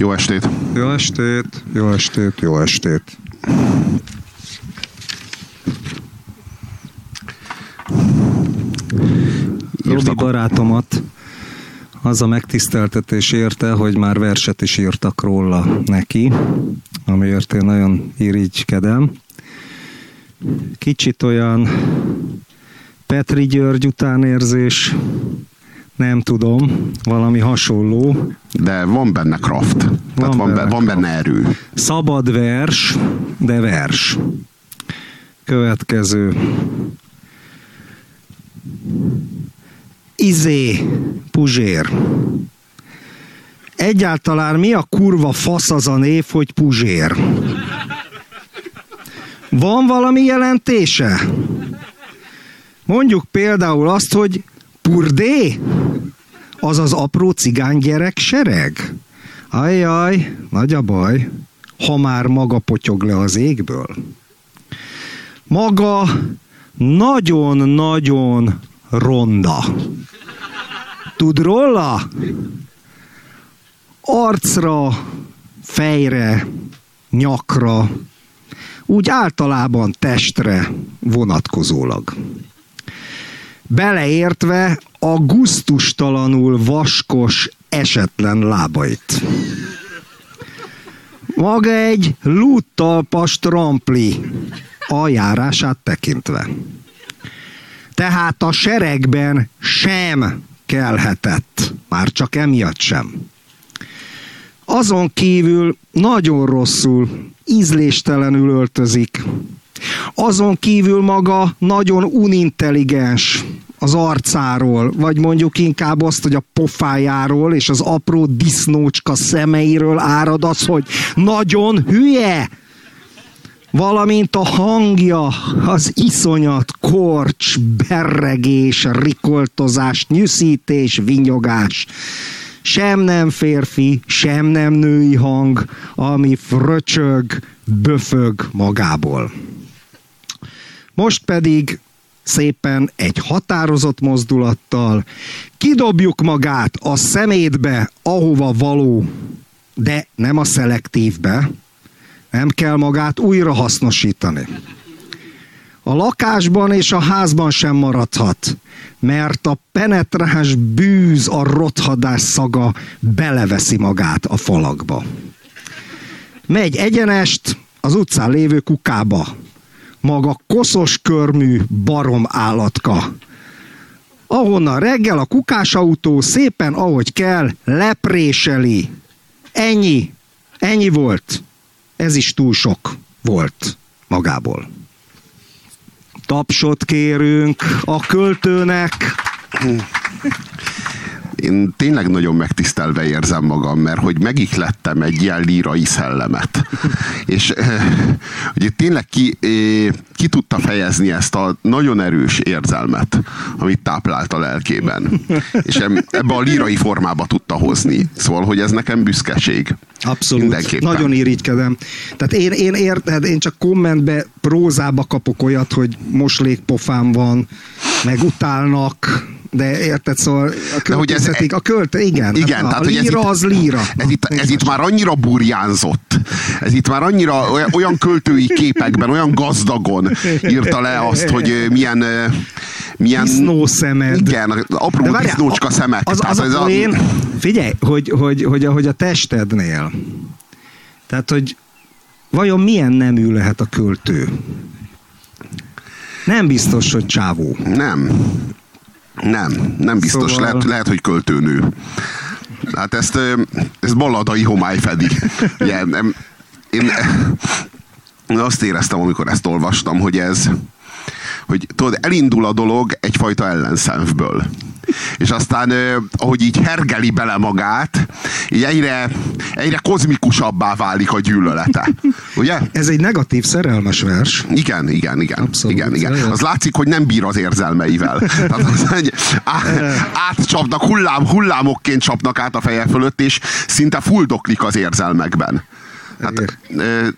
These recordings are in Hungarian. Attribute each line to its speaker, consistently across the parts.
Speaker 1: Jó estét!
Speaker 2: Jó estét, jó estét, jó estét. Robi barátomat az a megtiszteltetés érte, hogy már verset is írtak róla neki, amiért én nagyon irigykedem. Kicsit olyan Petri György utánérzés, nem tudom, valami hasonló.
Speaker 1: De van benne kraft. Van Tehát van, benne, van benne erő.
Speaker 2: Szabad vers, de vers. Következő. Izé, Puzsér. Egyáltalán mi a kurva fasz az a név, hogy Puzsér? Van valami jelentése? Mondjuk például azt, hogy Purdé? Az az apró cigánygyerek sereg? Ajjaj, nagy a baj, ha már maga potyog le az égből. Maga nagyon-nagyon ronda. Tud róla? Arcra, fejre, nyakra, úgy általában testre vonatkozólag beleértve a guztustalanul vaskos, esetlen lábait. Maga egy lúttalpas trampli a járását tekintve. Tehát a seregben sem kelhetett, már csak emiatt sem. Azon kívül nagyon rosszul, ízléstelenül öltözik, azon kívül maga nagyon unintelligens az arcáról, vagy mondjuk inkább azt, hogy a pofájáról és az apró disznócska szemeiről árad az, hogy nagyon hülye, valamint a hangja, az iszonyat, korcs, berregés, rikoltozás, nyűszítés, vinyogás. Sem nem férfi, sem nem női hang, ami fröcsög, böfög magából. Most pedig szépen egy határozott mozdulattal kidobjuk magát a szemétbe, ahova való, de nem a szelektívbe, nem kell magát újra hasznosítani. A lakásban és a házban sem maradhat, mert a penetráns bűz, a rothadás szaga beleveszi magát a falakba. Megy egyenest az utcán lévő kukába, maga koszos körmű barom állatka. Ahonnan reggel a kukásautó szépen, ahogy kell, lepréseli. Ennyi. Ennyi volt. Ez is túl sok volt magából. Tapsot kérünk a költőnek
Speaker 1: én tényleg nagyon megtisztelve érzem magam, mert hogy megihlettem egy ilyen lírai szellemet. És hogy tényleg ki, eh, ki tudta fejezni ezt a nagyon erős érzelmet, amit táplált a lelkében. És ebbe a lírai formába tudta hozni. Szóval, hogy ez nekem büszkeség.
Speaker 2: Abszolút. Nagyon irigykedem. Tehát én, én érted, én csak kommentbe, prózába kapok olyat, hogy moslékpofám van, meg utálnak, de érted, szóval a költészetik, a költe, igen.
Speaker 1: Igen,
Speaker 2: hát
Speaker 1: tehát,
Speaker 2: a líra
Speaker 1: ez
Speaker 2: az líra.
Speaker 1: Ez itt, ez itt már annyira burjánzott, ez itt már annyira olyan költői képekben, olyan gazdagon írta le azt, hogy milyen milyen...
Speaker 2: Disznó szemed.
Speaker 1: Igen, apró várjál, disznócska szemek.
Speaker 2: Az, az, az a én, figyelj, hogy, hogy, hogy, hogy a testednél, tehát, hogy vajon milyen nemű lehet a költő? Nem biztos, hogy csávó.
Speaker 1: Nem. Nem, nem biztos. Szóval... Lehet, lehet, hogy költőnő. Hát ezt, ezt balladai homály fedi. Ugye, nem, én, én azt éreztem, amikor ezt olvastam, hogy ez, hogy tudod, elindul a dolog egyfajta ellenszemvből. És aztán, ahogy így hergeli bele magát, így egyre, egyre kozmikusabbá válik a gyűlölete. Ugye?
Speaker 2: Ez egy negatív szerelmes vers.
Speaker 1: Igen, igen, igen. Abszolút. igen, igen. Az látszik, hogy nem bír az érzelmeivel. Tehát az egy, átcsapnak, hullám, hullámokként csapnak át a feje fölött, és szinte fuldoklik az érzelmekben. Hát,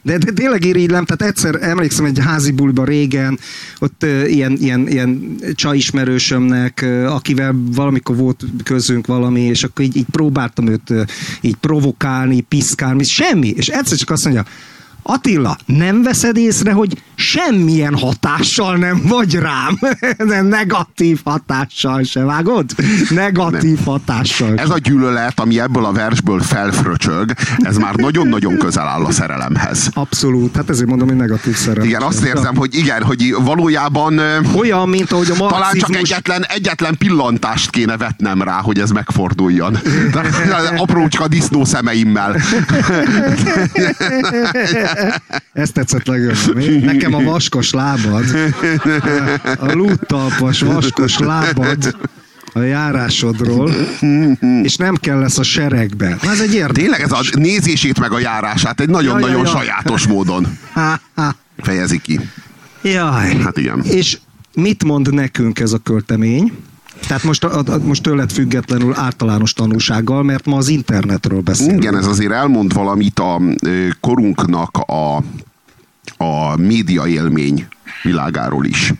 Speaker 2: de, de tényleg irigylem, tehát egyszer emlékszem egy házi buliba régen, ott ilyen, ilyen, ilyen csajismerősömnek, akivel valamikor volt közünk valami, és akkor így, így próbáltam őt így provokálni, piszkálni, semmi, és egyszer csak azt mondja, Attila, nem veszed észre, hogy semmilyen hatással nem vagy rám? De negatív hatással se, vágod? Negatív nem. hatással
Speaker 1: Ez a gyűlölet, ami ebből a versből felfröcsög, ez már nagyon-nagyon közel áll a szerelemhez.
Speaker 2: Abszolút, hát ezért mondom, hogy negatív szerelem.
Speaker 1: Igen, azt érzem, hogy igen, hogy valójában...
Speaker 2: Olyan, mint ahogy a marxizmus...
Speaker 1: Talán csak egyetlen, egyetlen pillantást kéne vetnem rá, hogy ez megforduljon. Aprócska disznó szemeimmel.
Speaker 2: Ez tetszett legjobban. Nekem a vaskos lábad, a lúttalpas vaskos lábad a járásodról, és nem kell lesz a seregbe.
Speaker 1: Na, ez egy érdekes. Tényleg ez a nézését meg a járását egy nagyon-nagyon ja. sajátos módon fejezi ki.
Speaker 2: Jaj.
Speaker 1: Hát igen.
Speaker 2: És mit mond nekünk ez a költemény? Tehát most, a, a, most tőled függetlenül általános tanúsággal, mert ma az internetről beszélünk.
Speaker 1: Igen, ez azért elmond valamit a korunknak a, a média élmény világáról is.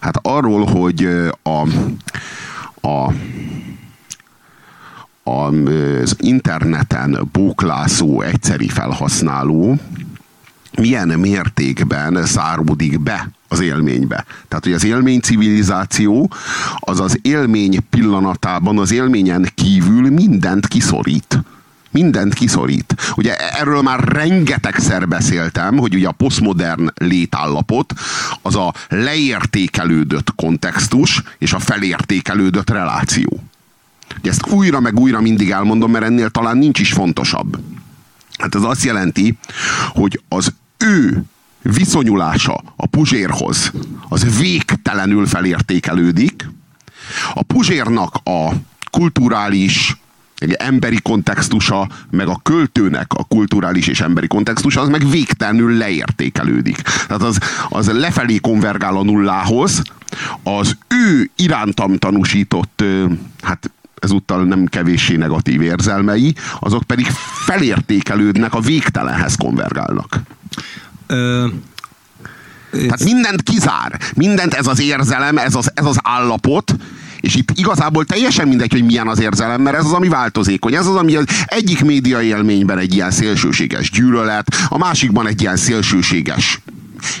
Speaker 1: Hát arról, hogy a, a az interneten bóklászó egyszeri felhasználó milyen mértékben záródik be az élménybe. Tehát, hogy az élmény civilizáció az az élmény pillanatában, az élményen kívül mindent kiszorít mindent kiszorít. Ugye erről már rengetegszer beszéltem, hogy ugye a posztmodern létállapot az a leértékelődött kontextus és a felértékelődött reláció. Ugye ezt újra meg újra mindig elmondom, mert ennél talán nincs is fontosabb. Hát ez azt jelenti, hogy az ő viszonyulása a Puzsérhoz az végtelenül felértékelődik. A Puzsérnak a kulturális, emberi kontextusa, meg a költőnek a kulturális és emberi kontextusa, az meg végtelenül leértékelődik. Tehát az, az lefelé konvergál a nullához, az ő irántam tanúsított, hát ezúttal nem kevéssé negatív érzelmei, azok pedig felértékelődnek, a végtelenhez konvergálnak. Ö, Tehát mindent kizár. Mindent ez az érzelem, ez az, ez az állapot, és itt igazából teljesen mindegy, hogy milyen az érzelem, mert ez az, ami változékony. Ez az, ami az egyik média élményben egy ilyen szélsőséges gyűlölet, a másikban egy ilyen szélsőséges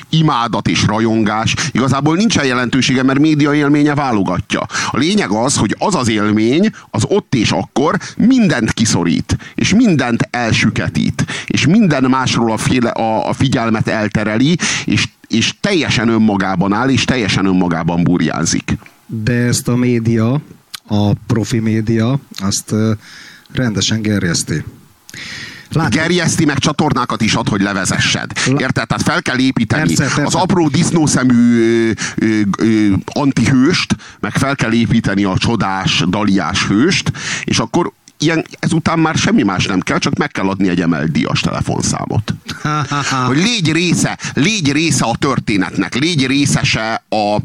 Speaker 1: imádat és rajongás igazából nincsen jelentősége, mert média élménye válogatja. A lényeg az, hogy az az élmény, az ott és akkor mindent kiszorít, és mindent elsüketít, és minden másról a, féle, a, a figyelmet eltereli, és, és teljesen önmagában áll, és teljesen önmagában burjánzik.
Speaker 2: De ezt a média, a profi média, azt rendesen gerjeszti.
Speaker 1: Látom. Gerjeszti meg csatornákat is ad, hogy levezessed. Érted? Tehát fel kell építeni persze, persze. az apró disznószemű ö, ö, ö, antihőst, meg fel kell építeni a csodás, daliás hőst, és akkor ilyen, ezután már semmi más nem kell, csak meg kell adni egy emelt díjas telefonszámot. hogy légy része, légy része a történetnek, légy részese a,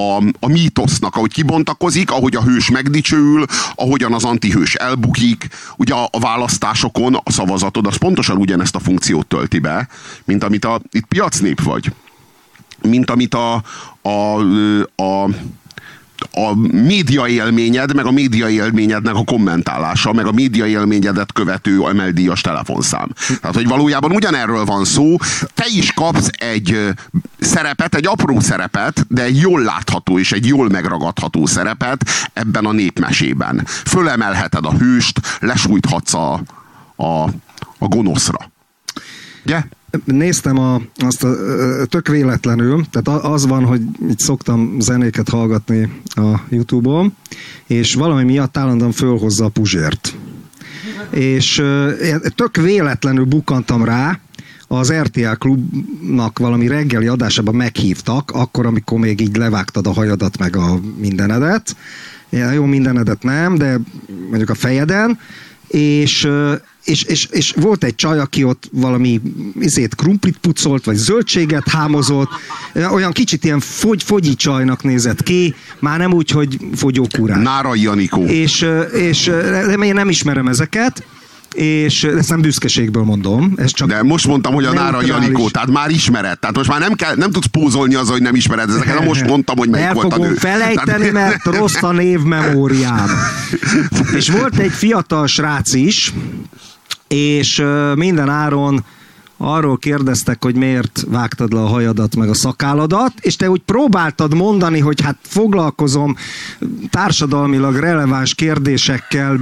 Speaker 1: a, a mítosznak, ahogy kibontakozik, ahogy a hős megdicsőül, ahogyan az antihős elbukik. Ugye a, a választásokon a szavazatod az pontosan ugyanezt a funkciót tölti be, mint amit a, itt piacnép vagy. Mint amit a, a, a a média élményed, meg a média élményednek a kommentálása, meg a média élményedet követő emeldíjas telefonszám. Tehát, hogy valójában ugyanerről van szó, te is kapsz egy szerepet, egy apró szerepet, de egy jól látható és egy jól megragadható szerepet ebben a népmesében. Fölemelheted a hőst, lesújthatsz a, a, a gonoszra. Ugye?
Speaker 2: Néztem a, azt a, tök véletlenül, tehát az van, hogy itt szoktam zenéket hallgatni a Youtube-on, és valami miatt állandóan fölhozza a Puzsért. És tök véletlenül bukantam rá, az RTL klubnak valami reggeli adásában meghívtak, akkor, amikor még így levágtad a hajadat meg a mindenedet. Jó, mindenedet nem, de mondjuk a fejeden. És és, és, és volt egy csaj, aki ott valami izét krumplit pucolt, vagy zöldséget hámozott, olyan kicsit ilyen fogy, fogyi csajnak nézett ki, már nem úgy, hogy fogyókúrás.
Speaker 1: Nára Janikó.
Speaker 2: És, és én nem ismerem ezeket, és ezt nem büszkeségből mondom, ez csak
Speaker 1: De most mondtam, hogy a Nára. Janikó, tehát már ismered. Tehát most már nem, kell, nem tudsz pózolni azzal, hogy nem ismered ezeket. Most mondtam, hogy melyik
Speaker 2: El
Speaker 1: volt a nő.
Speaker 2: felejteni, mert rossz a névmemóriám. és volt egy fiatal srác is, és minden áron arról kérdeztek, hogy miért vágtad le a hajadat meg a szakálladat, és te úgy próbáltad mondani, hogy hát foglalkozom társadalmilag releváns kérdésekkel,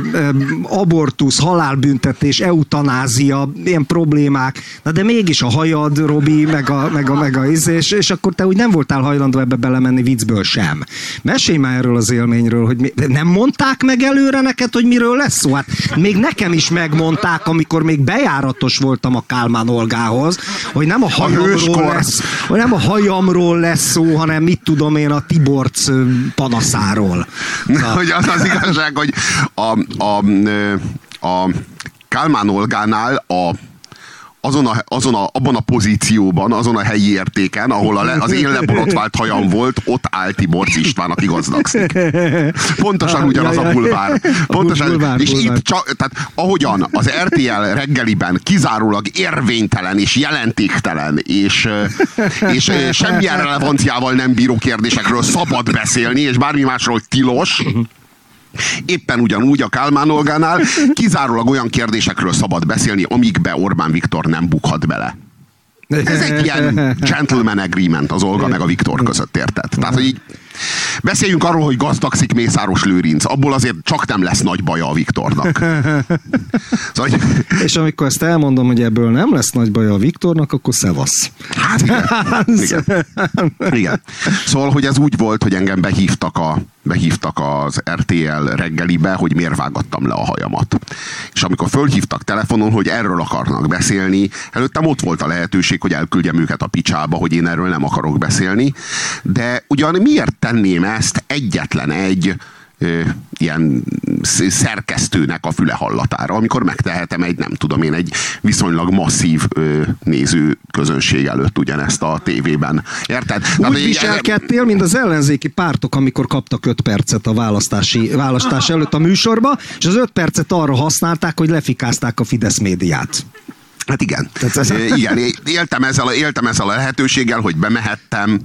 Speaker 2: abortusz, halálbüntetés, eutanázia, ilyen problémák, na de mégis a hajad, Robi, meg a, meg a, meg a izé, és, és akkor te úgy nem voltál hajlandó ebbe belemenni viccből sem. Mesélj már erről az élményről, hogy mi, nem mondták meg előre neked, hogy miről lesz szó? Hát még nekem is megmondták, amikor még bejáratos voltam a Kálmán Olgához, hogy nem a hajamról lesz, hogy nem a hajamról lesz szó, hanem mit tudom én a Tiborc panaszáról.
Speaker 1: hogy az az igazság, hogy a, a, a Kálmán Olgánál a azon a, azon a, abban a pozícióban, azon a helyi értéken, ahol a le, az én leborotvált hajam volt, ott áll Tiborc István, aki gazdagszik. Pontosan ugyanaz a bulvár. Pontosan,
Speaker 2: bulvár,
Speaker 1: és
Speaker 2: bulvár.
Speaker 1: itt csak, tehát ahogyan az RTL reggeliben kizárólag érvénytelen és jelentéktelen és, és semmilyen relevanciával nem bíró kérdésekről szabad beszélni, és bármi másról tilos, Éppen ugyanúgy a Kálmán Olgánál kizárólag olyan kérdésekről szabad beszélni, amikbe Orbán Viktor nem bukhat bele. Ez egy ilyen gentleman agreement az Olga meg a Viktor között, érted? Tehát, hogy így beszéljünk arról, hogy gazdagszik Mészáros Lőrinc. Abból azért csak nem lesz nagy baja a Viktornak. Szóval, hogy,
Speaker 2: És amikor ezt elmondom, hogy ebből nem lesz nagy baj a Viktornak, akkor szevasz.
Speaker 1: hát igen. igen. igen. Szóval, hogy ez úgy volt, hogy engem behívtak, a, behívtak az RTL reggelibe, hogy miért vágattam le a hajamat. És amikor fölhívtak telefonon, hogy erről akarnak beszélni, előttem ott volt a lehetőség, hogy elküldjem őket a picsába, hogy én erről nem akarok beszélni. De ugyan miért tenném ezt egyetlen egy ö, ilyen sz- szerkesztőnek a füle hallatára, amikor megtehetem egy, nem tudom én, egy viszonylag masszív ö, néző közönség előtt ugyanezt a tévében. Érted? Tehát,
Speaker 2: Úgy
Speaker 1: így-
Speaker 2: viselkedtél, mint az ellenzéki pártok, amikor kaptak 5 percet a választási, választás előtt a műsorba, és az 5 percet arra használták, hogy lefikázták a Fidesz médiát.
Speaker 1: Hát igen.
Speaker 2: Tehát Ez...
Speaker 1: Igen, éltem ezzel, a- éltem ezzel a lehetőséggel, hogy bemehettem,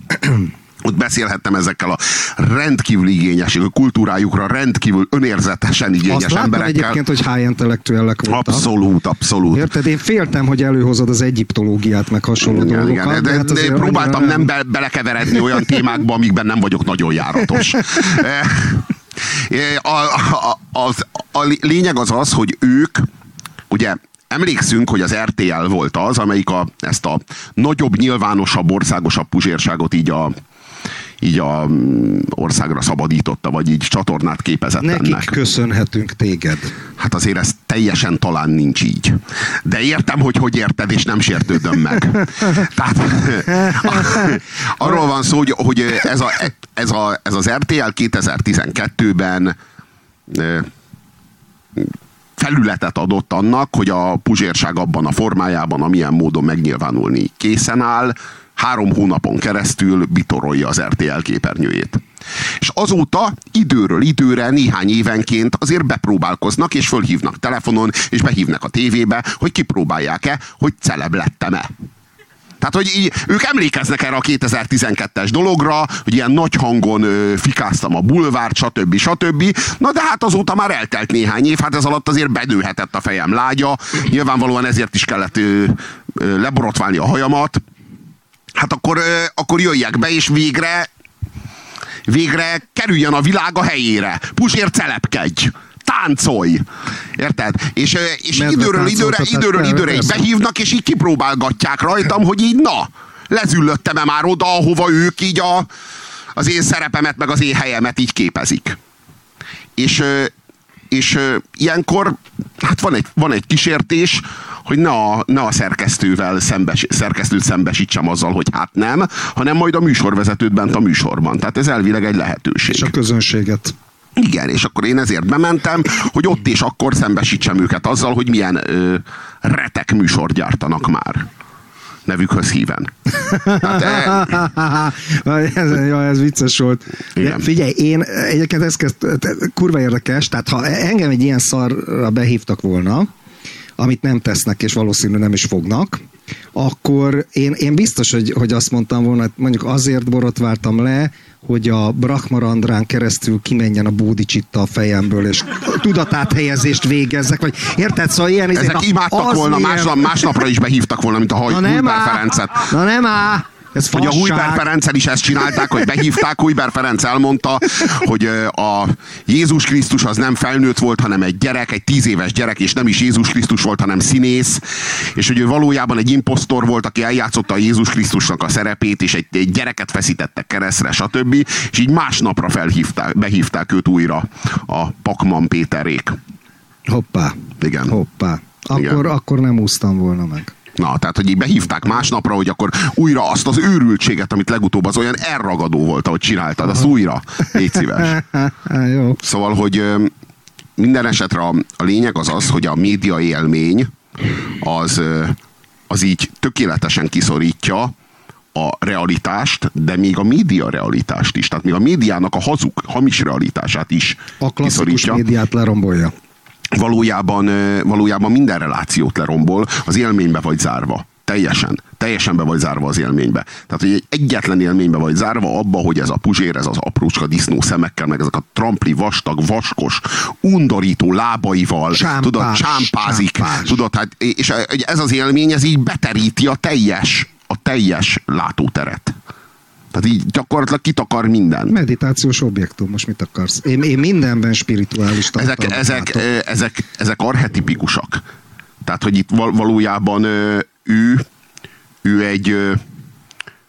Speaker 1: ott beszélhettem ezekkel a rendkívül igényes, a kultúrájukra rendkívül önérzetesen igényes
Speaker 2: Azt
Speaker 1: emberekkel.
Speaker 2: egyébként, hogy high intellektuellek voltak.
Speaker 1: Abszolút, abszolút.
Speaker 2: Érted? Én féltem, hogy előhozod az egyiptológiát, meg hasonló
Speaker 1: Igen,
Speaker 2: dolgokat.
Speaker 1: igen, de,
Speaker 2: hát
Speaker 1: de, de próbáltam nem be, belekeveredni olyan témákba, amikben nem vagyok nagyon járatos. Eh, A, a, az, a lényeg az az, hogy ők, ugye emlékszünk, hogy az RTL volt az, amelyik a, ezt a nagyobb, nyilvánosabb, országosabb puzsérságot így a így a mm, országra szabadította, vagy így csatornát képezett
Speaker 2: Nekik
Speaker 1: ennek.
Speaker 2: köszönhetünk téged.
Speaker 1: Hát azért ez teljesen talán nincs így. De értem, hogy hogy érted, és nem sértődöm meg. Tehát arról van szó, hogy, hogy ez, a, ez, a, ez az RTL 2012-ben ö, felületet adott annak, hogy a puzsérság abban a formájában, amilyen módon megnyilvánulni készen áll, három hónapon keresztül bitorolja az RTL képernyőjét. És azóta időről időre, néhány évenként azért bepróbálkoznak, és fölhívnak telefonon, és behívnak a tévébe, hogy kipróbálják-e, hogy celeb lettem-e. Tehát, hogy így, ők emlékeznek erre a 2012-es dologra, hogy ilyen nagy hangon ö, fikáztam a bulvárt, stb. stb. Na de hát azóta már eltelt néhány év, hát ez alatt azért bedőhetett a fejem lágya. Nyilvánvalóan ezért is kellett ö, ö, leborotválni a hajamat. Hát akkor, akkor jöjjek be, és végre végre kerüljön a világ a helyére. Puzsér celebkedj! Táncolj! Érted? És, és
Speaker 2: Medve
Speaker 1: időről időre, időről időre így behívnak, és így kipróbálgatják rajtam, hogy így na, lezüllöttem-e már oda, ahova ők így a, az én szerepemet, meg az én helyemet így képezik. És, és ö, ilyenkor hát van egy, van egy kísértés, hogy ne a, ne a szerkesztővel szembes, szerkesztőt szembesítsem azzal, hogy hát nem, hanem majd a műsorvezetőt bent a műsorban. Tehát ez elvileg egy lehetőség.
Speaker 2: És a közönséget.
Speaker 1: Igen, és akkor én ezért bementem, hogy ott és akkor szembesítsem őket azzal, hogy milyen ö, retek műsor gyártanak már nevükhöz híven. Tehát, e,
Speaker 2: ez, ja, ez vicces volt. De figyelj, én egyébként ez kezd, kurva érdekes, tehát ha engem egy ilyen szarra behívtak volna, amit nem tesznek, és valószínű nem is fognak, akkor én, én biztos, hogy, hogy azt mondtam volna, hogy mondjuk azért borotváltam le, hogy a Brahmarandrán keresztül kimenjen a bódicsitta a fejemből, és tudatát helyezést végezzek, vagy érted? Szóval ilyen...
Speaker 1: Ezek na, imádtak volna, ilyen... másnap, másnapra is behívtak volna, mint a Haj, Ferencet.
Speaker 2: Na nem á!
Speaker 1: Ez hogy a Hujber Ferenccel is ezt csinálták, hogy behívták, Hujber Ferenc elmondta, hogy a Jézus Krisztus az nem felnőtt volt, hanem egy gyerek, egy tíz éves gyerek, és nem is Jézus Krisztus volt, hanem színész, és hogy ő valójában egy impostor volt, aki eljátszotta a Jézus Krisztusnak a szerepét, és egy, egy gyereket feszítettek keresztre, stb. És így másnapra felhívták, behívták őt újra a Pakman Péterék.
Speaker 2: Hoppá.
Speaker 1: Igen.
Speaker 2: Hoppá. Akkor, Igen. akkor nem úsztam volna meg.
Speaker 1: Na, tehát, hogy így behívták másnapra, hogy akkor újra azt az őrültséget, amit legutóbb az olyan elragadó volt, ahogy csináltad, az újra. Légy szíves.
Speaker 2: Jó.
Speaker 1: Szóval, hogy minden esetre a, a lényeg az az, hogy a média élmény az, az így tökéletesen kiszorítja a realitást, de még a média realitást is. Tehát még a médiának a hazug, hamis realitását is
Speaker 2: a kiszorítja. médiát lerombolja
Speaker 1: valójában, valójában minden relációt lerombol, az élménybe vagy zárva. Teljesen. Teljesen be vagy zárva az élménybe. Tehát, hogy egy egyetlen élménybe vagy zárva abba, hogy ez a puzsér, ez az aprócska disznó szemekkel, meg ezek a trampli, vastag, vaskos, undorító lábaival, Csámpás, tudod, csámpázik. Csámpás. Tudod, hát, és ez az élmény, ez így beteríti a teljes, a teljes látóteret. Tehát így gyakorlatilag kitakar minden.
Speaker 2: Meditációs objektum, most mit akarsz? Én, én mindenben spirituális
Speaker 1: ezek, ezek, ezek, ezek arhetipikusak. Tehát, hogy itt valójában ő, ő egy,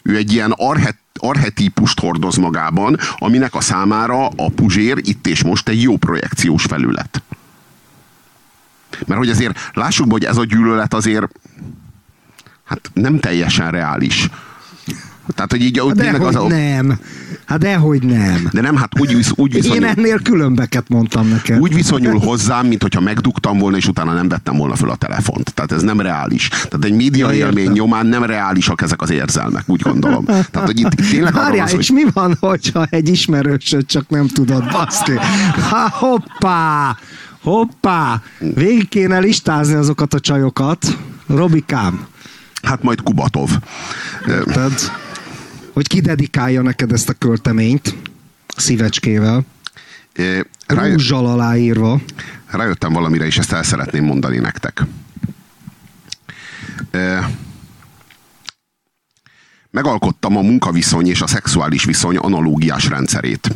Speaker 1: ő egy ilyen arhet, arhetípust hordoz magában, aminek a számára a puzsér itt és most egy jó projekciós felület. Mert hogy azért lássuk hogy ez a gyűlölet azért hát nem teljesen reális tehát, hogy így
Speaker 2: hát tényleg az a... nem. Hát dehogy nem.
Speaker 1: De nem, hát úgy, visz, úgy
Speaker 2: viszonyul... Én ennél különbeket mondtam neked.
Speaker 1: Úgy viszonyul hozzám, mint hogyha megdugtam volna, és utána nem vettem volna föl a telefont. Tehát ez nem reális. Tehát egy média ja, élmény nyomán nem reálisak ezek az érzelmek, úgy gondolom. Tehát, hogy itt tényleg
Speaker 2: Várjál, az, hogy... és mi van, hogyha egy ismerősöd csak nem tudod baszki? Ha, hoppá! Hoppá! Végig kéne listázni azokat a csajokat. Robikám.
Speaker 1: Hát majd Kubatov.
Speaker 2: Tehát hogy ki dedikálja neked ezt a költeményt szívecskével. É, rájött, Rúzsal aláírva.
Speaker 1: Rájöttem valamire, és ezt el szeretném mondani nektek. É, megalkottam a munkaviszony és a szexuális viszony analógiás rendszerét.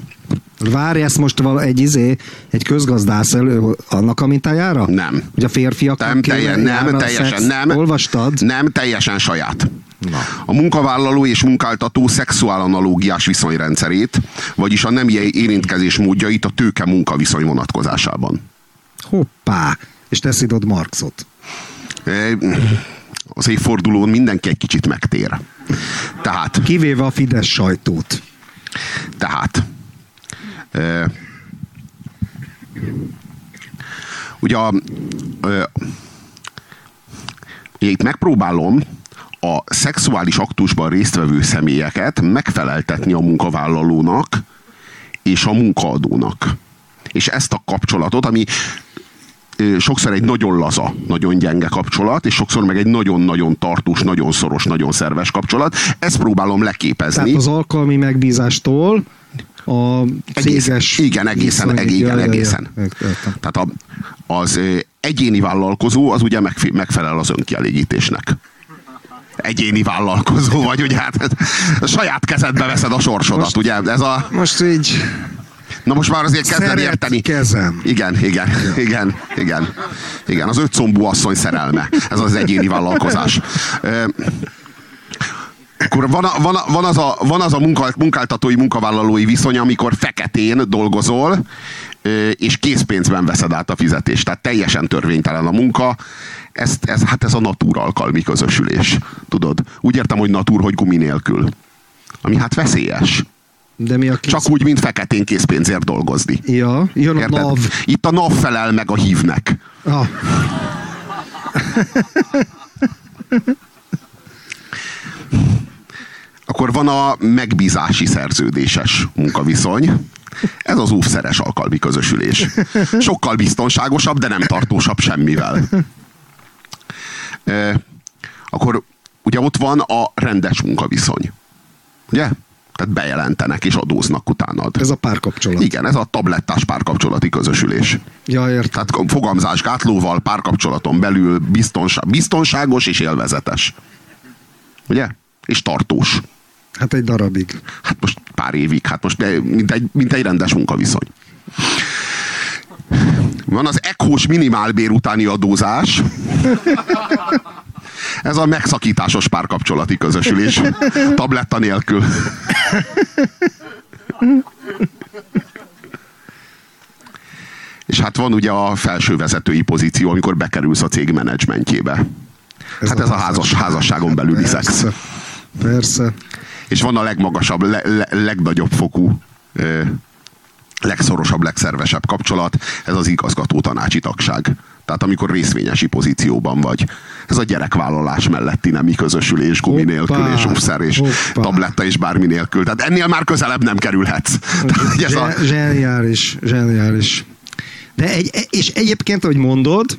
Speaker 2: Várj, ezt most vala, egy izé, egy közgazdász elő annak a mintájára?
Speaker 1: Nem.
Speaker 2: Hogy a férfiak
Speaker 1: nem, telje, nem, teljesen nem.
Speaker 2: Olvastad?
Speaker 1: Nem, teljesen saját. Na. A munkavállaló és munkáltató szexuál analógiás viszonyrendszerét, vagyis a nem érintkezés módjait a tőke munkaviszony vonatkozásában.
Speaker 2: Hoppá! És teszed ott Marxot.
Speaker 1: Az évfordulón mindenki egy kicsit megtér. Tehát...
Speaker 2: Kivéve a Fidesz sajtót.
Speaker 1: Tehát... ugye a, ugye itt megpróbálom a szexuális aktusban résztvevő személyeket megfeleltetni a munkavállalónak és a munkaadónak. És ezt a kapcsolatot, ami sokszor egy nagyon laza, nagyon gyenge kapcsolat, és sokszor meg egy nagyon-nagyon tartós, nagyon szoros, nagyon szerves kapcsolat. Ezt próbálom leképezni.
Speaker 2: Tehát az alkalmi megbízástól a céges...
Speaker 1: Egész, igen, egészen, viszony, igen, egészen. Tehát a, az egyéni vállalkozó az ugye megfelel az önkielégítésnek egyéni vállalkozó vagy, ugye hát a saját kezedbe veszed a sorsodat, most, ugye? Ez a...
Speaker 2: Most így...
Speaker 1: Na most már azért kezded érteni.
Speaker 2: kezem.
Speaker 1: Igen, igen, igen, igen. Igen, az ötszombú asszony szerelme. Ez az egyéni vállalkozás. Akkor van, a, van, a, van az a, van az a munkáltatói, munkavállalói viszony, amikor feketén dolgozol, és készpénzben veszed át a fizetést. Tehát teljesen törvénytelen a munka. Ez, ez, hát ez a natúralkalmi közösülés. Tudod? Úgy értem, hogy natúr, hogy gumi nélkül. Ami hát veszélyes.
Speaker 2: De mi a kész...
Speaker 1: Csak úgy, mint feketén készpénzért dolgozni.
Speaker 2: Ja, jön a Érted? NAV.
Speaker 1: Itt a NAV felel meg a hívnek. Ah. Akkor van a megbízási szerződéses munkaviszony. Ez az óvszeres alkalmi közösülés. Sokkal biztonságosabb, de nem tartósabb semmivel. akkor ugye ott van a rendes munkaviszony. Ugye? Tehát bejelentenek és adóznak utánad.
Speaker 2: Ez a párkapcsolat.
Speaker 1: Igen, ez a tablettás párkapcsolati közösülés.
Speaker 2: Ja, értem.
Speaker 1: Tehát fogamzásgátlóval párkapcsolaton belül biztonság, biztonságos és élvezetes. Ugye? És tartós.
Speaker 2: Hát egy darabig.
Speaker 1: Hát most pár évig, hát most mint egy, mint egy rendes munkaviszony. Van az ECHO-s minimálbér utáni adózás. Ez a megszakításos párkapcsolati közösülés. Tabletta nélkül. És hát van ugye a felső vezetői pozíció, amikor bekerülsz a cég menedzsmentjébe. Ez hát a ez a házas, házasságon belüli
Speaker 2: Persze.
Speaker 1: szex.
Speaker 2: Persze.
Speaker 1: És van a legmagasabb, le, le, legnagyobb fokú, ö, legszorosabb, legszervesebb kapcsolat, ez az igazgató tanácsi tagság. Tehát amikor részvényesi pozícióban vagy. Ez a gyerekvállalás melletti nemi közösülés, gumi
Speaker 2: Hoppá,
Speaker 1: nélkül, és offszer, és
Speaker 2: hoppá.
Speaker 1: tabletta, és bármi nélkül. Tehát ennél már közelebb nem kerülhetsz. Hogy ez a,
Speaker 2: Zse- Zseniális, zseniális. De egy, és egyébként, ahogy mondod,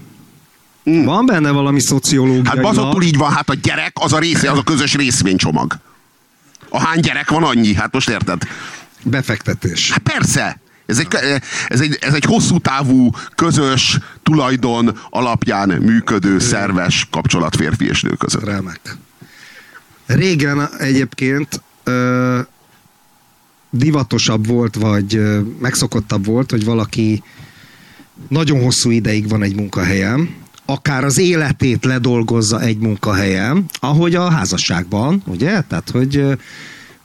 Speaker 2: van benne valami szociológiai.
Speaker 1: Hmm. hát bazottul így van, hát a gyerek az a része, az a közös részvénycsomag. A hány gyerek van annyi? Hát most érted?
Speaker 2: Befektetés.
Speaker 1: Hát persze. Ez egy, ez, egy, ez egy hosszú távú, közös, tulajdon alapján működő, szerves kapcsolat férfi és nő között.
Speaker 2: Remek. Régen egyébként ö, divatosabb volt, vagy ö, megszokottabb volt, hogy valaki nagyon hosszú ideig van egy munkahelyen, akár az életét ledolgozza egy munkahelyen, ahogy a házasságban, ugye? Tehát, hogy ö,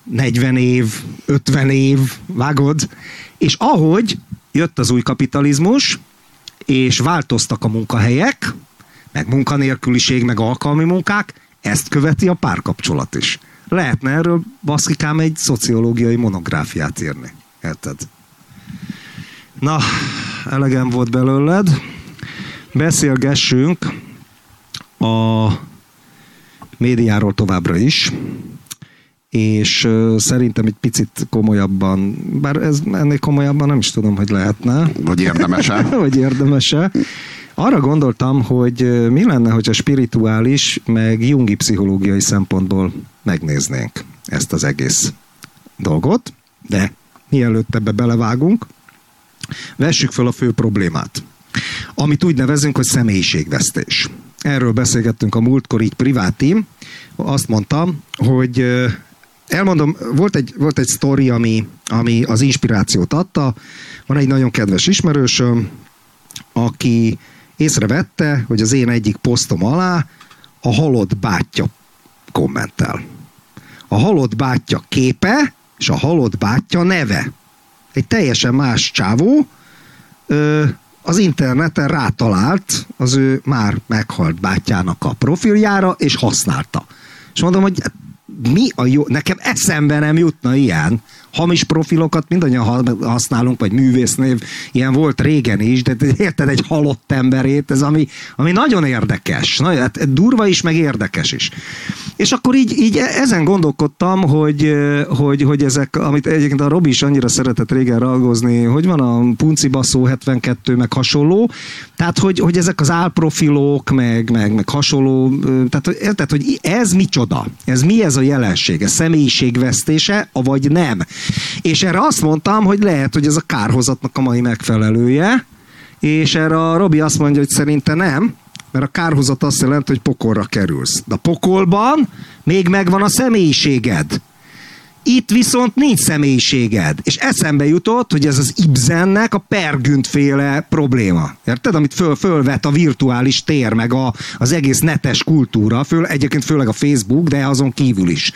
Speaker 2: 40 év, 50 év, vágod, és ahogy jött az új kapitalizmus, és változtak a munkahelyek, meg munkanélküliség, meg alkalmi munkák, ezt követi a párkapcsolat is. Lehetne erről baszkikám egy szociológiai monográfiát írni. Érted? Na, elegem volt belőled. Beszélgessünk a médiáról továbbra is és szerintem egy picit komolyabban, bár ez ennél komolyabban nem is tudom, hogy lehetne.
Speaker 1: Vagy érdemese.
Speaker 2: vagy érdemese. Arra gondoltam, hogy mi lenne, hogyha spirituális, meg jungi pszichológiai szempontból megnéznénk ezt az egész dolgot, de mielőtt ebbe belevágunk, vessük fel a fő problémát, amit úgy nevezünk, hogy személyiségvesztés. Erről beszélgettünk a múltkor így privátim. Azt mondtam, hogy elmondom, volt egy, volt egy sztori, ami, ami az inspirációt adta. Van egy nagyon kedves ismerősöm, aki észrevette, hogy az én egyik posztom alá a halott bátyja kommentel. A halott bátyja képe és a halott bátyja neve. Egy teljesen más csávó az interneten rátalált az ő már meghalt bátyjának a profiljára, és használta. És mondom, hogy mi a jó, nekem eszembe nem jutna ilyen. Hamis profilokat mindannyian használunk, vagy művésznév, ilyen volt régen is, de érted egy halott emberét, ez ami, ami nagyon érdekes. Na, hát durva is, meg érdekes is. És akkor így, így ezen gondolkodtam, hogy, hogy, hogy ezek, amit egyébként a Robi is annyira szeretett régen raggozni, hogy van a Punci Baszó 72, meg hasonló, tehát hogy, hogy ezek az álprofilok, meg, meg, meg hasonló, tehát, tehát hogy ez micsoda? Ez mi ez a jelenség? Ez személyiségvesztése, vagy nem? És erre azt mondtam, hogy lehet, hogy ez a kárhozatnak a mai megfelelője, és erre a Robi azt mondja, hogy szerinte nem, mert a kárhozat azt jelenti, hogy pokolra kerülsz. De a pokolban még megvan a személyiséged. Itt viszont nincs személyiséged. És eszembe jutott, hogy ez az Ibzennek a pergüntféle probléma. Érted? Amit föl, fölvet a virtuális tér, meg a, az egész netes kultúra, föl, egyébként főleg a Facebook, de azon kívül is.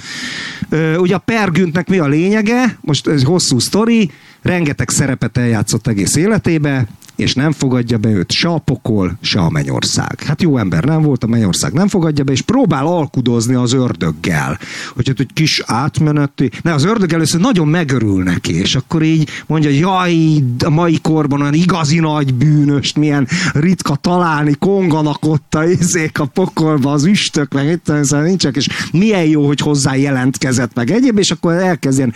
Speaker 2: Ö, ugye a pergüntnek mi a lényege? Most ez hosszú sztori, rengeteg szerepet eljátszott egész életébe, és nem fogadja be őt se a pokol, se a mennyország. Hát jó ember nem volt, a mennyország nem fogadja be, és próbál alkudozni az ördöggel. Hogy hát egy kis átmeneti... Ne, az ördög először nagyon megörül neki, és akkor így mondja, jaj, a mai korban olyan igazi nagy bűnöst, milyen ritka találni, konganak ott a izék a pokolba, az üstök, meg itt szóval nincsenek, és milyen jó, hogy hozzá jelentkezett meg egyéb, és akkor elkezd ilyen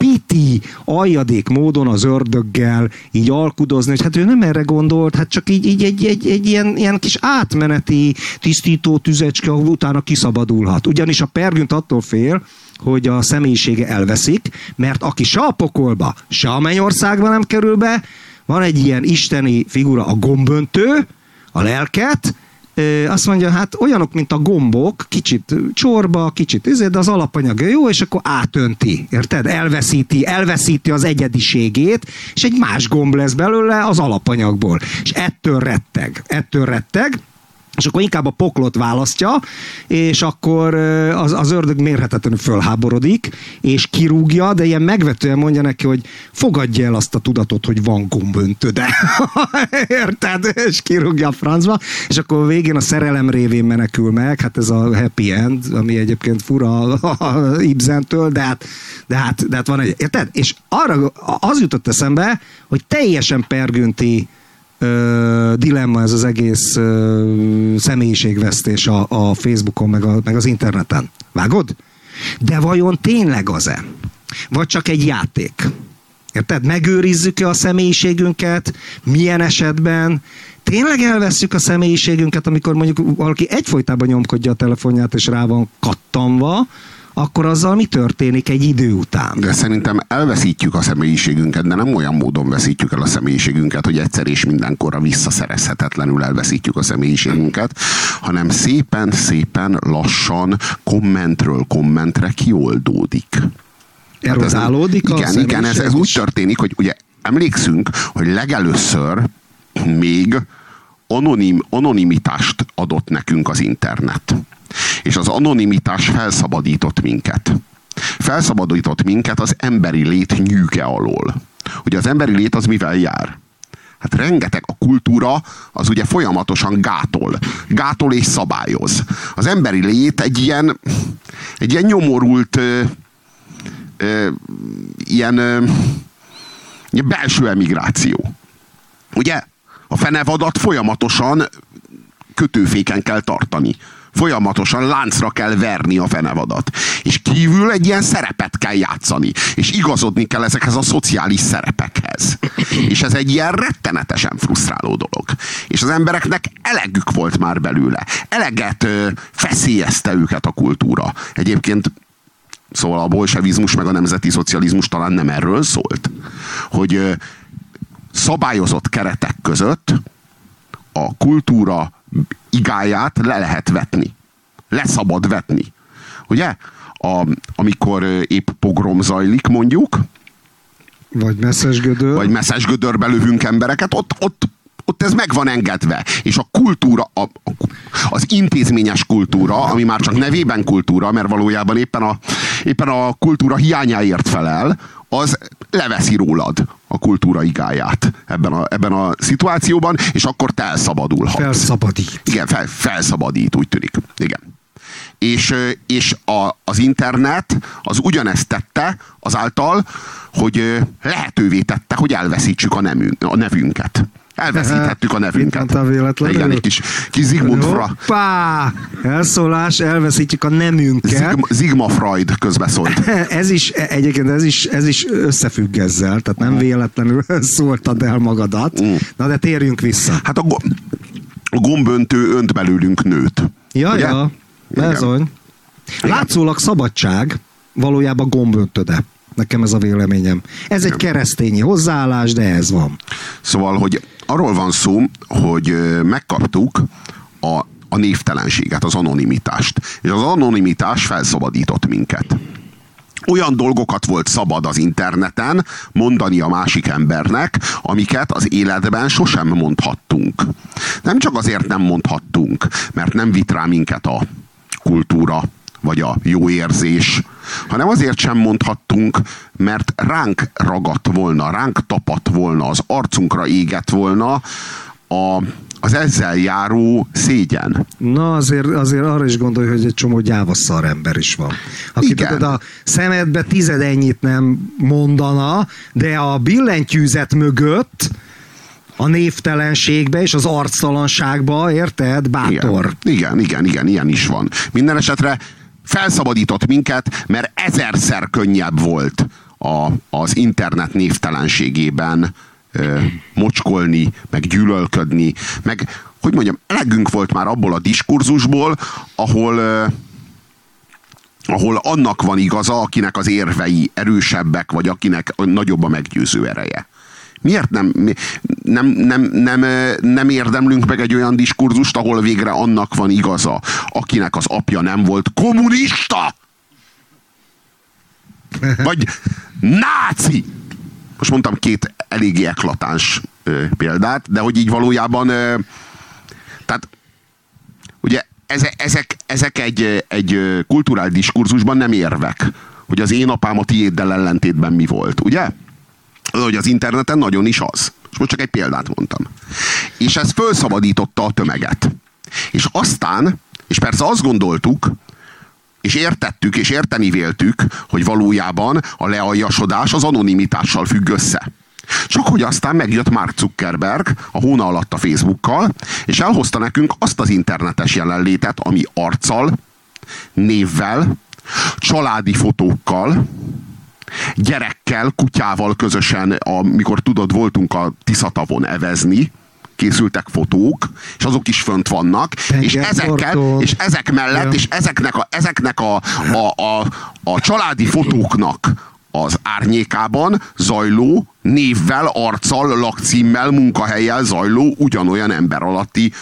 Speaker 2: piti, aljadék módon az ördöggel így alkudozni, hogy hát ő nem erre gondolt, hát csak így, így egy, egy, egy ilyen, ilyen kis átmeneti tisztító tüzecske, ahol utána kiszabadulhat. Ugyanis a pergünt attól fél, hogy a személyisége elveszik, mert aki se a pokolba, se a mennyországba nem kerül be, van egy ilyen isteni figura, a gomböntő, a lelket, azt mondja, hát olyanok, mint a gombok, kicsit csorba, kicsit izé, de az alapanyag jó, és akkor átönti, érted? Elveszíti, elveszíti az egyediségét, és egy más gomb lesz belőle az alapanyagból. És ettől retteg, ettől retteg, és akkor inkább a poklot választja, és akkor az, az ördög mérhetetlenül fölháborodik, és kirúgja, de ilyen megvetően mondja neki, hogy fogadja el azt a tudatot, hogy van gomböntöde. Érted? És kirúgja a francba, és akkor végén a szerelem révén menekül meg, hát ez a happy end, ami egyébként fura a Ibzentől, de hát, de hát, de hát van egy, érted? És arra az jutott eszembe, hogy teljesen pergünti dilemma ez az egész ö, személyiségvesztés a, a Facebookon, meg, a, meg az interneten. Vágod? De vajon tényleg az-e? Vagy csak egy játék? Érted? Megőrizzük-e a személyiségünket? Milyen esetben? Tényleg elveszük a személyiségünket, amikor mondjuk valaki egyfolytában nyomkodja a telefonját, és rá van kattanva, akkor azzal mi történik egy idő után?
Speaker 1: De szerintem elveszítjük a személyiségünket, de nem olyan módon veszítjük el a személyiségünket, hogy egyszer és mindenkorra visszaszerezhetetlenül elveszítjük a személyiségünket, hanem szépen-szépen lassan kommentről kommentre kioldódik.
Speaker 2: Erodálódik
Speaker 1: hát ez, Igen, igen, ez, ez úgy történik, hogy ugye emlékszünk, hogy legelőször még anonim, anonimitást adott nekünk az internet. És az anonimitás felszabadított minket. Felszabadított minket az emberi lét nyűge alól. Ugye az emberi lét az mivel jár? Hát rengeteg a kultúra az ugye folyamatosan gátol. Gátol és szabályoz. Az emberi lét egy ilyen, egy ilyen nyomorult ö, ö, ilyen, ö, ilyen belső emigráció. Ugye? A fenevadat folyamatosan kötőféken kell tartani folyamatosan láncra kell verni a fenevadat. És kívül egy ilyen szerepet kell játszani. És igazodni kell ezekhez a szociális szerepekhez. És ez egy ilyen rettenetesen frusztráló dolog. És az embereknek elegük volt már belőle. Eleget ö, feszélyezte őket a kultúra. Egyébként Szóval a bolsevizmus meg a nemzeti szocializmus talán nem erről szólt. Hogy ö, szabályozott keretek között a kultúra igáját le lehet vetni. Leszabad vetni. Ugye? A, amikor épp pogrom zajlik, mondjuk.
Speaker 2: Vagy messzesgödör.
Speaker 1: Vagy messzesgödörbe lövünk embereket, ott, ott, ott ez meg van engedve. És a kultúra, a, az intézményes kultúra, ami már csak nevében kultúra, mert valójában éppen a, éppen a kultúra hiányáért felel, az leveszi rólad a kultúra igáját ebben a, ebben a szituációban, és akkor te elszabadulhatsz.
Speaker 2: Felszabadít.
Speaker 1: Igen, fel, felszabadít, úgy tűnik. Igen. És, és a, az internet az ugyanezt tette azáltal, hogy lehetővé tette, hogy elveszítsük a, nemünk, a nevünket. Elveszíthettük a nevünket.
Speaker 2: a véletlenül.
Speaker 1: Igen, egy kis, kis Zigmund Freud.
Speaker 2: Hoppá! Elszólás, elveszítjük a nemünket.
Speaker 1: Zigma, Zigma Freud közbeszólt.
Speaker 2: ez is, egyébként ez is, ez is összefügg ezzel, tehát nem véletlenül szóltad el magadat. Mm. Na de térjünk vissza.
Speaker 1: Hát a, a gomböntő önt belőlünk nőt.
Speaker 2: Ja, ugye? ja. Bezony. Látszólag szabadság, valójában gomböntöde. Nekem ez a véleményem. Ez egy keresztényi hozzáállás, de ez van.
Speaker 1: Szóval, hogy arról van szó, hogy megkaptuk a, a névtelenséget, az anonimitást. És az anonimitás felszabadított minket. Olyan dolgokat volt szabad az interneten mondani a másik embernek, amiket az életben sosem mondhattunk. Nem csak azért nem mondhattunk, mert nem vit rá minket a kultúra, vagy a jó érzés, hanem azért sem mondhattunk, mert ránk ragadt volna, ránk tapadt volna, az arcunkra égett volna a, az ezzel járó szégyen.
Speaker 2: Na azért, azért arra is gondolj, hogy egy csomó gyávasszar ember is van. Aki Igen. tudod, a szemedbe tized ennyit nem mondana, de a billentyűzet mögött a névtelenségbe és az arctalanságba, érted? Bátor.
Speaker 1: Igen, igen, igen, igen ilyen is van. Minden esetre felszabadított minket, mert ezerszer könnyebb volt a, az internet névtelenségében ö, mocskolni, meg gyűlölködni, meg hogy mondjam, elegünk volt már abból a diskurzusból, ahol ö, ahol annak van igaza, akinek az érvei erősebbek, vagy akinek nagyobb a meggyőző ereje. Miért nem, nem, nem, nem, nem érdemlünk meg egy olyan diskurzust, ahol végre annak van igaza, akinek az apja nem volt kommunista? Vagy náci? Most mondtam két eléggé eklatáns ö, példát, de hogy így valójában ö, tehát ugye ezek, ezek, ezek egy, egy kulturális diskurzusban nem érvek, hogy az én apám a tiéddel ellentétben mi volt, ugye? Hogy az interneten nagyon is az. És most csak egy példát mondtam. És ez felszabadította a tömeget. És aztán, és persze azt gondoltuk, és értettük, és érteni véltük, hogy valójában a lealjasodás az anonimitással függ össze. Csak hogy aztán megjött Mark Zuckerberg a hóna alatt a Facebookkal, és elhozta nekünk azt az internetes jelenlétet, ami arccal, névvel, családi fotókkal, gyerekkel, kutyával közösen, amikor tudod, voltunk a Tiszatavon evezni, készültek fotók, és azok is fönt vannak, és ezekkel, és ezek mellett, ja. és ezeknek a, ezeknek a, a, a, a családi fotóknak az árnyékában zajló, névvel, arccal, lakcímmel, munkahelyel zajló ugyanolyan ember alatti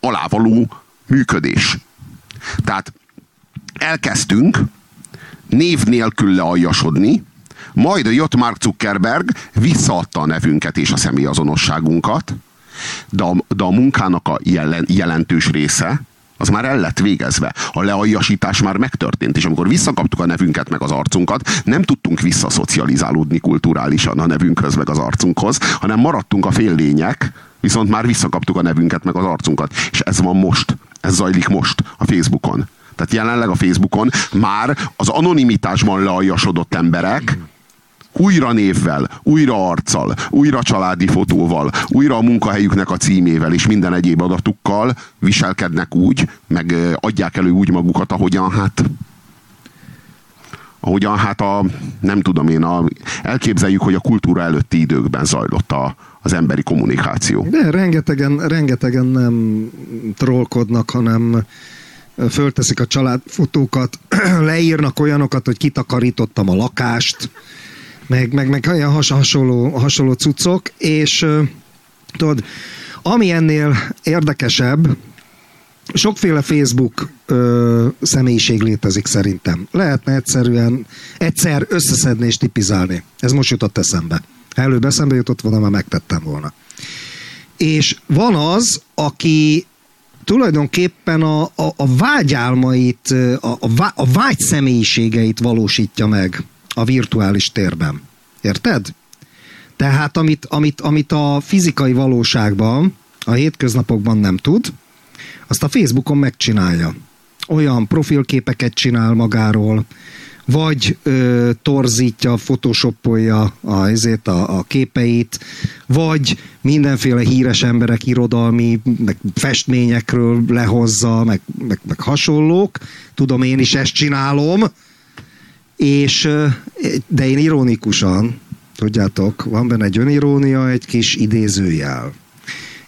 Speaker 1: alávaló működés. Tehát elkezdtünk név nélkül lealjasodni, majd jött Mark Zuckerberg, visszaadta a nevünket és a személyazonosságunkat, de a, de a munkának a jelen, jelentős része, az már el lett végezve. A lealjasítás már megtörtént, és amikor visszakaptuk a nevünket meg az arcunkat, nem tudtunk visszaszocializálódni kulturálisan a nevünkhöz meg az arcunkhoz, hanem maradtunk a féllények, viszont már visszakaptuk a nevünket meg az arcunkat. És ez van most. Ez zajlik most a Facebookon. Tehát jelenleg a Facebookon már az anonimitásban lealjasodott emberek, újra névvel, újra arccal, újra családi fotóval, újra a munkahelyüknek a címével és minden egyéb adatukkal viselkednek úgy, meg adják elő úgy magukat, ahogyan hát ahogyan hát a, nem tudom én, a, elképzeljük, hogy a kultúra előtti időkben zajlott a, az emberi kommunikáció.
Speaker 2: De rengetegen, rengetegen nem trollkodnak, hanem fölteszik a családfotókat, leírnak olyanokat, hogy kitakarítottam a lakást, meg, meg, meg olyan has, hasonló, hasonló cuccok, és tudod, ami ennél érdekesebb, sokféle Facebook ö, személyiség létezik szerintem. Lehetne egyszerűen egyszer összeszedni és tipizálni. Ez most jutott eszembe. Ha előbb eszembe jutott volna, már megtettem volna. És van az, aki tulajdonképpen a, a, a vágyálmait, a, a, vágy személyiségeit valósítja meg a virtuális térben. Érted? Tehát amit, amit, amit a fizikai valóságban, a hétköznapokban nem tud, azt a Facebookon megcsinálja. Olyan profilképeket csinál magáról, vagy ö, torzítja, photoshopolja a, ezért a, a képeit, vagy mindenféle híres emberek irodalmi, meg festményekről lehozza, meg, meg, meg hasonlók. Tudom, én is ezt csinálom, és, de én ironikusan, tudjátok, van benne egy önirónia, egy kis idézőjel.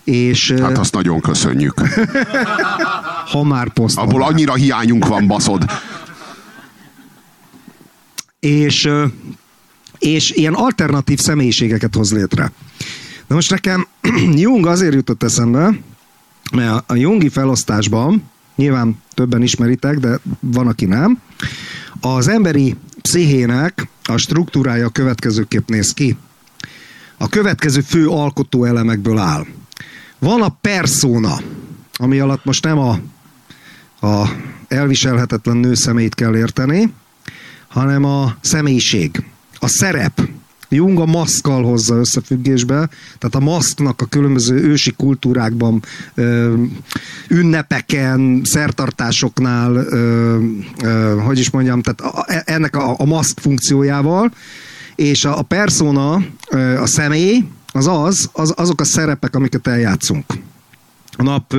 Speaker 2: És,
Speaker 1: hát azt nagyon köszönjük.
Speaker 2: ha már posztolás.
Speaker 1: Abból annyira hiányunk van, baszod.
Speaker 2: És, és ilyen alternatív személyiségeket hoz létre. Na most nekem Jung azért jutott eszembe, mert a Jungi felosztásban, nyilván többen ismeritek, de van, aki nem, az emberi pszichének a struktúrája következőképp néz ki. A következő fő alkotó elemekből áll. Van a persona, ami alatt most nem a, a elviselhetetlen nő szemét kell érteni, hanem a személyiség, a szerep, Jung a maszkkal hozza összefüggésbe, tehát a maszknak a különböző ősi kultúrákban, ö, ünnepeken, szertartásoknál, ö, ö, hogy is mondjam, tehát a, e, ennek a, a maszk funkciójával, és a, a persona, a személy, az az, az, azok a szerepek, amiket eljátszunk. A nap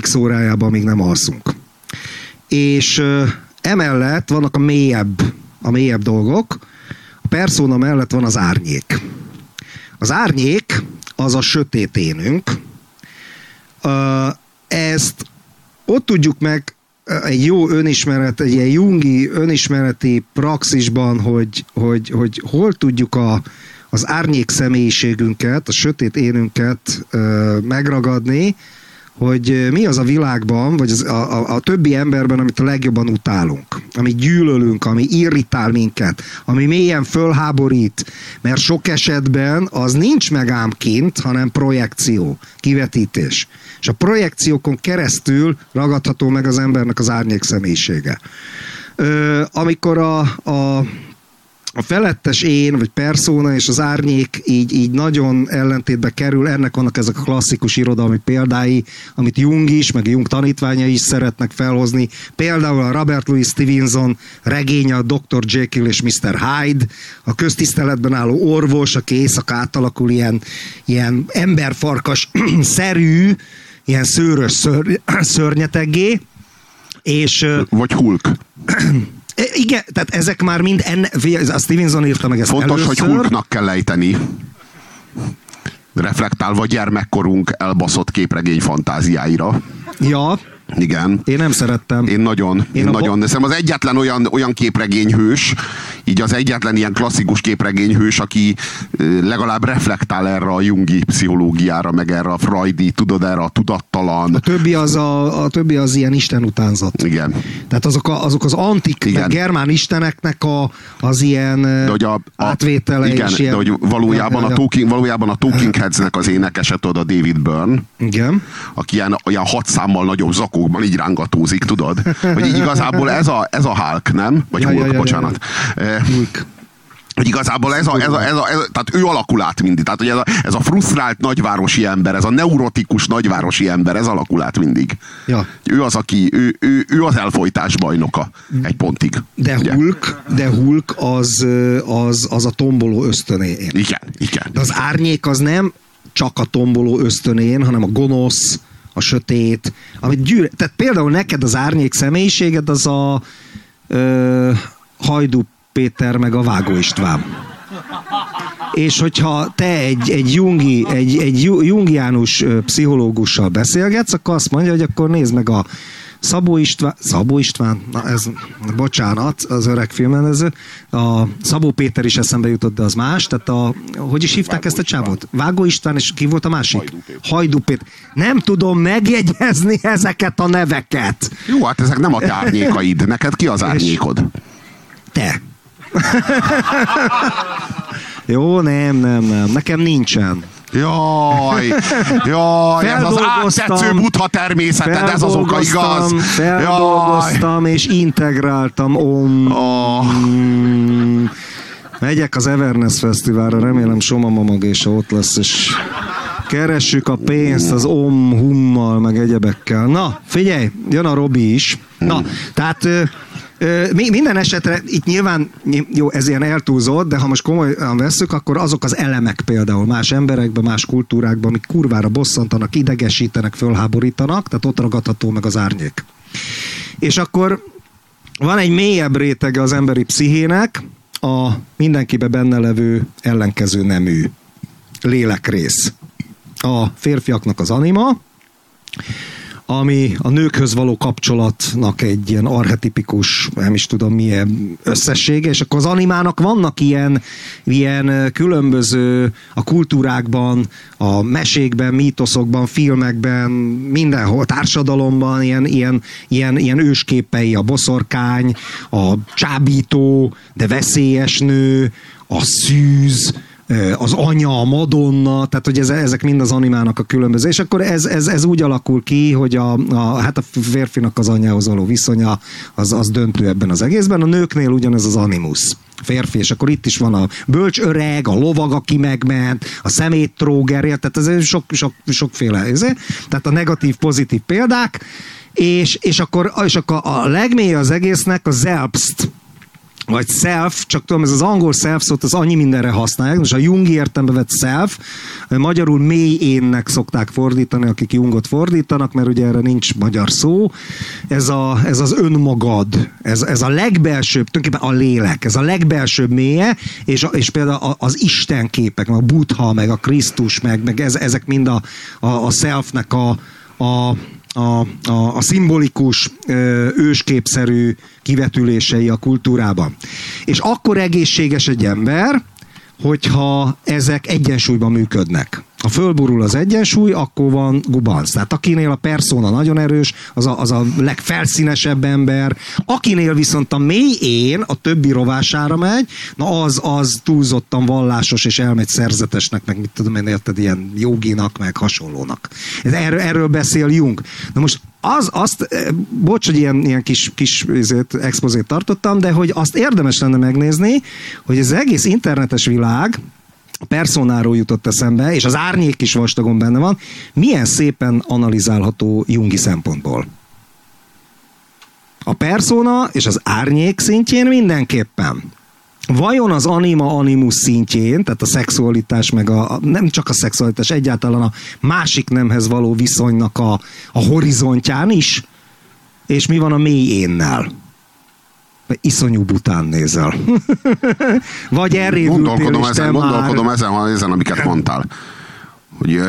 Speaker 2: x órájában még nem alszunk. És emellett vannak a mélyebb, a mélyebb dolgok, persona mellett van az árnyék. Az árnyék az a sötét énünk. Ezt ott tudjuk meg egy jó önismeret, egy ilyen jungi önismereti praxisban, hogy, hogy, hogy hol tudjuk a, az árnyék személyiségünket, a sötét énünket megragadni, hogy mi az a világban, vagy az, a, a, a többi emberben, amit a legjobban utálunk, ami gyűlölünk, ami irritál minket, ami mélyen fölháborít, mert sok esetben az nincs meg hanem projekció, kivetítés. És a projekciókon keresztül ragadható meg az embernek az árnyék személyisége. Ö, amikor a, a a felettes én, vagy persona és az árnyék így, így nagyon ellentétbe kerül, ennek vannak ezek a klasszikus irodalmi példái, amit Jung is, meg Jung tanítványai is szeretnek felhozni. Például a Robert Louis Stevenson regénye a Dr. Jekyll és Mr. Hyde, a köztiszteletben álló orvos, aki éjszaka átalakul ilyen, ilyen emberfarkas szerű, ilyen szőrös ször, szörnyeteggé, és...
Speaker 1: Vagy Hulk.
Speaker 2: E, igen, tehát ezek már mind enne, a Stevenson írta meg ezt
Speaker 1: Fontos,
Speaker 2: először.
Speaker 1: hogy Hulknak kell lejteni. Reflektálva gyermekkorunk elbaszott képregény fantáziáira.
Speaker 2: Ja,
Speaker 1: igen.
Speaker 2: Én nem szerettem.
Speaker 1: Én nagyon. Én, én nagyon. De szerintem az egyetlen olyan, olyan képregényhős, így az egyetlen ilyen klasszikus képregényhős, aki legalább reflektál erre a jungi pszichológiára, meg erre a freudi, tudod, erre a tudattalan.
Speaker 2: A többi az, a, a többi az ilyen isten utánzat.
Speaker 1: Igen.
Speaker 2: Tehát azok, a, azok az antik, igen. germán isteneknek a, az ilyen de hogy a, a, átvétele.
Speaker 1: Igen,
Speaker 2: és
Speaker 1: ilyen, de hogy valójában, a talking, valójában a Talking Headsnek az énekese, tudod, a David Byrne.
Speaker 2: Igen.
Speaker 1: Aki ilyen, ilyen hat számmal nagyobb zakókban így rángatózik, tudod? Hogy így igazából ez a, ez a Hulk, nem? Vagy ja, Hulk, ja, ja, bocsánat. Ja, ja. Hulk. Hogy igazából ez a, ez a, ez a, ez a, tehát ő alakul át mindig. Tehát, hogy ez a, ez a frusztrált nagyvárosi ember, ez a neurotikus nagyvárosi ember, ez alakul át mindig.
Speaker 2: Ja.
Speaker 1: Ő az, aki, ő, ő, ő az elfolytás bajnoka egy pontig.
Speaker 2: De ugye? Hulk, de Hulk az, az, az a tomboló ösztönén.
Speaker 1: Igen, igen.
Speaker 2: De az árnyék az nem csak a tomboló ösztönén, hanem a gonosz, a sötét, amit gyűr... Tehát például neked az árnyék személyiséged az a ö, Hajdú Péter meg a Vágó István. És hogyha te egy, egy, jungi, egy, egy jungiánus pszichológussal beszélgetsz, akkor azt mondja, hogy akkor nézd meg a Szabó István, Szabó István, na ez, bocsánat, az öreg filmrendező, a Szabó Péter is eszembe jutott, de az más, tehát a, hogy is hívták Vágó ezt a csávot? Vágó István, és ki volt a másik? Péter. Hajdú Péter. Nem tudom megjegyezni ezeket a neveket.
Speaker 1: Jó, hát ezek nem a te árnyékaid. Neked ki az árnyékod?
Speaker 2: Te. Jó, nem, nem, nem. Nekem nincsen.
Speaker 1: Jaj, jaj, ez az áttetsző butha természeted, ez az oka, igaz?
Speaker 2: Feldolgoztam jaj. és integráltam. Om. Oh. Megyek az Everness Fesztiválra, remélem Soma Mamagésa ott lesz, és keressük a pénzt az om, hummal, meg egyebekkel. Na, figyelj, jön a Robi is. Na, tehát minden esetre itt nyilván, jó, ez ilyen eltúlzott, de ha most komolyan veszük, akkor azok az elemek például más emberekben, más kultúrákban, amik kurvára bosszantanak, idegesítenek, fölháborítanak, tehát ott ragadható meg az árnyék. És akkor van egy mélyebb rétege az emberi pszichének, a mindenkibe benne levő ellenkező nemű lélekrész. A férfiaknak az anima, ami a nőkhöz való kapcsolatnak egy ilyen archetipikus, nem is tudom milyen összessége, és akkor az animának vannak ilyen, ilyen különböző a kultúrákban, a mesékben, mítoszokban, filmekben, mindenhol, társadalomban ilyen, ilyen, ilyen, ilyen ősképei, a boszorkány, a csábító, de veszélyes nő, a szűz, az anya, a Madonna, tehát hogy ez, ezek mind az animának a különböző, és akkor ez, ez, ez úgy alakul ki, hogy a, a, hát a férfinak az anyához való viszonya az, az döntő ebben az egészben, a nőknél ugyanez az animus férfi, és akkor itt is van a bölcs öreg, a lovag, aki megment, a szemét tróger, tehát ez sok, sok, sokféle, ez, tehát a negatív, pozitív példák, és, és akkor, és akkor a legmély az egésznek a zelpst, vagy self, csak tudom, ez az angol self szót, az annyi mindenre használják, most a Jungi értembe vett self, magyarul mély énnek szokták fordítani, akik Jungot fordítanak, mert ugye erre nincs magyar szó, ez, a, ez az önmagad, ez, ez a legbelsőbb, tulajdonképpen a lélek, ez a legbelsőbb mélye, és, és például az Isten képek, meg a Buddha, meg a Krisztus, meg, meg ez, ezek mind a, a, a selfnek a, a a, a, a szimbolikus, ősképszerű kivetülései a kultúrában. És akkor egészséges egy ember, hogyha ezek egyensúlyban működnek. Ha fölburul az egyensúly, akkor van gubanc. Tehát akinél a persona nagyon erős, az a, az a legfelszínesebb ember. Akinél viszont a mély én a többi rovására megy, na az, az túlzottan vallásos és elmegy szerzetesnek, meg mit tudom én, érted, ilyen joginak, meg hasonlónak. Ez erről, erről beszél Jung. Na most az, azt, eh, bocs, hogy ilyen, ilyen kis, kis ezért, expozét tartottam, de hogy azt érdemes lenne megnézni, hogy az egész internetes világ, a personáról jutott eszembe, és az árnyék is vastagon benne van, milyen szépen analizálható Jungi szempontból. A persona és az árnyék szintjén mindenképpen. Vajon az anima animus szintjén, tehát a szexualitás, meg a, nem csak a szexualitás, egyáltalán a másik nemhez való viszonynak a, a horizontján is, és mi van a mély énnel? iszonyú bután nézel. Vagy erre
Speaker 1: gondolkodom ezen, már... gondolkodom ezen, ezen, amiket mondtál. Hogy,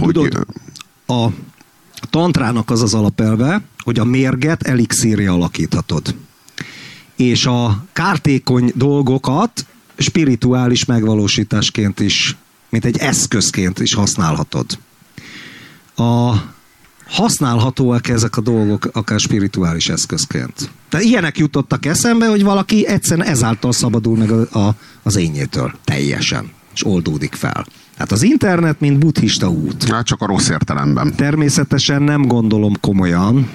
Speaker 2: hogy Tudod, a tantrának az az alapelve, hogy a mérget elixírja alakíthatod. És a kártékony dolgokat spirituális megvalósításként is, mint egy eszközként is használhatod. A használhatóak ezek a dolgok akár spirituális eszközként. Tehát ilyenek jutottak eszembe, hogy valaki egyszerűen ezáltal szabadul meg a, a, az ényétől teljesen, és oldódik fel. Hát az internet, mint buddhista út.
Speaker 1: Hát csak a rossz értelemben.
Speaker 2: Természetesen nem gondolom komolyan,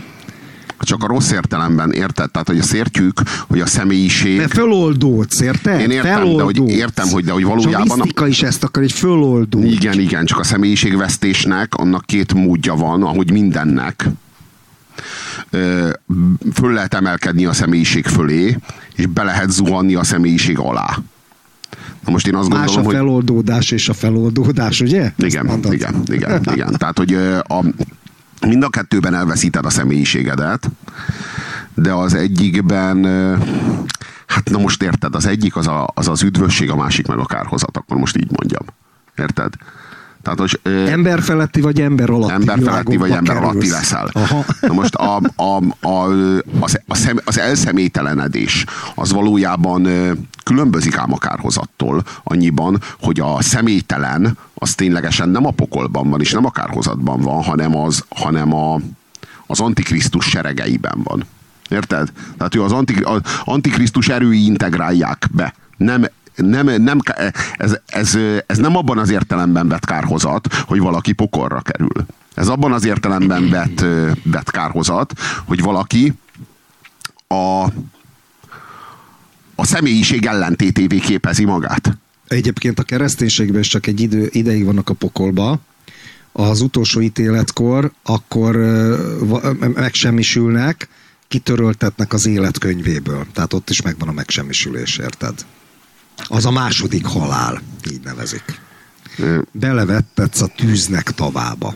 Speaker 1: csak a rossz értelemben, érted? Tehát, hogy azt értjük, hogy a személyiség...
Speaker 2: De föloldódsz, érted?
Speaker 1: Én értem, föloldódsz. de hogy, értem, hogy, de hogy valójában...
Speaker 2: És a is ezt akar, hogy föloldódsz.
Speaker 1: Igen, igen, csak a személyiségvesztésnek annak két módja van, ahogy mindennek. Föl lehet emelkedni a személyiség fölé, és be lehet zuhanni a személyiség alá.
Speaker 2: Na most én azt Más gondolom, a feloldódás hogy... és a feloldódás, ugye?
Speaker 1: Igen, igen, igen, igen. Tehát, hogy a, Mind a kettőben elveszíted a személyiségedet, de az egyikben, hát na most érted, az egyik az, a, az az üdvösség, a másik meg a kárhozat, akkor most így mondjam. Érted?
Speaker 2: Tehát, hogy, ö, ember feletti vagy ember alatti
Speaker 1: Ember feletti vagy ember kerülsz. alatti leszel. Aha. Na most a, a, a, az, a szem, az elszemélytelenedés az valójában különbözik ám a kárhozattól annyiban, hogy a személytelen az ténylegesen nem a pokolban van, és nem a kárhozatban van, hanem az, hanem a, az antikrisztus seregeiben van. Érted? Tehát ő az, antik, az antikrisztus erői integrálják be. Nem nem, nem, ez, ez, ez nem abban az értelemben vett kárhozat, hogy valaki pokorra kerül. Ez abban az értelemben vett, vett kárhozat, hogy valaki a, a személyiség ellentétévé képezi magát.
Speaker 2: Egyébként a kereszténységben is csak egy idő, ideig vannak a pokolba, az utolsó ítéletkor akkor megsemmisülnek, kitöröltetnek az életkönyvéből. Tehát ott is megvan a megsemmisülés, érted? Az a második halál, így nevezik. Belevettetsz a tűznek tavába.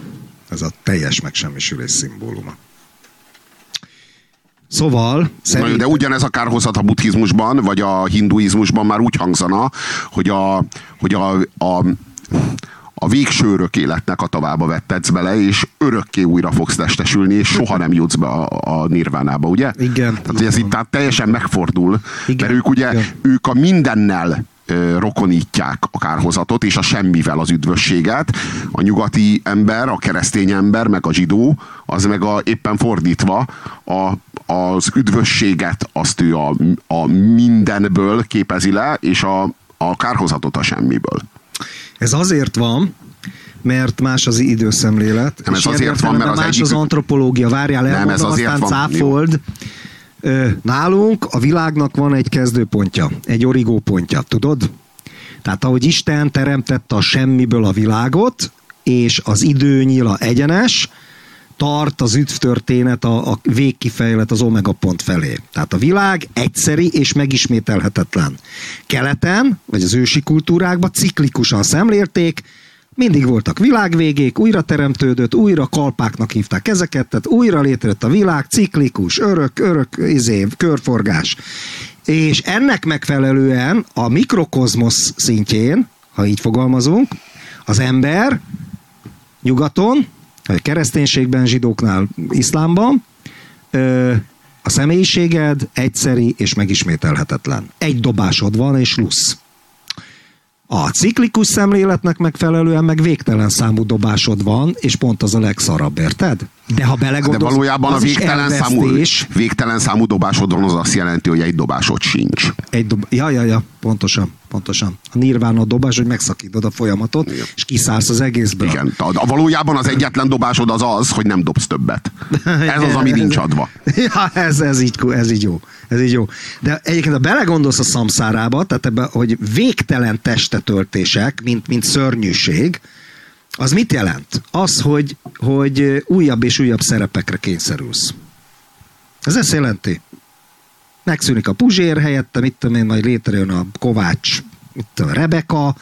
Speaker 2: Ez a teljes megsemmisülés szimbóluma. Szóval...
Speaker 1: Szerint... De ugyanez a kárhozat a buddhizmusban, vagy a hinduizmusban már úgy hangzana, hogy a, hogy a, a a végső örök életnek a tavába vettetsz bele, és örökké újra fogsz testesülni, és soha nem jutsz be a, a nirvánába, ugye?
Speaker 2: Igen.
Speaker 1: Tehát ez itt tehát teljesen megfordul, Igen. mert ők ugye, Igen. ők a mindennel rokonítják a kárhozatot és a semmivel az üdvösséget. A nyugati ember, a keresztény ember, meg a zsidó, az meg a, éppen fordítva a, az üdvösséget azt ő a, a mindenből képezi le, és a, a kárhozatot a semmiből.
Speaker 2: Ez azért van, mert más az időszemlélet.
Speaker 1: Nem, ez azért van, mert az
Speaker 2: más
Speaker 1: egyik...
Speaker 2: az antropológia. Várjál, elmondom, nem, ez azért aztán van. cáfold. Jó. Nálunk a világnak van egy kezdőpontja, egy origópontja, tudod? Tehát ahogy Isten teremtette a semmiből a világot, és az idő nyila egyenes, tart az üdvtörténet a, a végkifejlet az omega pont felé. Tehát a világ egyszeri és megismételhetetlen. Keleten, vagy az ősi kultúrákban ciklikusan szemlélték, mindig voltak világvégék, újra teremtődött, újra kalpáknak hívták ezeket, tehát újra létrejött a világ, ciklikus, örök, örök, izé, körforgás. És ennek megfelelően a mikrokozmosz szintjén, ha így fogalmazunk, az ember nyugaton, kereszténységben, zsidóknál, iszlámban, a személyiséged egyszeri és megismételhetetlen. Egy dobásod van, és lusz. A ciklikus szemléletnek megfelelően meg végtelen számú dobásod van, és pont az a legszarabb, érted? De ha belegondolsz,
Speaker 1: De valójában a végtelen számú, végtelen számú dobásod van, az azt jelenti, hogy egy dobásod sincs.
Speaker 2: Egy dob... Ja, ja, ja, pontosan, pontosan. A nirván a dobás, hogy megszakítod a folyamatot, Igen. és kiszállsz az egészből.
Speaker 1: Igen, a, valójában az egyetlen dobásod az az, hogy nem dobsz többet. Ez az, ami nincs adva.
Speaker 2: Ja, ez, ez, így, ez így jó. Ez így jó. De egyébként, ha belegondolsz a szamszárába, tehát ebbe, hogy végtelen testetöltések, mint, mint szörnyűség, az mit jelent? Az, hogy, hogy újabb és újabb szerepekre kényszerülsz. Ez ezt jelenti. Megszűnik a Puzsér helyette, mit tudom én, majd létrejön a Kovács, mit tudom, Rebeka,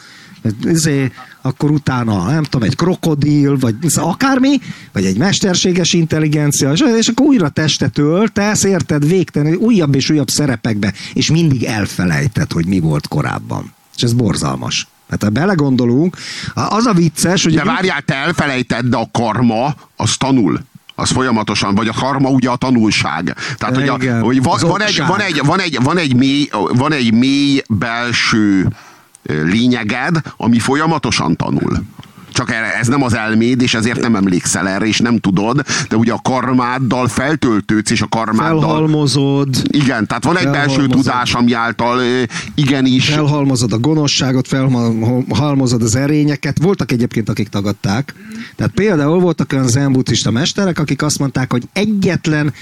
Speaker 2: ezért, akkor utána, nem tudom, egy krokodil, vagy akármi, vagy egy mesterséges intelligencia, és akkor újra testet öltesz, érted, végtelen, újabb és újabb szerepekbe, és mindig elfelejted, hogy mi volt korábban. És ez borzalmas. Hát ha belegondolunk, az a vicces, hogy...
Speaker 1: De várjál, te elfelejted, de a karma az tanul. Az folyamatosan, vagy a karma ugye a tanulság. Tehát, hogy, a, hogy van, van, egy, van, egy, van, egy, van, egy mély, van egy mély belső lényeged, ami folyamatosan tanul csak ez nem az elméd, és ezért nem emlékszel erre, és nem tudod, de ugye a karmáddal feltöltődsz, és a karmáddal...
Speaker 2: Felhalmozod.
Speaker 1: Igen, tehát van egy belső tudás, ami által igenis...
Speaker 2: Felhalmozod a gonoszságot, felhalmozod az erényeket. Voltak egyébként, akik tagadták. Tehát például voltak olyan zen mesterek, akik azt mondták, hogy egyetlen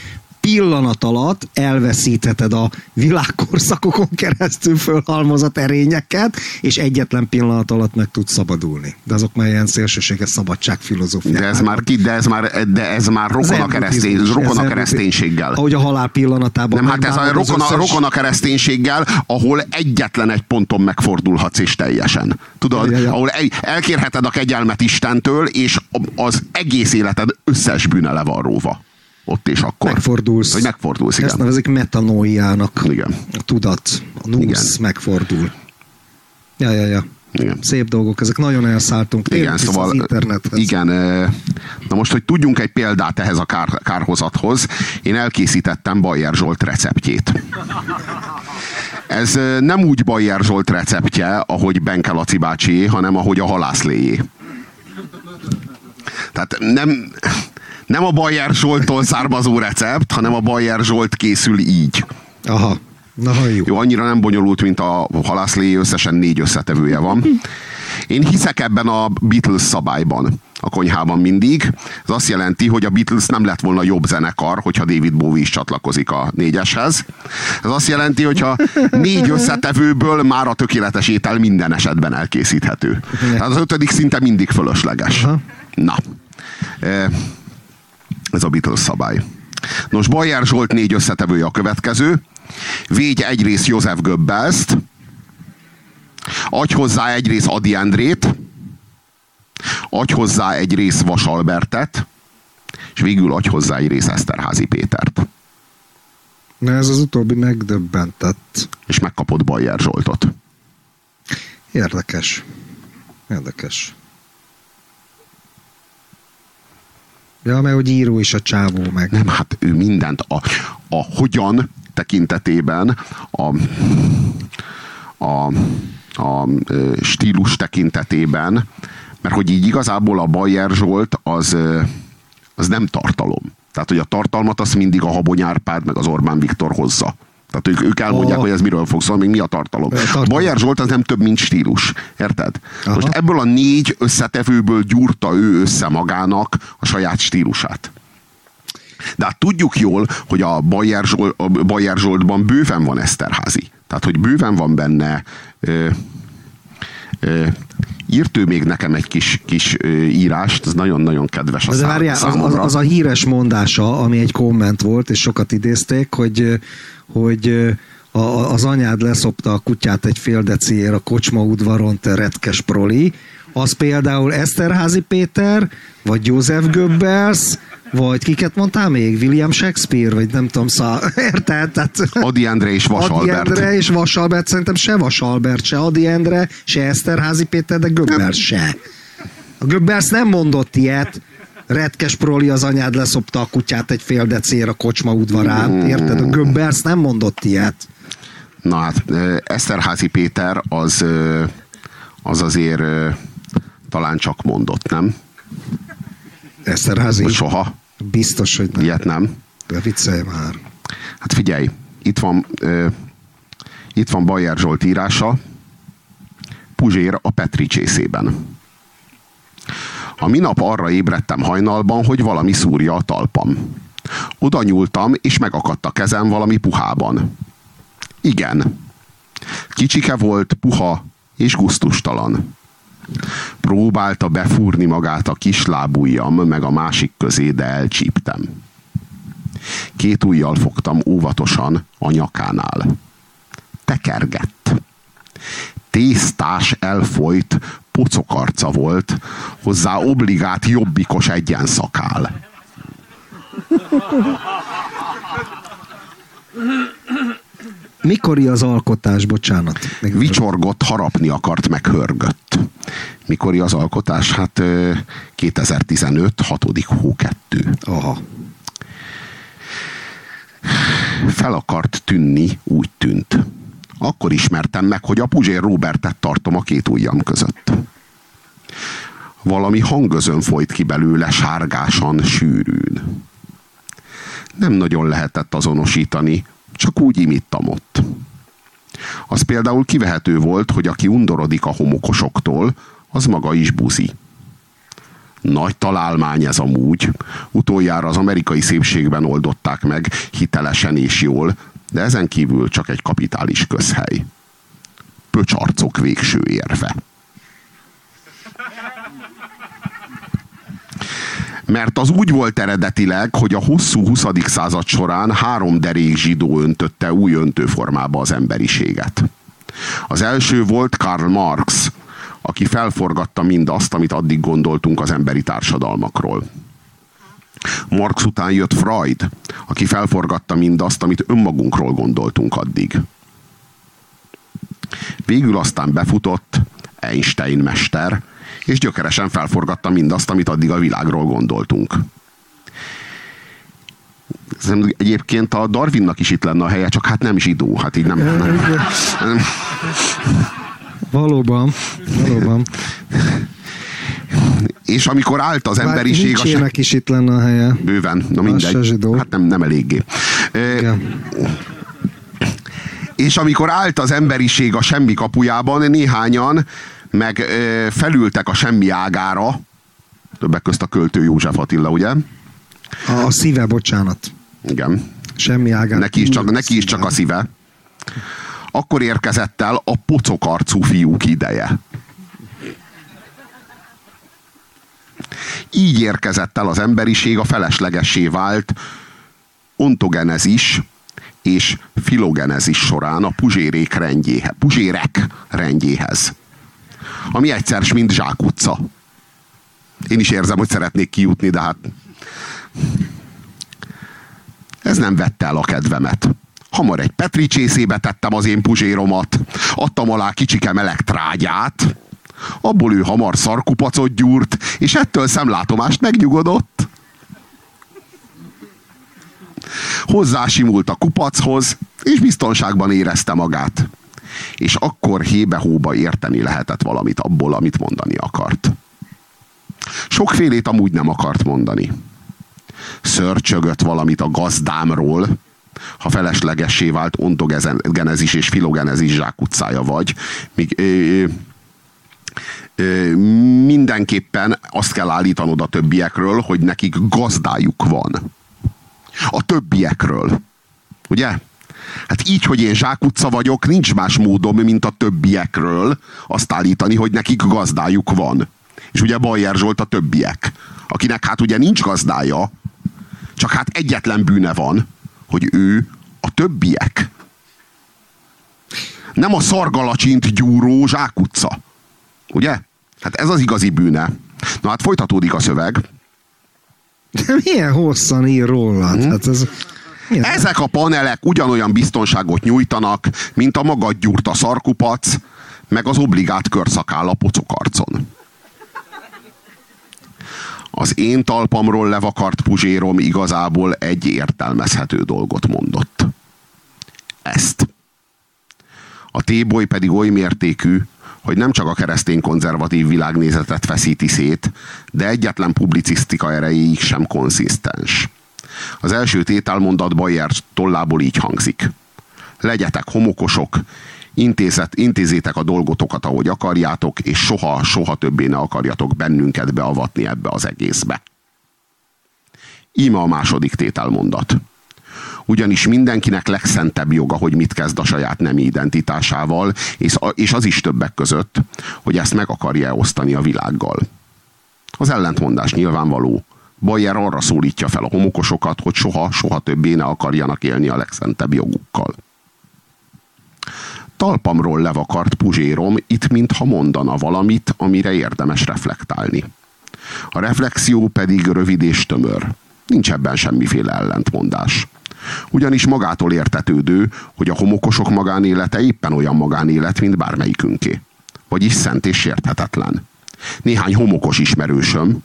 Speaker 2: pillanat alatt elveszítheted a világkorszakokon keresztül fölhalmozott erényeket, és egyetlen pillanat alatt meg tudsz szabadulni. De azok már ilyen szélsőséges szabadságfilozófia.
Speaker 1: De ez már ki, de ez már, de ez már rokon, a, keresztény, rokon a kereszténységgel.
Speaker 2: Ahogy a halál pillanatában.
Speaker 1: Nem, hát ez a rokon, összes... a rokon a kereszténységgel, ahol egyetlen egy ponton megfordulhatsz és teljesen. Tudod, ja, ja. ahol elkérheted a kegyelmet Istentől, és az egész életed összes bűne le van róva ott és akkor.
Speaker 2: Megfordulsz.
Speaker 1: Vagy megfordulsz, igen.
Speaker 2: Ezt nevezik metanóiának.
Speaker 1: Igen.
Speaker 2: A tudat, a nusz igen. megfordul. Ja, ja, ja. Igen. Szép dolgok, ezek nagyon elszálltunk.
Speaker 1: Igen, szóval, az internethez. Igen, na most, hogy tudjunk egy példát ehhez a kár, kárhozathoz, én elkészítettem Bajer Zsolt receptjét. Ez nem úgy Bajer Zsolt receptje, ahogy Benke Laci bácsi, hanem ahogy a halászléjé. Tehát nem, nem a Bayer Zsoltól származó recept, hanem a Bayer Zsolt készül így.
Speaker 2: Aha. Na, jó.
Speaker 1: jó, annyira nem bonyolult, mint a halászlé, összesen négy összetevője van. Én hiszek ebben a Beatles szabályban a konyhában mindig. Ez azt jelenti, hogy a Beatles nem lett volna jobb zenekar, hogyha David Bowie is csatlakozik a négyeshez. Ez azt jelenti, hogyha négy összetevőből már a tökéletes étel minden esetben elkészíthető. Tehát az ötödik szinte mindig fölösleges. Na. Ez a Beatles szabály. Nos, Bajer Zsolt négy összetevője a következő. Végy egyrészt József Göbbelszt, adj hozzá egyrészt Adi Endrét, adj hozzá egy rész Vasalbertet, és végül adj hozzá egy rész Eszterházi Pétert.
Speaker 2: Na ez az utóbbi megdöbbentett.
Speaker 1: És megkapott Bajer Zsoltot.
Speaker 2: Érdekes. Érdekes. Ja, mert hogy író is a csávó meg.
Speaker 1: Nem, hát ő mindent a, a hogyan tekintetében, a, a, a stílus tekintetében, mert hogy így igazából a Bayer Zsolt az, az nem tartalom. Tehát, hogy a tartalmat azt mindig a Habony Árpád meg az Orbán Viktor hozza. Tehát ők, ők elmondják, oh. hogy ez miről fog szólni, még mi a tartalom. A Bajer Zsolt az nem több, mint stílus. Érted? Aha. Most ebből a négy összetevőből gyúrta ő össze magának a saját stílusát. De hát tudjuk jól, hogy a Bajer, Zsolt, a Bajer Zsoltban bőven van Eszterházi. Tehát, hogy bőven van benne ö, ö, írt ő még nekem egy kis, kis írást, ez nagyon-nagyon kedves a
Speaker 2: De várjál, az, az, az, a híres mondása, ami egy komment volt, és sokat idézték, hogy, hogy a, az anyád leszopta a kutyát egy fél deciért a kocsma udvaron, te retkes proli, az például Eszterházi Péter, vagy József Goebbels, vagy kiket mondtál még? William Shakespeare, vagy nem tudom, szá... érted? Tehát...
Speaker 1: Adi Endre és Vasalbert.
Speaker 2: Adi Endre és Vasalbert, szerintem se Vasalbert, se Adi Endre, se Eszterházi Péter, de Goebbels se. A Goebbels nem mondott ilyet, retkes proli az anyád leszopta a kutyát egy fél decér a kocsma udvarán, mm. érted? A Goebbels nem mondott ilyet.
Speaker 1: Na hát, Eszterházi Péter az, az azért talán csak mondott, nem?
Speaker 2: Eszterházi?
Speaker 1: Vagy soha.
Speaker 2: Biztos, hogy nem.
Speaker 1: Ilyet nem.
Speaker 2: De viccelj már.
Speaker 1: Hát figyelj, itt van, uh, itt van Bajer Zsolt írása, Puzsér a Petri csészében. A minap arra ébredtem hajnalban, hogy valami szúrja a talpam. Oda nyúltam, és megakadt a kezem valami puhában. Igen. Kicsike volt, puha és guztustalan. Próbálta befúrni magát a kislábujjam meg a másik közé, de elcsíptem. Két ujjal fogtam óvatosan a nyakánál. Tekergett. Tésztás elfolyt, pocokarca volt, hozzá obligát jobbikos egyenszakál.
Speaker 2: Mikori az alkotás, bocsánat?
Speaker 1: Meg Vicsorgott, harapni akart, meg hörgött. Mikori az alkotás? Hát 2015, 6. hó 2.
Speaker 2: Aha.
Speaker 1: Fel akart tűnni, úgy tűnt. Akkor ismertem meg, hogy a Puzsér Robertet tartom a két ujjam között. Valami hangözön folyt ki belőle sárgásan, sűrűn. Nem nagyon lehetett azonosítani, csak úgy imittam ott. Az például kivehető volt, hogy aki undorodik a homokosoktól, az maga is buzi. Nagy találmány ez amúgy. Utoljára az amerikai szépségben oldották meg, hitelesen és jól, de ezen kívül csak egy kapitális közhely. Pöcsarcok végső érve. Mert az úgy volt eredetileg, hogy a hosszú 20. század során három derék zsidó öntötte új öntőformába az emberiséget. Az első volt Karl Marx, aki felforgatta mindazt, amit addig gondoltunk az emberi társadalmakról. Marx után jött Freud, aki felforgatta mindazt, amit önmagunkról gondoltunk addig. Végül aztán befutott Einstein mester, és gyökeresen felforgatta mindazt, amit addig a világról gondoltunk. Egyébként a Darwinnak is itt lenne a helye, csak hát nem zsidó, hát így nem. nem.
Speaker 2: Valóban, valóban.
Speaker 1: És amikor állt az emberiség...
Speaker 2: a se... is itt lenne a helye.
Speaker 1: Bőven, na mindegy. Hát nem, nem eléggé. Igen. És amikor állt az emberiség a semmi kapujában, néhányan meg ö, felültek a semmi ágára, többek közt a költő József Attila, ugye?
Speaker 2: A, a szíve, bocsánat.
Speaker 1: Igen.
Speaker 2: Semmi ágára.
Speaker 1: Neki is csak, neki is csak a szíve. Akkor érkezett el a pocokarcú fiúk ideje. Így érkezett el az emberiség a feleslegessé vált ontogenezis és filogenezis során a puzsérék rendjéhez, puzsérek rendjéhez ami egyszer, mint zsákutca. Én is érzem, hogy szeretnék kijutni, de hát ez nem vette el a kedvemet. Hamar egy Petri csészébe tettem az én puzséromat, adtam alá kicsike meleg trágyát, abból ő hamar szarkupacot gyúrt, és ettől szemlátomást megnyugodott. Hozzásimult a kupachoz, és biztonságban érezte magát és akkor hébe-hóba érteni lehetett valamit abból, amit mondani akart. Sokfélét amúgy nem akart mondani. Szörcsögött valamit a gazdámról, ha feleslegessé vált ontogenezis és filogenezis zsákutcája vagy, míg ö, ö, mindenképpen azt kell állítanod a többiekről, hogy nekik gazdájuk van. A többiekről. Ugye? Hát így, hogy én zsákutca vagyok, nincs más módom, mint a többiekről azt állítani, hogy nekik gazdájuk van. És ugye Bajer Zsolt a többiek, akinek hát ugye nincs gazdája, csak hát egyetlen bűne van, hogy ő a többiek. Nem a szargalacsint gyúró zsákutca. Ugye? Hát ez az igazi bűne. Na hát folytatódik a szöveg.
Speaker 2: De milyen hosszan ír rólad? Hmm. Hát ez...
Speaker 1: Milyen? Ezek a panelek ugyanolyan biztonságot nyújtanak, mint a magad gyúrta szarkupac, meg az obligát körszakál a pocokarcon. Az én talpamról levakart puzsérom igazából egy értelmezhető dolgot mondott. Ezt. A téboly pedig oly mértékű, hogy nem csak a keresztény konzervatív világnézetet feszíti szét, de egyetlen publicisztika erejéig sem konszisztens. Az első tételmondat Bayer tollából így hangzik. Legyetek homokosok, intézet, intézétek a dolgotokat, ahogy akarjátok, és soha, soha többé ne akarjatok bennünket beavatni ebbe az egészbe. Íme a második tételmondat. Ugyanis mindenkinek legszentebb joga, hogy mit kezd a saját nemi identitásával, és, és az is többek között, hogy ezt meg akarja osztani a világgal. Az ellentmondás nyilvánvaló. Bayer arra szólítja fel a homokosokat, hogy soha, soha többé ne akarjanak élni a legszentebb jogukkal talpamról levakart puzsérom itt mintha mondana valamit, amire érdemes reflektálni. A reflexió pedig rövid és tömör. Nincs ebben semmiféle ellentmondás. Ugyanis magától értetődő, hogy a homokosok magánélete éppen olyan magánélet, mint bármelyikünké. Vagyis szent és sérthetetlen. Néhány homokos ismerősöm,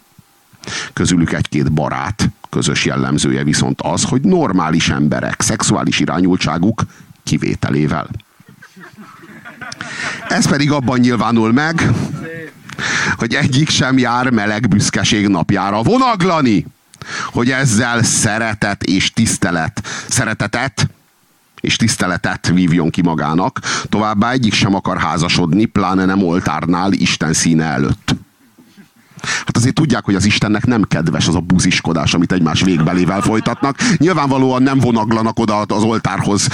Speaker 1: közülük egy-két barát, közös jellemzője viszont az, hogy normális emberek szexuális irányultságuk kivételével. Ez pedig abban nyilvánul meg, hogy egyik sem jár meleg büszkeség napjára vonaglani, hogy ezzel szeretet és tisztelet, szeretetet és tiszteletet vívjon ki magának, továbbá egyik sem akar házasodni, pláne nem oltárnál Isten színe előtt. Hát azért tudják, hogy az Istennek nem kedves az a buziskodás, amit egymás végbelével folytatnak. Nyilvánvalóan nem vonaglanak oda az oltárhoz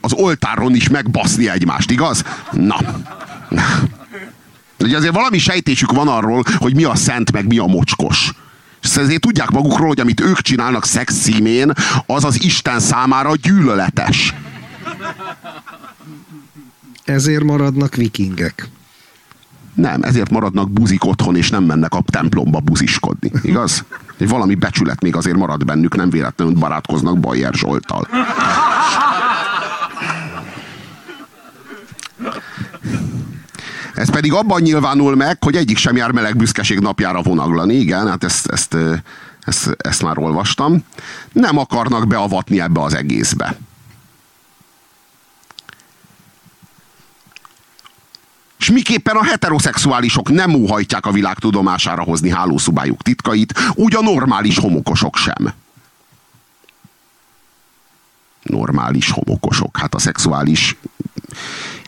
Speaker 1: az oltáron is megbaszni egymást, igaz? Na. Ugye azért valami sejtésük van arról, hogy mi a szent, meg mi a mocskos. És ezért tudják magukról, hogy amit ők csinálnak szex címén, az az Isten számára gyűlöletes.
Speaker 2: Ezért maradnak vikingek.
Speaker 1: Nem, ezért maradnak buzik otthon, és nem mennek a templomba buziskodni. Igaz? Egy valami becsület még azért marad bennük, nem véletlenül barátkoznak Bajer Zsoltal. Ez pedig abban nyilvánul meg, hogy egyik sem jár meleg büszkeség napjára vonaglani. Igen, hát ezt, ezt, ezt, ezt már olvastam. Nem akarnak beavatni ebbe az egészbe. És miképpen a heteroszexuálisok nem óhajtják a világ tudomására hozni hálószobájuk titkait, úgy a normális homokosok sem. Normális homokosok. Hát a szexuális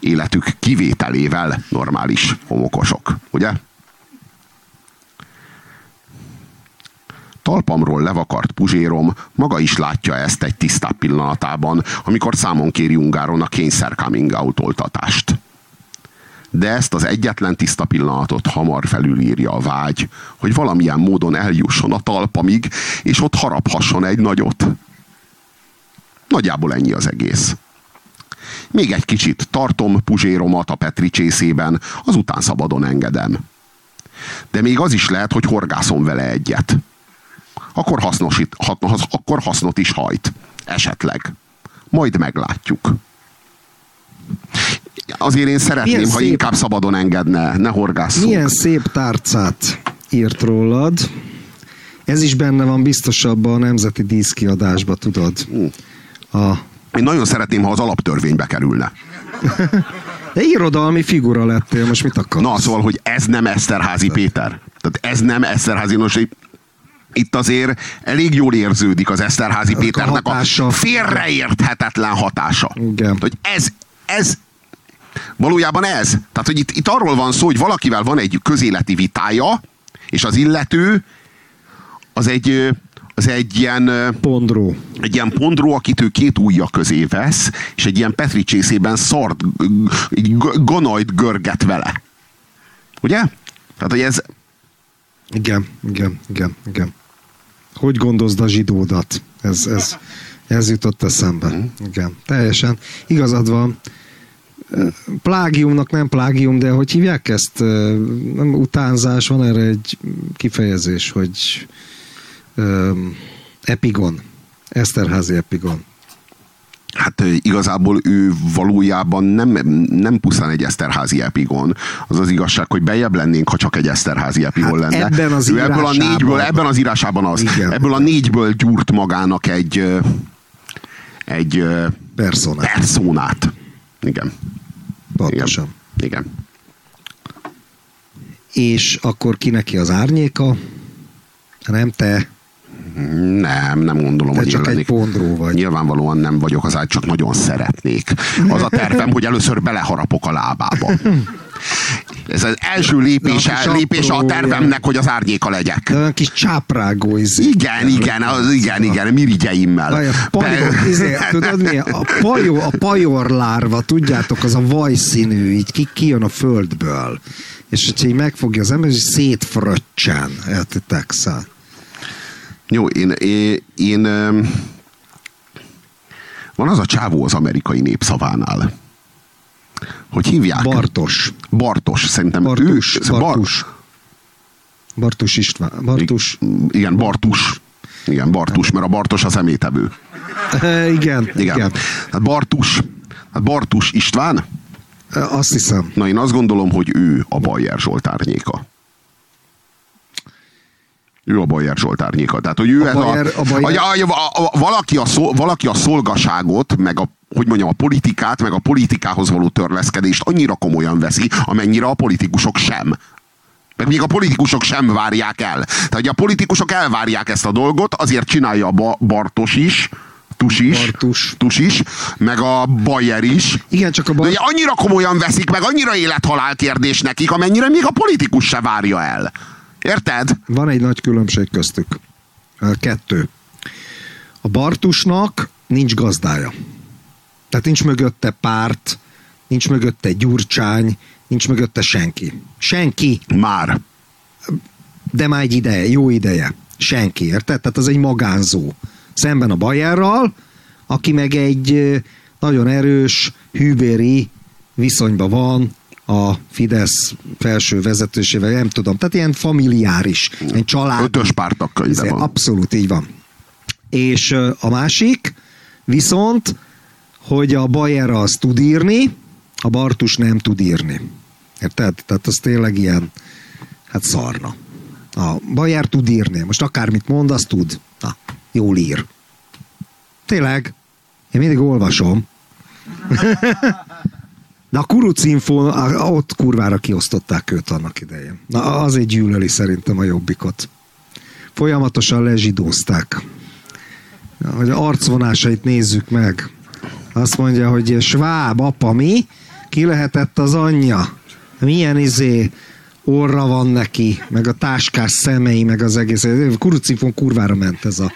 Speaker 1: életük kivételével normális homokosok, ugye? Talpamról levakart puzsérom maga is látja ezt egy tisztább pillanatában, amikor számon kéri Ungáron a kényszer coming out oltatást. De ezt az egyetlen tiszta pillanatot hamar felülírja a vágy, hogy valamilyen módon eljusson a talpamig, és ott haraphasson egy nagyot. Nagyjából ennyi az egész. Még egy kicsit tartom puzséromat a Petri csészében, azután szabadon engedem. De még az is lehet, hogy horgászom vele egyet. Akkor, hasznosít, ha, akkor hasznot is hajt. Esetleg. Majd meglátjuk. Azért én szeretném, Milyen ha szép... inkább szabadon engedne, ne horgásszunk.
Speaker 2: Milyen szép tárcát írt rólad. Ez is benne van biztosabban a nemzeti díszkiadásba, tudod. Hm.
Speaker 1: A én nagyon szeretném, ha az alaptörvénybe kerülne.
Speaker 2: De irodalmi figura lettél, most mit akarsz?
Speaker 1: Na, szóval, hogy ez nem Eszterházi Péter. Tehát ez nem Eszterházi, nos, itt azért elég jól érződik az Eszterházi Péternek a, a félreérthetetlen hatása.
Speaker 2: Igen.
Speaker 1: Hogy ez, ez valójában ez. Tehát, hogy itt, itt arról van szó, hogy valakivel van egy közéleti vitája, és az illető az egy, az egy ilyen...
Speaker 2: Pondró.
Speaker 1: Egy ilyen pondró, akit ő két ujja közé vesz, és egy ilyen Petri csészében szart, ganajt görget vele. Ugye? Tehát, hogy ez...
Speaker 2: Igen, igen, igen, igen. Hogy gondozd a zsidódat? Ez, ez, ez jutott eszembe. Mm. Igen, teljesen. Igazad van. Plágiumnak nem plágium, de hogy hívják ezt? Nem utánzás, van erre egy kifejezés, hogy um, epigon. Eszterházi epigon.
Speaker 1: Hát igazából ő valójában nem, nem pusztán egy Eszterházi epigon. Az az igazság, hogy bejebb lennénk, ha csak egy Eszterházi epigon hát lenne.
Speaker 2: Ebben az
Speaker 1: ő ebből a négyből, ebben az írásában az. Igen. Ebből a négyből gyúrt magának egy egy
Speaker 2: personát.
Speaker 1: personát. Igen.
Speaker 2: Pontosan.
Speaker 1: Igen. Igen.
Speaker 2: És akkor ki neki az árnyéka? Nem te.
Speaker 1: Nem, nem gondolom,
Speaker 2: Te
Speaker 1: hogy
Speaker 2: csak
Speaker 1: én
Speaker 2: egy pondró vagy.
Speaker 1: Nyilvánvalóan nem vagyok az ágy, csak nagyon szeretnék. Az a tervem, hogy először beleharapok a lábába. Ez az első lépése,
Speaker 2: Na,
Speaker 1: lépése a tervemnek, hogy az árnyéka legyek.
Speaker 2: De olyan kis csáprágó izé.
Speaker 1: Igen, igen, az, igen, igen, mirigyeimmel.
Speaker 2: Vaj, a pajor, izé, tudod mi? A pajor, a pajorlárva, tudjátok, az a vajszínű, így ki, kijön a földből. És hogyha így megfogja az ember, és szétfröccsen. Értitek? Szóval.
Speaker 1: Jó, én, én, én van az a csávó az amerikai népszavánál. Hogy hívják?
Speaker 2: Bartos.
Speaker 1: Bartos, szerintem
Speaker 2: Bartus.
Speaker 1: ő.
Speaker 2: Bartus. Bartus István. Bartus.
Speaker 1: Igen, Bartus. Igen, Bartus, mert a Bartos az emétevő.
Speaker 2: E, igen,
Speaker 1: Igen.
Speaker 2: igen.
Speaker 1: Hát Bartus, hát Bartus István,
Speaker 2: E, Azt hiszem.
Speaker 1: na én azt gondolom, hogy ő a Bajer Zsolt árnyéka. Ő a Bajer Zsolt árnyéka. Tehát, hogy ő
Speaker 2: A
Speaker 1: ez
Speaker 2: Bajer-
Speaker 1: a,
Speaker 2: a Bajer-
Speaker 1: a, a, a, valaki, a szol, valaki a szolgaságot, meg a hogy mondjam, a politikát, meg a politikához való törleszkedést annyira komolyan veszi, amennyire a politikusok sem. Meg még a politikusok sem várják el. Tehát, hogy a politikusok elvárják ezt a dolgot, azért csinálja a ba- Bartos is, Tus is,
Speaker 2: Bartus.
Speaker 1: Tus is, meg a Bayer is.
Speaker 2: Igen, csak a
Speaker 1: ugye annyira komolyan veszik, meg annyira élethalál kérdés nekik, amennyire még a politikus se várja el. Érted?
Speaker 2: Van egy nagy különbség köztük. Kettő. A Bartusnak nincs gazdája. Tehát nincs mögötte párt, nincs mögötte gyurcsány, nincs mögötte senki. Senki,
Speaker 1: Már.
Speaker 2: de már egy ideje, jó ideje. Senki, érted? Tehát az egy magánzó. Szemben a Bajerral, aki meg egy nagyon erős, hűbéri viszonyban van a Fidesz felső vezetősével, nem tudom, tehát ilyen familiáris, ilyen család.
Speaker 1: Ötös pártak könyve
Speaker 2: Izé,
Speaker 1: van.
Speaker 2: Abszolút így van. És a másik viszont, hogy a Bayer az tud írni, a Bartus nem tud írni. Érted? Tehát az tényleg ilyen, hát szarna. A Bayer tud írni. Most akármit mond, azt tud. Na, jól ír. Tényleg. Én mindig olvasom. De a kurucinfo, ott kurvára kiosztották őt annak idején. Na, azért gyűlöli szerintem a jobbikot. Folyamatosan lezsidózták. Hogy arcvonásait nézzük meg. Azt mondja, hogy sváb apa mi? Ki lehetett az anyja? Milyen izé orra van neki, meg a táskás szemei, meg az egész. Kurucinfon kurvára ment ez a,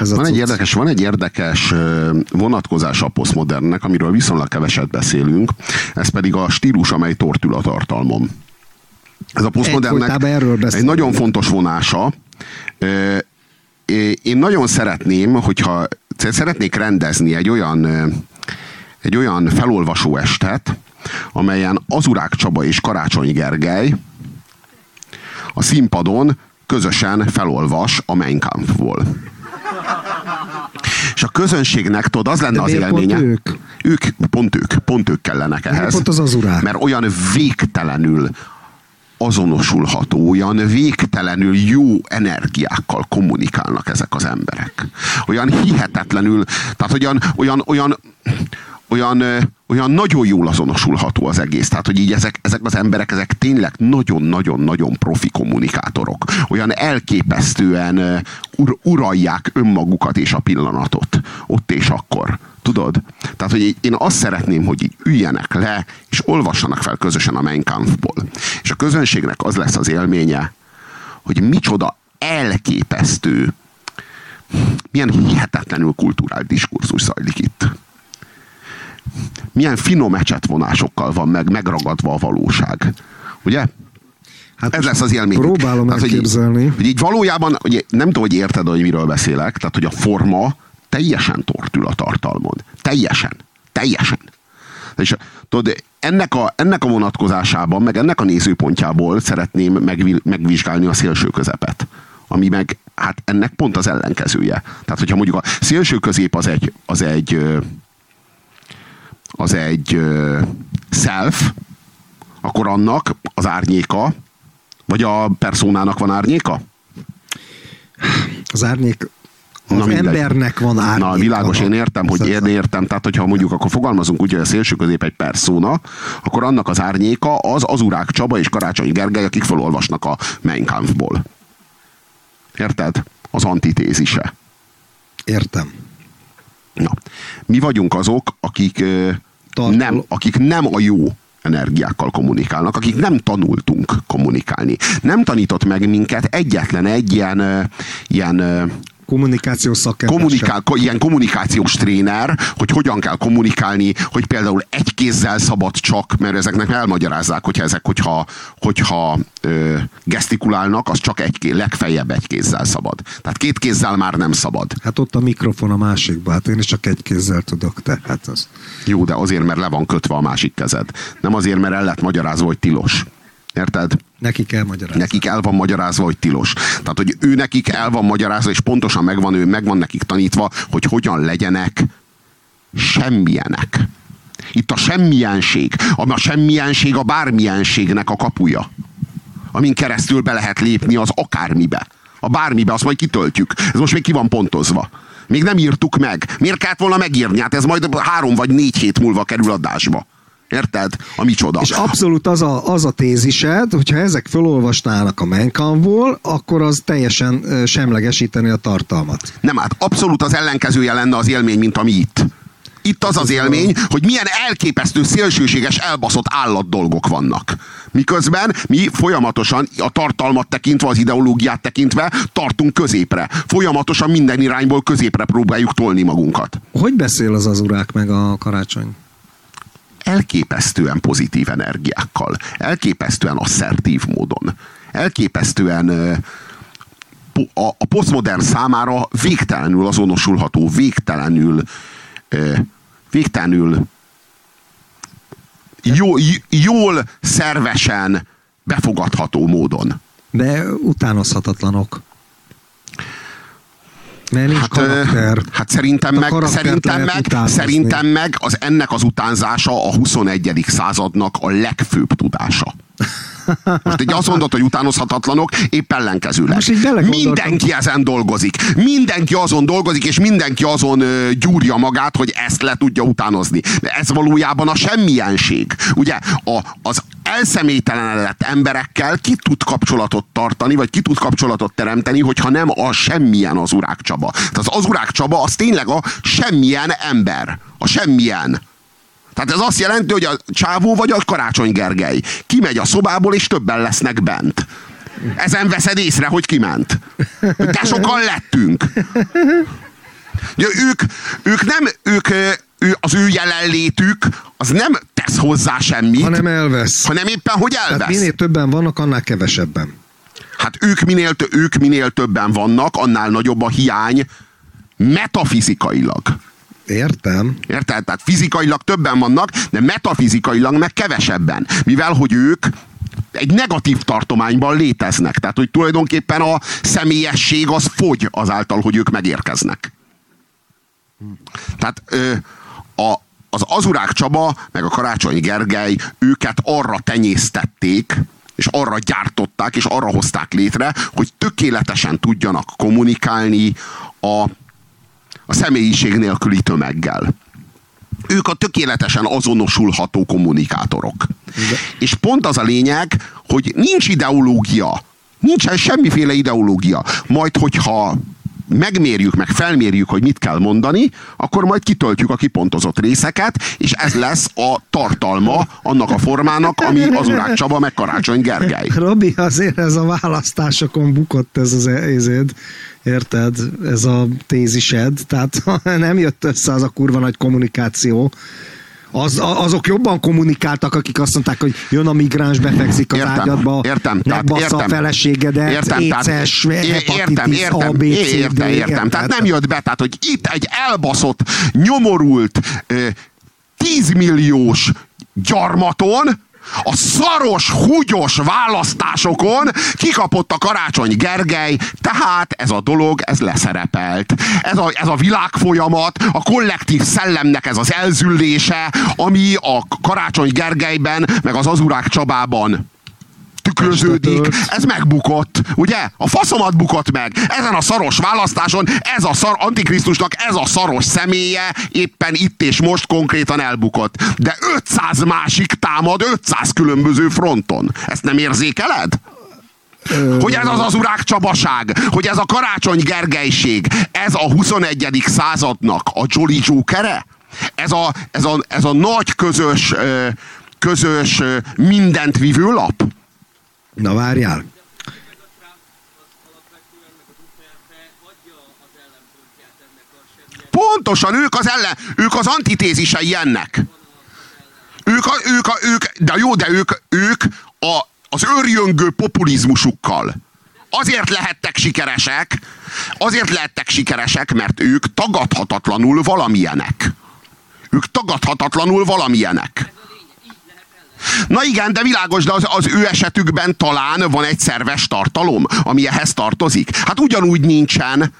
Speaker 2: ez a
Speaker 1: Van egy, érdekes, van egy érdekes ö, vonatkozása a posztmodernnek, amiről viszonylag keveset beszélünk, ez pedig a stílus, amely tortül a tartalmon. Ez a posztmodernnek
Speaker 2: erről
Speaker 1: egy nagyon fontos vonása. Én nagyon szeretném, hogyha szeretnék rendezni egy olyan, egy olyan felolvasó estet, amelyen Azurák Csaba és Karácsony Gergely a színpadon közösen felolvas a Mein Kampfból. És a közönségnek, tudod, az lenne
Speaker 2: De
Speaker 1: az
Speaker 2: miért pont
Speaker 1: élménye.
Speaker 2: ők?
Speaker 1: Ők, pont ők, pont ők kellenek ehhez.
Speaker 2: pont az azurák?
Speaker 1: Mert olyan végtelenül azonosulható, olyan végtelenül jó energiákkal kommunikálnak ezek az emberek. Olyan hihetetlenül, tehát olyan, olyan, olyan, olyan, olyan nagyon jól azonosulható az egész. Tehát, hogy így ezek, ezek az emberek, ezek tényleg nagyon-nagyon-nagyon profi kommunikátorok. Olyan elképesztően ur, uralják önmagukat és a pillanatot. Ott és akkor. Tudod? Tehát, hogy én azt szeretném, hogy így üljenek le, és olvassanak fel közösen a Mein Kampfból. És a közönségnek az lesz az élménye, hogy micsoda elképesztő milyen hihetetlenül kulturált diskurzus zajlik itt. Milyen finom ecsetvonásokkal van meg, megragadva a valóság. Ugye? Hát Ez lesz az élmény.
Speaker 2: Próbálom tehát, elképzelni.
Speaker 1: Hogy, hogy így valójában, hogy nem tudom, hogy érted, hogy miről beszélek, tehát hogy a forma teljesen tortül a tartalmon. Teljesen. Teljesen. És tudod, ennek a, ennek a vonatkozásában, meg ennek a nézőpontjából szeretném megvizsgálni a szélső közepet. Ami meg, hát ennek pont az ellenkezője. Tehát, hogyha mondjuk a szélső közép az egy, az egy, az egy self, akkor annak az árnyéka, vagy a personának van árnyéka?
Speaker 2: Az árnyék az Na, embernek van árnyéka.
Speaker 1: Na, világos, én értem, hogy én értem. Tehát, hogyha mondjuk akkor fogalmazunk úgy, hogy a szélső közép egy perszóna, akkor annak az árnyéka az az urák Csaba és Karácsony Gergely, akik felolvasnak a Mein Kampfból. Érted? Az antitézise.
Speaker 2: Értem.
Speaker 1: Na, mi vagyunk azok, akik, nem, akik nem a jó energiákkal kommunikálnak, akik nem tanultunk kommunikálni. Nem tanított meg minket egyetlen egy ilyen, ilyen
Speaker 2: kommunikációs szakember.
Speaker 1: Kommunikál, ilyen kommunikációs tréner, hogy hogyan kell kommunikálni, hogy például egy kézzel szabad csak, mert ezeknek elmagyarázzák, hogyha ezek, hogyha, hogyha ö, gesztikulálnak, az csak egy kéz, legfeljebb egy kézzel szabad. Tehát két kézzel már nem szabad.
Speaker 2: Hát ott a mikrofon a másikba, hát én is csak egy kézzel tudok, tehát az.
Speaker 1: Jó, de azért, mert le van kötve a másik kezed. Nem azért, mert el lett magyarázva, hogy tilos. Érted?
Speaker 2: Nekik elmagyarázva.
Speaker 1: Nekik el van magyarázva, hogy tilos. Tehát, hogy ő nekik el van magyarázva, és pontosan megvan ő, megvan nekik tanítva, hogy hogyan legyenek semmilyenek. Itt a semmienség, a semmienség a bármilyenségnek a kapuja. Amin keresztül be lehet lépni az akármibe. A bármibe, azt majd kitöltjük. Ez most még ki van pontozva. Még nem írtuk meg. Miért kellett volna megírni? Hát ez majd három vagy négy hét múlva kerül adásba. Érted? A micsoda.
Speaker 2: És abszolút az a, az a tézised, hogyha ezek felolvasnának a Menkanból, akkor az teljesen semlegesíteni a tartalmat.
Speaker 1: Nem, hát abszolút az ellenkezője lenne az élmény, mint ami itt. Itt az az élmény, hogy milyen elképesztő, szélsőséges, elbaszott állat dolgok vannak. Miközben mi folyamatosan a tartalmat tekintve, az ideológiát tekintve tartunk középre. Folyamatosan minden irányból középre próbáljuk tolni magunkat.
Speaker 2: Hogy beszél az az urák meg a karácsony?
Speaker 1: Elképesztően pozitív energiákkal, elképesztően asszertív módon, elképesztően a, a posztmodern számára végtelenül azonosulható, végtelenül végtelenül jó, jól, szervesen befogadható módon.
Speaker 2: De utánozhatatlanok. Mert nincs hát, karakter.
Speaker 1: Hát szerintem meg, szerintem, meg, szerintem meg az ennek az utánzása a 21. századnak a legfőbb tudása. Most egy azt mondod, hogy utánozhatatlanok, épp ellenkezőleg. Mindenki ezen dolgozik. Mindenki azon dolgozik, és mindenki azon ö, gyúrja magát, hogy ezt le tudja utánozni. De ez valójában a semmienség. Ugye a, az elszemélytelenedett emberekkel ki tud kapcsolatot tartani, vagy ki tud kapcsolatot teremteni, hogyha nem a semmilyen az urák Csaba. Tehát az azurák Csaba az tényleg a semmilyen ember. A semmilyen. Tehát ez azt jelenti, hogy a csávó vagy a Karácsony Gergely kimegy a szobából, és többen lesznek bent. Ezen veszed észre, hogy kiment. De sokan lettünk. Ja, ők, ők nem, ők, ő, az ő jelenlétük az nem tesz hozzá semmit.
Speaker 2: Hanem elvesz.
Speaker 1: Hanem éppen, hogy elvesz. Tehát
Speaker 2: minél többen vannak, annál kevesebben.
Speaker 1: Hát ők minél, ők minél többen vannak, annál nagyobb a hiány metafizikailag.
Speaker 2: Értem.
Speaker 1: Érted? Tehát fizikailag többen vannak, de metafizikailag meg kevesebben. Mivel, hogy ők egy negatív tartományban léteznek. Tehát, hogy tulajdonképpen a személyesség az fogy azáltal, hogy ők megérkeznek. Tehát ö, a, az Azurák Csaba, meg a Karácsony Gergely őket arra tenyésztették, és arra gyártották, és arra hozták létre, hogy tökéletesen tudjanak kommunikálni a a személyiség nélküli tömeggel. Ők a tökéletesen azonosulható kommunikátorok. De. És pont az a lényeg, hogy nincs ideológia. Nincsen semmiféle ideológia. Majd, hogyha megmérjük, meg felmérjük, hogy mit kell mondani, akkor majd kitöltjük a kipontozott részeket, és ez lesz a tartalma annak a formának, ami az Urák Csaba, meg Karácsony Gergely.
Speaker 2: Robi, azért ez a választásokon bukott ez az ezéd Érted? Ez a tézised. Tehát nem jött össze az a kurva nagy kommunikáció. Az, azok jobban kommunikáltak, akik azt mondták, hogy jön a migráns, befekszik az
Speaker 1: értem,
Speaker 2: ágyadba,
Speaker 1: értem,
Speaker 2: megbassza a feleségedet,
Speaker 1: értem,
Speaker 2: éces,
Speaker 1: értem, értem, A, B, C, értem, értem. Tehát nem jött be, tehát hogy itt egy elbaszott, nyomorult, 10 milliós gyarmaton, a szaros, húgyos választásokon kikapott a Karácsony Gergely, tehát ez a dolog, ez leszerepelt. Ez a, ez a világfolyamat, a kollektív szellemnek ez az elzüllése, ami a Karácsony Gergelyben, meg az Azurák Csabában tükröződik, ez megbukott, ugye? A faszomat bukott meg. Ezen a szaros választáson ez a szar, antikrisztusnak ez a szaros személye éppen itt és most konkrétan elbukott. De 500 másik támad 500 különböző fronton. Ezt nem érzékeled? Hogy ez az az urák csabaság, hogy ez a karácsony gergelység, ez a 21. századnak a Jolly Jokere? Ez a, ez a, ez a nagy közös, közös mindent vívő lap?
Speaker 2: Na várjál.
Speaker 1: Pontosan, ők az ellen, ők az antitézisei ennek. Ők, a, ők, a, ők, de jó, de ők, ők a, az őrjöngő populizmusukkal azért lehettek sikeresek, azért lehettek sikeresek, mert ők tagadhatatlanul valamilyenek. Ők tagadhatatlanul valamilyenek. Na igen, de világos, de az, az ő esetükben talán van egy szerves tartalom, ami ehhez tartozik. Hát ugyanúgy nincsen.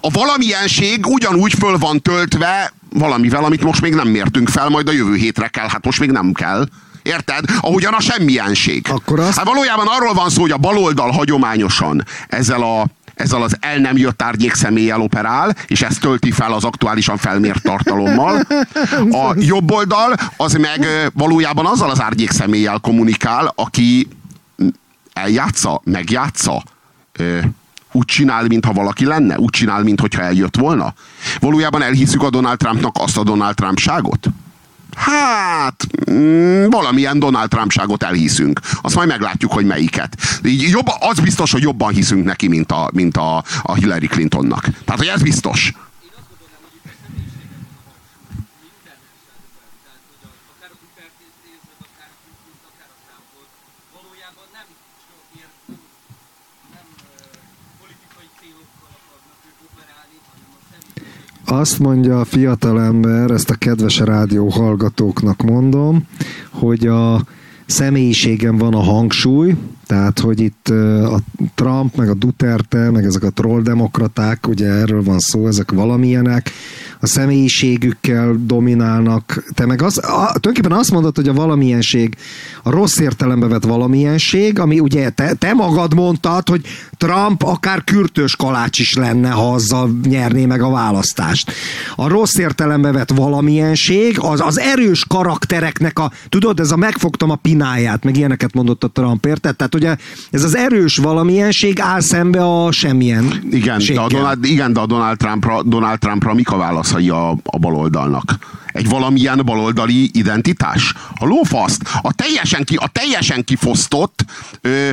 Speaker 1: A valamilyenség ugyanúgy föl van töltve valamivel, amit most még nem mértünk fel, majd a jövő hétre kell, hát most még nem kell. Érted? Ahogyan a semmienség.
Speaker 2: Akkor azt...
Speaker 1: Hát valójában arról van szó, hogy a baloldal hagyományosan ezzel a ezzel az el nem jött árnyék személlyel operál, és ezt tölti fel az aktuálisan felmért tartalommal. A jobb oldal az meg valójában azzal az árnyék személlyel kommunikál, aki eljátsza, megjátsza, úgy csinál, mintha valaki lenne, úgy csinál, mintha eljött volna. Valójában elhiszük a Donald Trumpnak azt a Donald Trumpságot? Hát, mm, valamilyen Donald Trumpságot elhiszünk. Azt majd meglátjuk, hogy melyiket. Így jobb, az biztos, hogy jobban hiszünk neki, mint a, mint a, a Hillary Clintonnak. Tehát, hogy ez biztos.
Speaker 2: Azt mondja a fiatalember, ezt a kedves rádió hallgatóknak mondom, hogy a személyiségem van a hangsúly, tehát, hogy itt a Trump, meg a Duterte, meg ezek a trolldemokraták, ugye erről van szó, ezek valamilyenek, a személyiségükkel dominálnak. Te meg az, a, tulajdonképpen azt mondod, hogy a valamilyenség, a rossz értelembe vett valamilyenség, ami ugye te, te magad mondtad, hogy Trump akár kürtős kalács is lenne, ha azzal nyerné meg a választást. A rossz értelembe vett valamilyenség, az, az erős karaktereknek a, tudod, ez a megfogtam a pináját, meg ilyeneket mondott a Trump, érted? Tehát ugye ez az erős valamilyenség áll szembe a semmilyen
Speaker 1: Igen, de a Donald, igen, de a Donald Trumpra, Donald Trumpra mik a válaszai a, a baloldalnak? Egy valamilyen baloldali identitás? A lófaszt, a teljesen, ki, a teljesen kifosztott ö,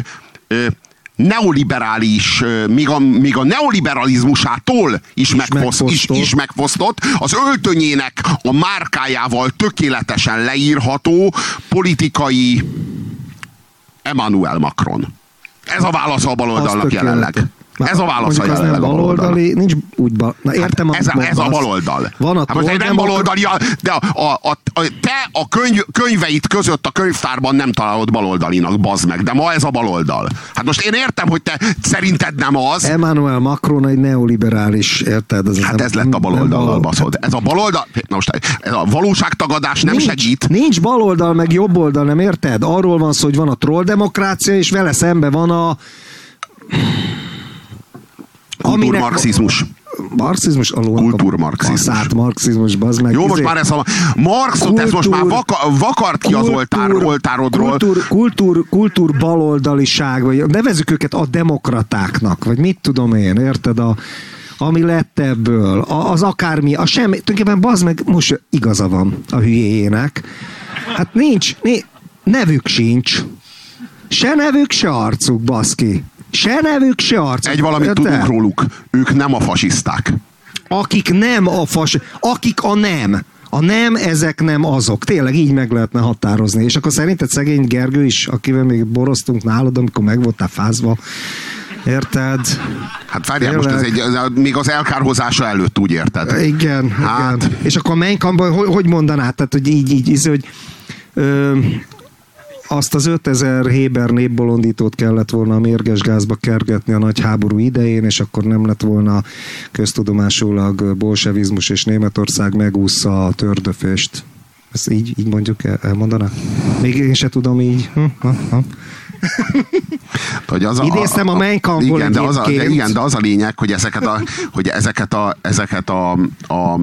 Speaker 1: ö, neoliberális, még a, még a neoliberalizmusától is, megfoszt, is, is megfosztott, az öltönyének a márkájával tökéletesen leírható politikai Emmanuel Macron. Ez a válasz a baloldalnak jelenleg. Ez a válasz a jelenleg a
Speaker 2: baloldali, nincs úgy ba... Na hát értem,
Speaker 1: hát ez, a, ez a baloldal. Van a hát most nem baloldali, de a, a, a, a, te a könyv, könyveit között a könyvtárban nem találod baloldalinak, bazd meg, de ma ez a baloldal. Hát most én értem, hogy te szerinted nem az.
Speaker 2: Emmanuel Macron egy neoliberális, érted?
Speaker 1: Ez hát ez lett a baloldal, baszod. Ez a baloldal, na most ez a valóságtagadás nem
Speaker 2: nincs,
Speaker 1: segít.
Speaker 2: Nincs baloldal, meg jobboldal, nem érted? Arról van szó, hogy van a trolldemokrácia, és vele szembe van a
Speaker 1: Kultúrmarxizmus.
Speaker 2: Marxizmus a
Speaker 1: Kultúrmarxizmus.
Speaker 2: Szát marxizmus, bazd meg.
Speaker 1: Jó, most izé- már ez a Marxot, kultúr, ez most már vaka, vakart ki kultúr, az oltár, oltárodról.
Speaker 2: Kultúr, kultúr, kultúr baloldaliság, vagy nevezük őket a demokratáknak, vagy mit tudom én, érted? A, ami lett ebből, az akármi, a semmi, tulajdonképpen bazd meg, most igaza van a hülyéjének. Hát nincs, nincs nevük sincs. Se nevük, se arcuk, baszki. Se nevük, se arc.
Speaker 1: Egy valamit
Speaker 2: Érted?
Speaker 1: tudunk róluk, ők nem a fasiszták.
Speaker 2: Akik nem a fas... Akik a nem. A nem, ezek nem azok. Tényleg így meg lehetne határozni. És akkor szerinted szegény Gergő is, akivel még boroztunk nálad, amikor meg voltál fázva, érted?
Speaker 1: Hát várjál, most ez egy, ez még az elkárhozása előtt úgy érted.
Speaker 2: Igen,
Speaker 1: Hát.
Speaker 2: igen. És akkor a hogy, hogy mondanád? Tehát, hogy így, így, így hogy ö, azt az 5000 Héber népbolondítót kellett volna a mérges gázba kergetni a nagy háború idején, és akkor nem lett volna köztudomásulag bolsevizmus, és Németország megúszza a tördöfést. Ezt így, így mondjuk el, elmondaná? Még én se tudom így. Hm, ha, ha.
Speaker 1: Hogy az
Speaker 2: Idéztem a Mein Kampfból
Speaker 1: igen, de az a, igen, de az a lényeg, hogy ezeket a, hogy ezeket a, ezeket a, a,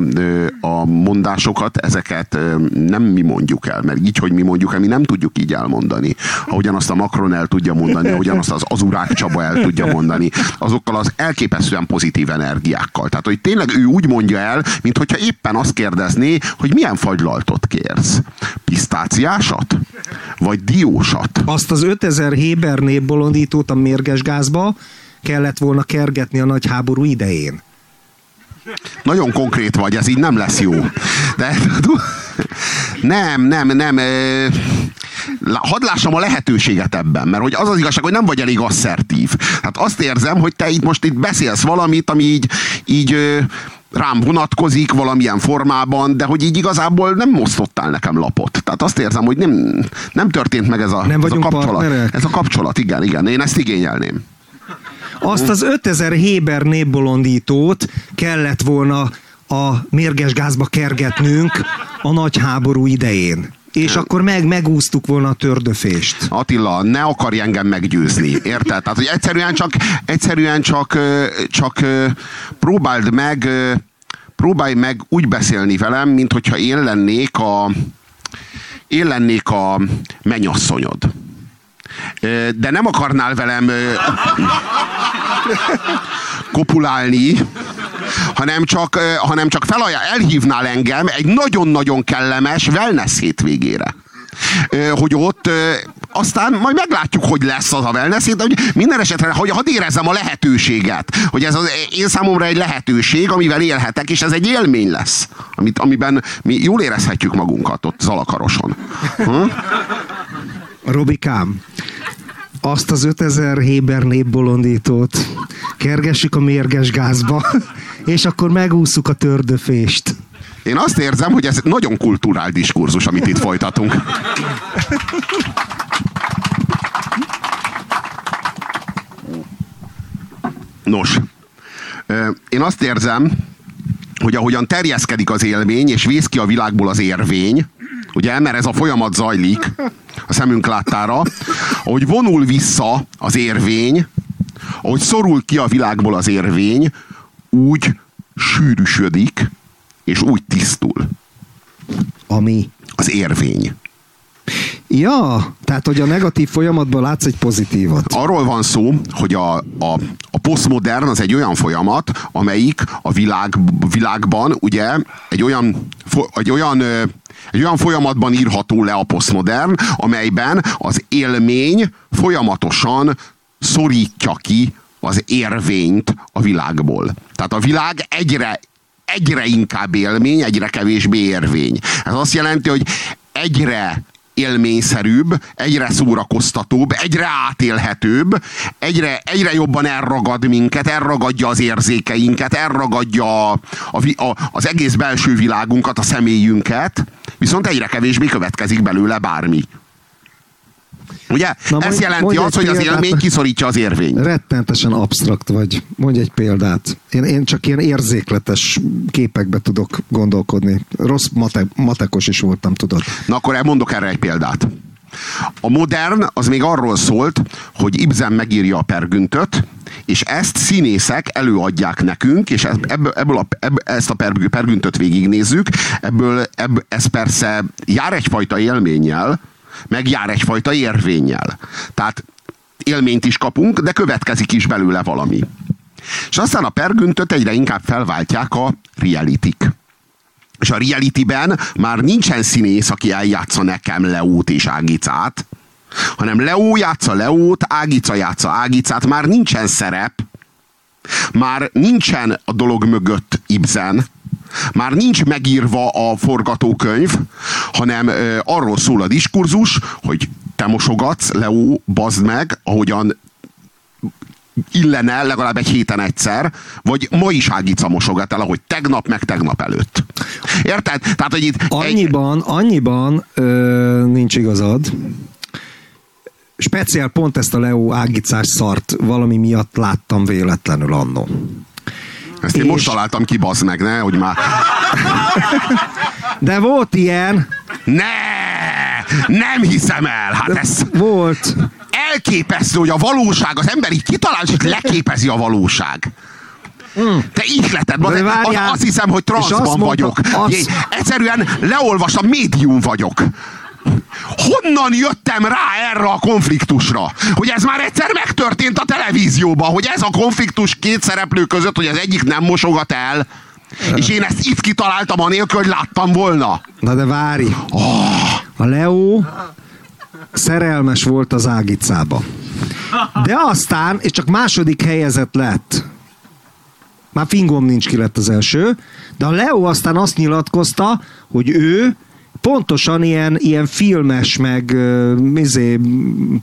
Speaker 1: a mondásokat, ezeket nem mi mondjuk el, mert így, hogy mi mondjuk el, mi nem tudjuk így elmondani. Ahogyan azt a Macron el tudja mondani, ahogyan azt az Azurák Csaba el tudja mondani, azokkal az elképesztően pozitív energiákkal. Tehát, hogy tényleg ő úgy mondja el, mint hogyha éppen azt kérdezné, hogy milyen fagylaltot kérsz. Pisztáciásat? Vagy diósat?
Speaker 2: Azt az 5000 Héber népbolondítót a mérges gázba kellett volna kergetni a nagy háború idején.
Speaker 1: Nagyon konkrét vagy, ez így nem lesz jó. De nem, nem, nem. Hadd lássam a lehetőséget ebben, mert hogy az az igazság, hogy nem vagy elég asszertív. Hát azt érzem, hogy te itt most itt beszélsz valamit, ami így, így rám vonatkozik valamilyen formában, de hogy így igazából nem osztottál nekem lapot. Tehát azt érzem, hogy nem, nem történt meg ez a,
Speaker 2: Nem
Speaker 1: ez a kapcsolat.
Speaker 2: partnerek?
Speaker 1: Ez a kapcsolat, igen, igen. Én ezt igényelném.
Speaker 2: Azt az 5000 Héber népbolondítót kellett volna a mérges gázba kergetnünk a nagy háború idején. És akkor meg megúsztuk volna a tördöfést.
Speaker 1: Attila, ne akarj engem meggyőzni, érted? Tehát, hogy egyszerűen csak, egyszerűen csak, csak próbáld meg, próbálj meg úgy beszélni velem, mint hogyha én lennék a, én lennék a mennyasszonyod. Ö, De nem akarnál velem kopulálni, hanem csak, hanem csak felajá, elhívnál engem egy nagyon-nagyon kellemes wellness hétvégére. Hogy ott aztán majd meglátjuk, hogy lesz az a wellness de hogy minden esetre, hogy hadd érezzem a lehetőséget, hogy ez az én számomra egy lehetőség, amivel élhetek, és ez egy élmény lesz, amit, amiben mi jól érezhetjük magunkat ott Zalakaroson. Hm?
Speaker 2: Robikám, azt az 5000 Héber népbolondítót kergessük a mérges gázba, és akkor megúszuk a tördöfést.
Speaker 1: Én azt érzem, hogy ez nagyon kulturál diskurzus, amit itt folytatunk. Nos, én azt érzem, hogy ahogyan terjeszkedik az élmény, és vész ki a világból az érvény, ugye, mert ez a folyamat zajlik a szemünk láttára, ahogy vonul vissza az érvény, ahogy szorul ki a világból az érvény, úgy sűrűsödik, és úgy tisztul
Speaker 2: Ami
Speaker 1: az érvény.
Speaker 2: Ja, tehát hogy a negatív folyamatban látsz egy pozitívat.
Speaker 1: Arról van szó, hogy a, a posztmodern az egy olyan folyamat, amelyik a világ, világban ugye egy olyan, egy olyan egy olyan folyamatban írható le a posztmodern, amelyben az élmény folyamatosan szorítja ki az érvényt a világból. Tehát a világ egyre, egyre inkább élmény, egyre kevésbé érvény. Ez azt jelenti, hogy egyre élményszerűbb, egyre szórakoztatóbb, egyre átélhetőbb, egyre, egyre jobban elragad minket, elragadja az érzékeinket, elragadja a, a, a, az egész belső világunkat, a személyünket, viszont egyre kevésbé következik belőle bármi. Ugye?
Speaker 2: Na,
Speaker 1: Ez
Speaker 2: mondj-
Speaker 1: jelenti
Speaker 2: mondj
Speaker 1: azt, hogy az
Speaker 2: példát.
Speaker 1: élmény kiszorítja az érvényt.
Speaker 2: Rettentesen absztrakt vagy. Mondj egy példát. Én, én csak ilyen érzékletes képekbe tudok gondolkodni. Rossz mate, matekos is voltam, tudod.
Speaker 1: Na akkor mondok erre egy példát. A modern az még arról szólt, hogy Ibsen megírja a pergüntöt, és ezt színészek előadják nekünk, és ebből, ebből a, ebből, ezt a per- pergüntöt végignézzük, ebből, ebből ez persze jár egyfajta élménnyel, meg jár egyfajta érvénnyel. Tehát élményt is kapunk, de következik is belőle valami. És aztán a pergüntöt egyre inkább felváltják a realitik. És a realityben már nincsen színész, aki eljátsza nekem Leót és Ágicát, hanem Leó játsza Leót, Ágica játsza Ágicát, már nincsen szerep, már nincsen a dolog mögött Ibzen, már nincs megírva a forgatókönyv, hanem ö, arról szól a diskurzus, hogy te mosogatsz, Leó, bazd meg, ahogyan illene legalább egy héten egyszer, vagy ma is Ágica mosogat el, ahogy tegnap, meg tegnap előtt. Érted? Tehát, hogy itt
Speaker 2: annyiban, egy... annyiban ö, nincs igazad. Speciál pont ezt a Leo Ágicás szart valami miatt láttam véletlenül annó.
Speaker 1: Ezt én és... most találtam ki, bazd meg, ne, hogy már...
Speaker 2: De volt ilyen.
Speaker 1: Ne! Nem hiszem el! Hát ez...
Speaker 2: Volt.
Speaker 1: Elképesztő, hogy a valóság, az ember így kitalál, és leképezi a valóság. Mm. Te ihleted, az, az, azt hiszem, hogy transzban vagyok. Az... Egyszerűen leolvastam, médium vagyok. Honnan jöttem rá erre a konfliktusra? Hogy ez már egyszer megtörtént a televízióban, hogy ez a konfliktus két szereplő között, hogy az egyik nem mosogat el, és én ezt itt kitaláltam anélkül, hogy láttam volna.
Speaker 2: Na de várj. Oh. A Leo szerelmes volt az Ágicába. De aztán, és csak második helyezett lett. Már fingom nincs ki lett az első, de a Leo aztán azt nyilatkozta, hogy ő pontosan ilyen, ilyen filmes, meg izé,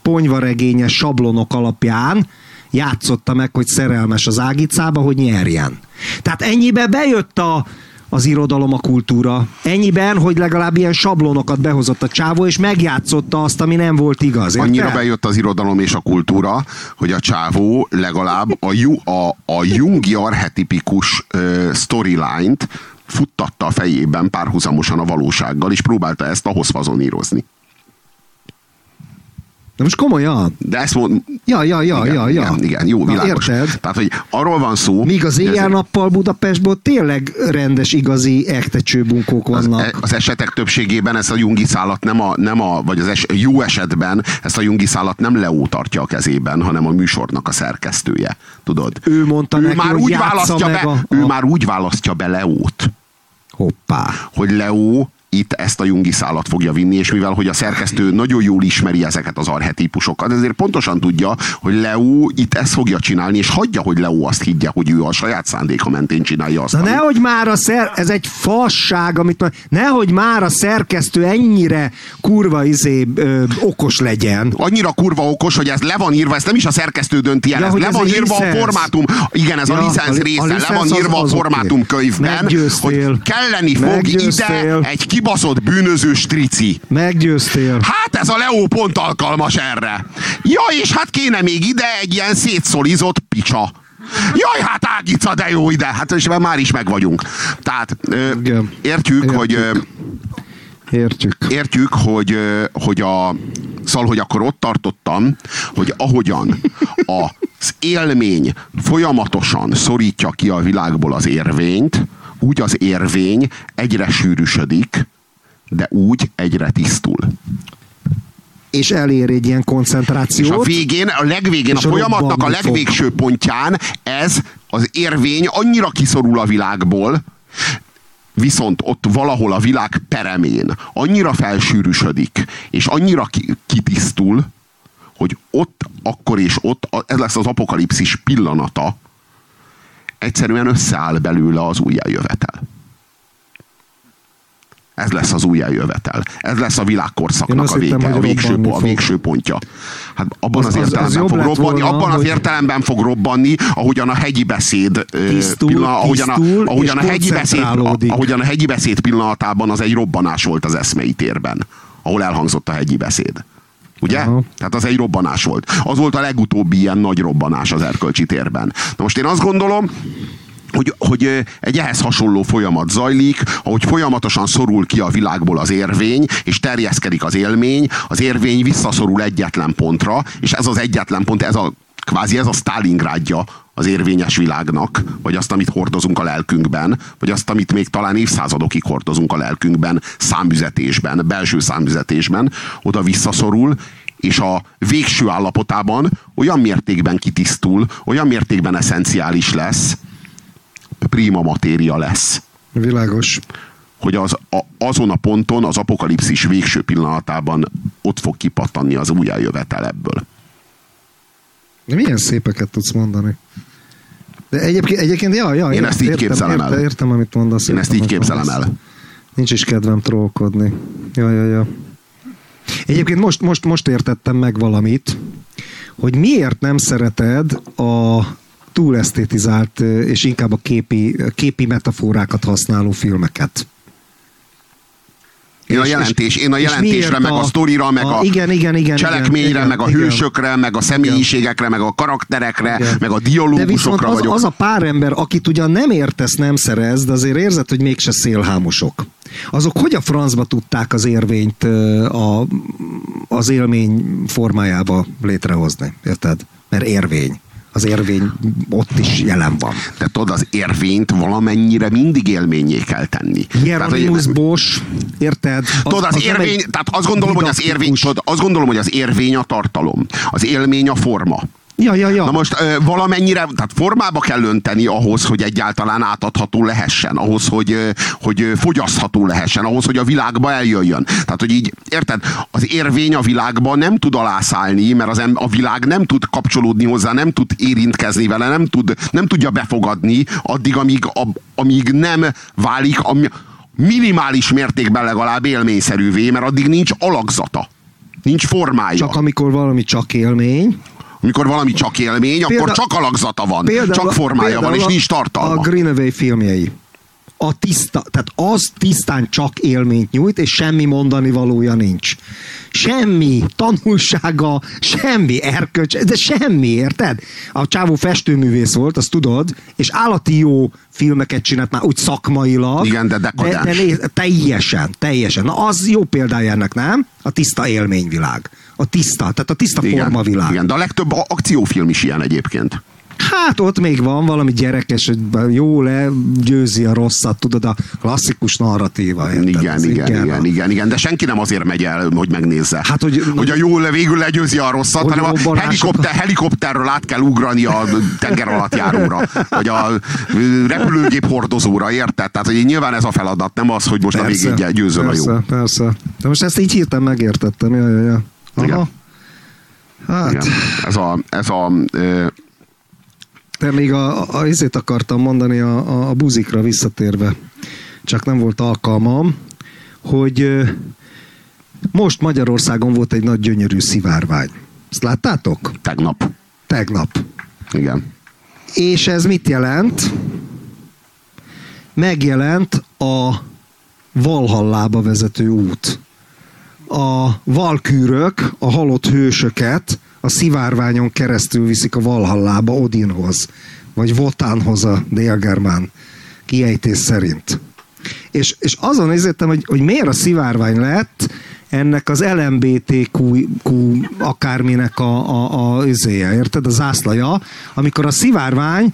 Speaker 2: ponyvaregényes sablonok alapján játszotta meg, hogy szerelmes az Ágicába, hogy nyerjen. Tehát ennyibe bejött a, az irodalom, a kultúra. Ennyiben, hogy legalább ilyen sablonokat behozott a csávó, és megjátszotta azt, ami nem volt igaz.
Speaker 1: Érte? Annyira bejött az irodalom és a kultúra, hogy a csávó legalább a, a, a jungi arhetipikus uh, storyline-t futtatta a fejében párhuzamosan a valósággal, és próbálta ezt ahhoz fazonírozni.
Speaker 2: De most komolyan?
Speaker 1: De ezt mond...
Speaker 2: Ja, ja, ja,
Speaker 1: igen,
Speaker 2: ja, ja.
Speaker 1: Igen, igen jó, világos.
Speaker 2: Na, érted?
Speaker 1: Tehát, hogy arról van szó...
Speaker 2: Míg az éjjel-nappal Budapestból tényleg rendes, igazi ektecsőbunkók vannak. Az,
Speaker 1: e- az esetek többségében ezt a jungi szállat nem a, nem a vagy az es, jó esetben ezt a jungi szállat nem Leó tartja a kezében, hanem a műsornak a szerkesztője. Tudod?
Speaker 2: Ő mondta ő neki, már
Speaker 1: úgy
Speaker 2: választja
Speaker 1: be,
Speaker 2: a...
Speaker 1: Ő már úgy választja be Leót.
Speaker 2: Hoppá.
Speaker 1: Hogy Leó itt ezt a jungi szálat fogja vinni, és mivel hogy a szerkesztő nagyon jól ismeri ezeket az arhetípusokat, ezért pontosan tudja, hogy Leo itt ezt fogja csinálni, és hagyja, hogy Leo azt higgye, hogy ő a saját szándéka mentén csinálja azt.
Speaker 2: Na amit... nehogy már a szer... ez egy fasság, amit nehogy már a szerkesztő ennyire kurva izé ö, okos legyen.
Speaker 1: Annyira kurva okos, hogy ez le van írva, ez nem is a szerkesztő dönti el, ja, ez le van írva licensz. a formátum, igen, ez ja, a licensz része, a licensz le van írva az, az a formátum okay. könyvben, hogy kelleni fog ide egy kibaszott bűnöző strici.
Speaker 2: Meggyőztél.
Speaker 1: Hát ez a Leo pont alkalmas erre. Ja, és hát kéne még ide egy ilyen szétszolizott picsa. Jaj, hát Ágica, de jó ide. Hát és már is meg vagyunk. Tehát értjük, értjük, hogy
Speaker 2: Értjük.
Speaker 1: Értjük, hogy, hogy a Szóval, hogy akkor ott tartottam, hogy ahogyan az élmény folyamatosan szorítja ki a világból az érvényt, úgy az érvény egyre sűrűsödik, de úgy egyre tisztul.
Speaker 2: És elér egy ilyen koncentrációt. És
Speaker 1: a végén, a legvégén, a folyamatnak a legvégső fog. pontján ez az érvény annyira kiszorul a világból, viszont ott valahol a világ peremén annyira felsűrűsödik, és annyira kitisztul, hogy ott, akkor és ott, ez lesz az apokalipszis pillanata, egyszerűen összeáll belőle az újjájövetel. Ez lesz az újjájövetel. Ez lesz a világkorszaknak a vége, hittem, a, végső, a végső pontja. Hát abban az, az, az értelemben az fog robbanni, volna, abban az értelemben fog robbanni, ahogyan a hegyi beszéd
Speaker 2: tisztul, pillanat, ahogyan, a, ahogyan, a
Speaker 1: hegyi beszéd, ahogyan a hegyi beszéd pillanatában az egy robbanás volt az eszmei térben, ahol elhangzott a hegyi beszéd. Ugye? Aha. Tehát az egy robbanás volt. Az volt a legutóbbi ilyen nagy robbanás az erkölcsi térben. Na most én azt gondolom, hogy, hogy egy ehhez hasonló folyamat zajlik, ahogy folyamatosan szorul ki a világból az érvény, és terjeszkedik az élmény, az érvény visszaszorul egyetlen pontra, és ez az egyetlen pont, ez a kvázi ez a Stalingrádja az érvényes világnak, vagy azt, amit hordozunk a lelkünkben, vagy azt, amit még talán évszázadokig hordozunk a lelkünkben, számüzetésben, belső számüzetésben, oda visszaszorul, és a végső állapotában olyan mértékben kitisztul, olyan mértékben eszenciális lesz, prima matéria lesz.
Speaker 2: Világos.
Speaker 1: hogy az, a, azon a ponton, az apokalipszis végső pillanatában ott fog kipattanni az újjájövetel ebből.
Speaker 2: Milyen szépeket tudsz mondani. De egyébként, egyébként ja, ja,
Speaker 1: Én ezt így
Speaker 2: értem,
Speaker 1: képzelem el.
Speaker 2: Értem, értem, amit mondasz.
Speaker 1: Én ezt
Speaker 2: értem,
Speaker 1: így képzelem
Speaker 2: mondasz.
Speaker 1: el.
Speaker 2: Nincs is kedvem trollkodni. Ja, ja, ja. Egyébként most, most, most értettem meg valamit, hogy miért nem szereted a túl esztétizált és inkább a képi, képi metaforákat használó filmeket.
Speaker 1: Én a,
Speaker 2: És-
Speaker 1: jelentés, én a
Speaker 2: és
Speaker 1: jelentésre, meg a, sztorira, meg a,
Speaker 2: igen, igen, igen,
Speaker 1: cselekményre,
Speaker 2: igen,
Speaker 1: meg a
Speaker 2: igen,
Speaker 1: hősökre, meg a személyiségekre, meg a karakterekre,
Speaker 2: Igen.
Speaker 1: meg a dialógusokra
Speaker 2: az,
Speaker 1: vagyok.
Speaker 2: az a pár ember, akit ugyan nem értesz, nem szerez, de azért érzed, hogy mégse szélhámosok. Azok hogy a francba tudták az érvényt a, az élmény formájába létrehozni? Érted? Mert érvény. Az érvény ott is jelen van.
Speaker 1: De tudod, az érvényt valamennyire mindig élményé kell tenni.
Speaker 2: Hieronymus Bosch, érted?
Speaker 1: Tudod, az,
Speaker 2: nem
Speaker 1: érvény, tehát azt gondolom, hogy az érvény, tudod, azt gondolom, hogy az érvény a tartalom. Az élmény a forma.
Speaker 2: Ja, ja, ja.
Speaker 1: Na most valamennyire, tehát formába kell önteni ahhoz, hogy egyáltalán átadható lehessen, ahhoz, hogy, hogy fogyasztható lehessen, ahhoz, hogy a világba eljöjjön. Tehát, hogy így, érted, az érvény a világban nem tud alászállni, mert az a világ nem tud kapcsolódni hozzá, nem tud érintkezni vele, nem, tud, nem tudja befogadni addig, amíg, a, amíg nem válik a minimális mértékben legalább élményszerűvé, mert addig nincs alakzata. Nincs formája.
Speaker 2: Csak amikor valami csak élmény.
Speaker 1: Amikor valami csak élmény,
Speaker 2: Példa-
Speaker 1: akkor csak alakzata van,
Speaker 2: Például-
Speaker 1: csak formája van, és nincs tartalma.
Speaker 2: A Greenaway filmjei. A tiszta, tehát az tisztán csak élményt nyújt, és semmi mondani valója nincs. Semmi tanulsága, semmi erkölcs, de semmi, érted? A csávó festőművész volt, azt tudod, és állati jó filmeket csinált már úgy szakmailag.
Speaker 1: Igen, de dekadens.
Speaker 2: De, de néz, teljesen, teljesen. Na az jó példája ennek, nem? A tiszta élményvilág. A tiszta, tehát a tiszta
Speaker 1: igen,
Speaker 2: formavilág.
Speaker 1: igen, de a legtöbb a- akciófilm is ilyen egyébként.
Speaker 2: Hát ott még van valami gyerekes, hogy jó legyőzi a rosszat, tudod, a klasszikus narratíva. érted?
Speaker 1: Igen,
Speaker 2: Ez
Speaker 1: igen, igen,
Speaker 2: van.
Speaker 1: igen, igen, de senki nem azért megy el, hogy megnézze.
Speaker 2: Hát, hogy-
Speaker 1: hogy a jó le- végül legyőzi a rosszat, hanem a helikopter, helikopterről át kell ugrani a tenger alatt járóra, vagy a repülőgép hordozóra, érted? Tehát, hogy nyilván ez a feladat, nem az, hogy most a végén győzöl a jó.
Speaker 2: persze, persze. De most ezt így hirtelen megértettem. Ja, ja, ja. Aha.
Speaker 1: Igen.
Speaker 2: Hát,
Speaker 1: Igen. Ez a, ez a ö,
Speaker 2: de még a, a, a izét akartam mondani a, a, a buzikra visszatérve. Csak nem volt alkalmam, hogy most Magyarországon volt egy nagy gyönyörű szivárvány. Ezt láttátok?
Speaker 1: tegnap.
Speaker 2: Tegnap.
Speaker 1: Igen.
Speaker 2: És ez mit jelent? Megjelent a Valhallába vezető út. A valkűrök, a halott hősöket a szivárványon keresztül viszik a Valhallába Odinhoz, vagy Votánhoz a délgermán kiejtés szerint. És, és azon nézettem, hogy, hogy miért a szivárvány lett ennek az LMBTQ akárminek a, a, a izéje, érted? A zászlaja, amikor a szivárvány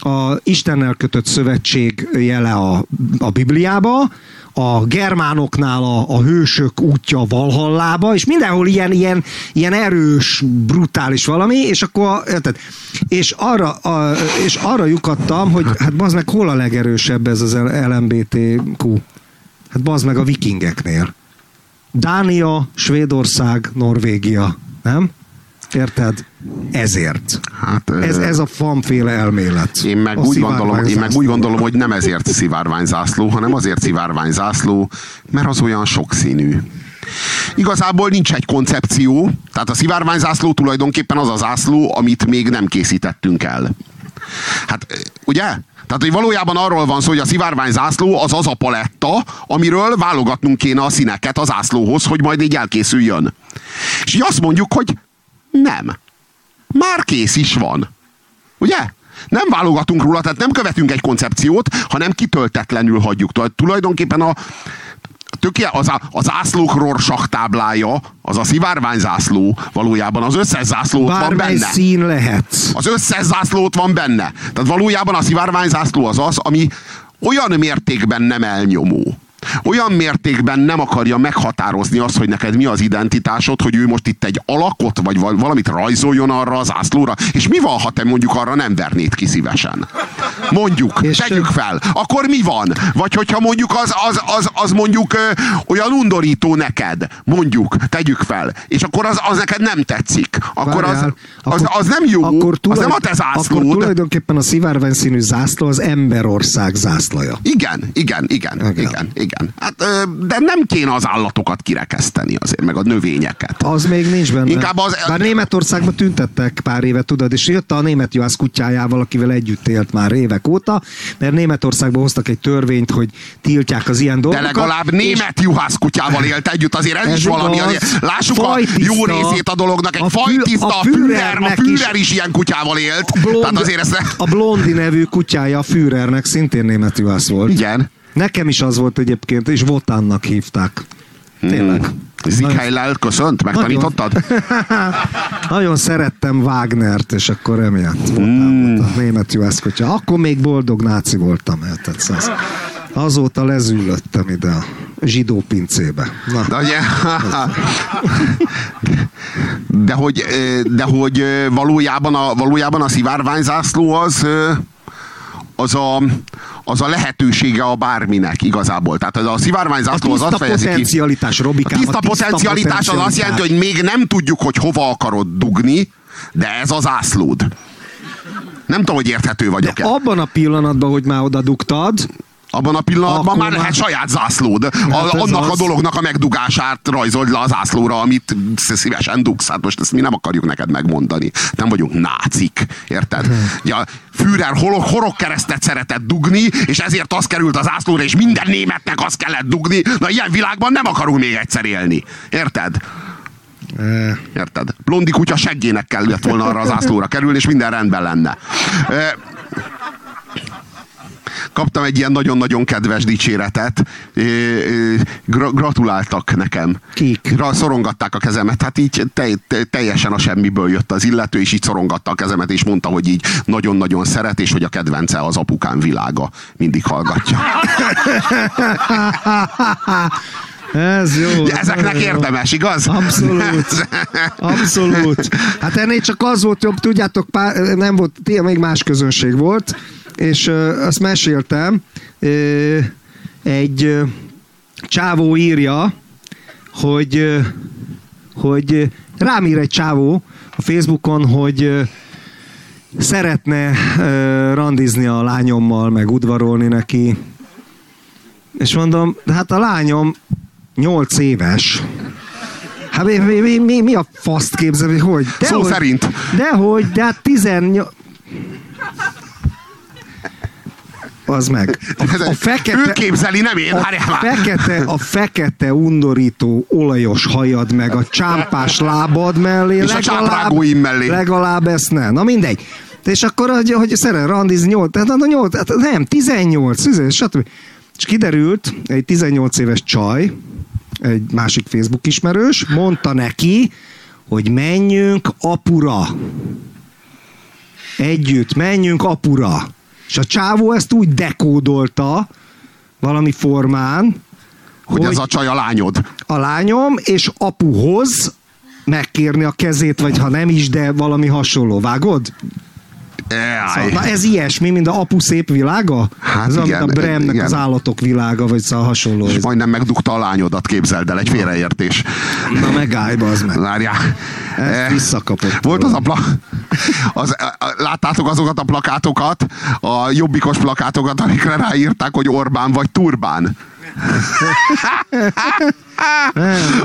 Speaker 2: a Istennel kötött szövetség jele a, a Bibliába, a germánoknál a, a hősök útja Valhallába, és mindenhol ilyen, ilyen, ilyen erős, brutális valami, és akkor, érted? És arra, a, és arra lyukadtam, hogy hát bazd meg, hol a legerősebb ez az LMBTQ? Hát bazd meg a vikingeknél. Dánia, Svédország, Norvégia, nem? Érted? Ezért.
Speaker 1: Hát,
Speaker 2: Ez, ez a fanféle elmélet.
Speaker 1: Én meg,
Speaker 2: A
Speaker 1: úgy gondolom, én meg úgy gondolom, hogy nem ezért szivárványzászló, hanem azért szivárványzászló, mert az olyan sokszínű. Igazából nincs egy koncepció, tehát a szivárványzászló tulajdonképpen az a zászló, amit még nem készítettünk el. Hát, ugye? Tehát, hogy valójában arról van szó, hogy a szivárvány zászló az az a paletta, amiről válogatnunk kéne a színeket az zászlóhoz, hogy majd így elkészüljön. És így azt mondjuk, hogy nem. Már kész is van. Ugye? Nem válogatunk róla, tehát nem követünk egy koncepciót, hanem kitöltetlenül hagyjuk. Tehát tulajdonképpen a, töké, az, az zászlók rorsak táblája, az a szivárvány zászló, valójában az összes zászló ott van benne.
Speaker 2: szín lehet.
Speaker 1: Az összes zászló ott van benne. Tehát valójában a szivárvány zászló az az, ami olyan mértékben nem elnyomó, olyan mértékben nem akarja meghatározni azt, hogy neked mi az identitásod, hogy ő most itt egy alakot, vagy valamit rajzoljon arra az ászlóra, és mi van, ha te mondjuk arra nem vernéd ki szívesen? Mondjuk, és tegyük fel. Akkor mi van? Vagy hogyha mondjuk az, az, az, az mondjuk ö, olyan undorító neked, mondjuk, tegyük fel, és akkor az, az neked nem tetszik. Akkor az, az, az nem jó, akkor az nem a te zászlód.
Speaker 2: Akkor tulajdonképpen a szivárvány színű zászló az emberország zászlaja.
Speaker 1: Igen, igen, igen, igen, igen. igen. Hát, de nem kéne az állatokat kirekeszteni azért, meg a növényeket.
Speaker 2: Az még nincs benne. Inkább az... Bár Németországban tüntettek pár éve, tudod, és jött a német juhász kutyájával, akivel együtt élt már évek óta, mert Németországban hoztak egy törvényt, hogy tiltják az ilyen dolgokat.
Speaker 1: De legalább német juhász kutyával élt együtt, azért ez, ez is valami. Azért, lássuk a jó részét a dolognak. Egy a fajtiszta, a, Führer, a Führer is, is ilyen kutyával élt. A, blond, Tehát azért ezt...
Speaker 2: a Blondi nevű kutyája a Führernek szintén német juhász volt.
Speaker 1: Igen.
Speaker 2: Nekem is az volt egyébként, és Votánnak hívták. Tényleg. Hmm.
Speaker 1: Zikhelyllel köszönt? Megtanítottad?
Speaker 2: Nagyon, nagyon szerettem Wagnert, és akkor emiatt hmm. a német juhászkotya. Akkor még boldog náci voltam. Tehát az, azóta lezűlöttem ide a zsidó pincébe. Na.
Speaker 1: De, ugye, de, hogy, de hogy valójában a, valójában a szivárványzászló az az a, az a lehetősége a bárminek igazából. Tehát ez a szivárványzászló az azt fejezi
Speaker 2: ki. Potencialitás, Robikám,
Speaker 1: a tiszta, a tiszta potencialitás az azt jelenti, hogy még nem tudjuk, hogy hova akarod dugni, de ez az ászlód. Nem tudom, hogy érthető vagyok-e.
Speaker 2: abban a pillanatban, hogy már oda dugtad,
Speaker 1: abban a pillanatban Akkor már lehet saját zászlód. A, annak az... a dolognak a megdugását rajzold le a zászlóra, amit szívesen dugsz. Hát most ezt mi nem akarjuk neked megmondani. Nem vagyunk nácik. Érted? Hmm. Ja, Führer horog keresztet szeretett dugni, és ezért az került az zászlóra, és minden németnek az kellett dugni. Na ilyen világban nem akarunk még egyszer élni. Érted? Érted? Blondi kutya seggének kellett volna arra az zászlóra kerülni, és minden rendben lenne kaptam egy ilyen nagyon-nagyon kedves dicséretet. Gra- gratuláltak nekem.
Speaker 2: Kik?
Speaker 1: Szorongatták a kezemet. Hát így te, te, teljesen a semmiből jött az illető, és így szorongatta a kezemet, és mondta, hogy így nagyon-nagyon szeret, és hogy a kedvence az apukám világa. Mindig hallgatja.
Speaker 2: Ez jó.
Speaker 1: Ezeknek érdemes, igaz?
Speaker 2: Abszolút. Abszolút. Hát ennél csak az volt jobb, tudjátok, pár, nem volt, még más közönség volt, és azt meséltem, egy csávó írja, hogy, hogy rám ír egy csávó a Facebookon, hogy szeretne randizni a lányommal, meg udvarolni neki. És mondom, de hát a lányom 8 éves. Hát mi, mi, mi, mi a faszt képzel, hogy?
Speaker 1: De Szó hogy, szerint.
Speaker 2: Dehogy, de hát 18 az meg.
Speaker 1: A, a fekete, ő képzeli, nem én,
Speaker 2: a fekete, a fekete undorító olajos hajad meg a csámpás lábad mellé.
Speaker 1: És legalább, a mellé.
Speaker 2: Legalább ezt ne. Na mindegy. És akkor, hogy, hogy szeret randizni 8, tehát a 8, tehát nem, 18, 18 stb. És kiderült, egy 18 éves csaj, egy másik Facebook ismerős, mondta neki, hogy menjünk apura. Együtt, menjünk apura. És a csávó ezt úgy dekódolta valami formán,
Speaker 1: hogy, hogy ez a csaj a lányod.
Speaker 2: A lányom, és apuhoz megkérni a kezét, vagy ha nem is, de valami hasonló. Vágod? Szóval, na ez ilyesmi, mint a apu szép világa? Hát ez igen, a Bremnek igen. az állatok világa, vagy szóval hasonló.
Speaker 1: És ez. majdnem megdugta a lányodat, képzeld el, egy félreértés.
Speaker 2: Na megállj, az meg.
Speaker 1: Várjál.
Speaker 2: Eh, visszakapott.
Speaker 1: Volt az a pla... Az, láttátok azokat a plakátokat, a jobbikos plakátokat, amikre ráírták, hogy Orbán vagy Turbán?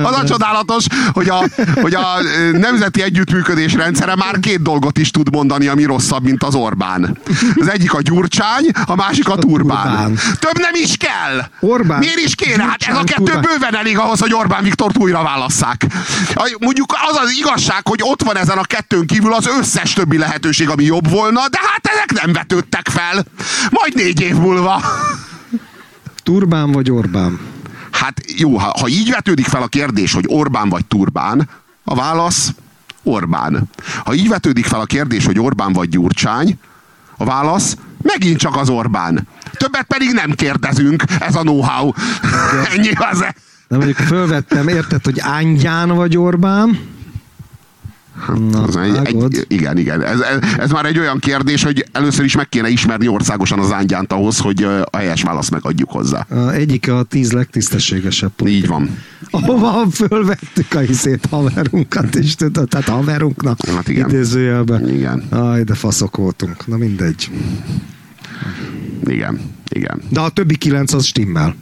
Speaker 1: Az a csodálatos, hogy a, hogy a nemzeti együttműködés rendszere már két dolgot is tud mondani, ami rosszabb, mint az Orbán. Az egyik a Gyurcsány, a másik a Turbán. Több nem is kell.
Speaker 2: Orbán.
Speaker 1: Miért is kéne? Hát ez a kettő Turbán. bőven elég ahhoz, hogy Orbán Viktort újra válasszák. Mondjuk az az igazság, hogy ott van ezen a kettőn kívül az összes többi lehetőség, ami jobb volna, de hát ezek nem vetődtek fel. Majd négy év múlva.
Speaker 2: Turbán vagy Orbán?
Speaker 1: Hát jó, ha, ha így vetődik fel a kérdés, hogy Orbán vagy Turbán, a válasz Orbán. Ha így vetődik fel a kérdés, hogy Orbán vagy Gyurcsány, a válasz megint csak az Orbán. többet pedig nem kérdezünk. Ez a know-how. Ennyi az -e.
Speaker 2: De mondjuk fölvettem, érted, hogy ángyán vagy Orbán?
Speaker 1: Na, az egy, egy, igen, igen. Ez, ez, ez már egy olyan kérdés, hogy először is meg kéne ismerni országosan az ángyánt ahhoz, hogy a helyes választ megadjuk hozzá.
Speaker 2: Egyik a tíz legtisztességesebb
Speaker 1: politik. Így van.
Speaker 2: Ahova fölvettük a hiszét haverunkat is, tudod, tehát haverunknak hát igen. idézőjelben.
Speaker 1: Igen.
Speaker 2: Aj, de faszok voltunk. Na mindegy.
Speaker 1: Igen, igen.
Speaker 2: De a többi kilenc az stimmel.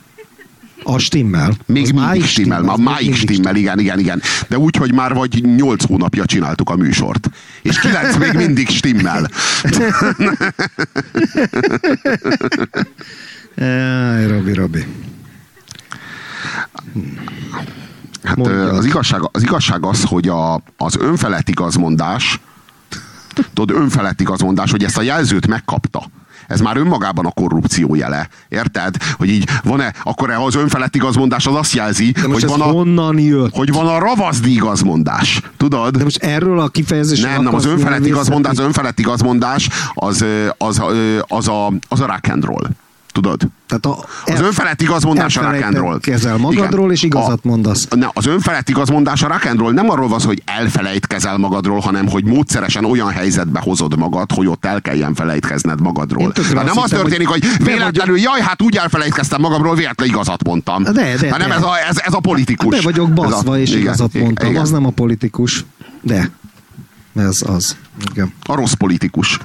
Speaker 2: A stimmel.
Speaker 1: Még mindig stimmel, stimmel. máig stimmel, igen, igen, igen. De úgy, hogy már vagy nyolc hónapja csináltuk a műsort. És kilenc még mindig stimmel.
Speaker 2: Jaj, Robi, Robi.
Speaker 1: Hát az igazság, az igazság az, hogy a, az önfelett igazmondás, tudod, önfelett igazmondás, hogy ezt a jelzőt megkapta ez már önmagában a korrupció jele. Érted? Hogy így van-e, akkor az önfelett igazmondás az azt jelzi, hogy van, a,
Speaker 2: honnan jött?
Speaker 1: hogy van a ravaszdi igazmondás. Tudod?
Speaker 2: De most erről a kifejezésről
Speaker 1: Nem, nem, az önfelett igazmondás, az önfelett igazmondás az, az, az, az, a, az a rock and roll. Tudod?
Speaker 2: Tehát a,
Speaker 1: az önfelett igazmondás a rock'n'roll.
Speaker 2: kezel magadról, Igen. és igazat a, mondasz.
Speaker 1: Ne, az önfelett igazmondás a rock'n'roll nem arról van hogy elfelejtkezel magadról, hanem hogy módszeresen olyan helyzetbe hozod magad, hogy ott el kelljen felejtkezned magadról. Tehát nem az történik, hogy, hogy véletlenül, jaj, hát úgy elfelejtkeztem magamról, véletlenül igazat mondtam.
Speaker 2: De, de,
Speaker 1: hanem
Speaker 2: de.
Speaker 1: Ez, a, ez, ez a politikus.
Speaker 2: Be vagyok baszva, és igen, igazat mondtam. Igen. Az nem a politikus. De. Ez az. Igen.
Speaker 1: A rossz politikus.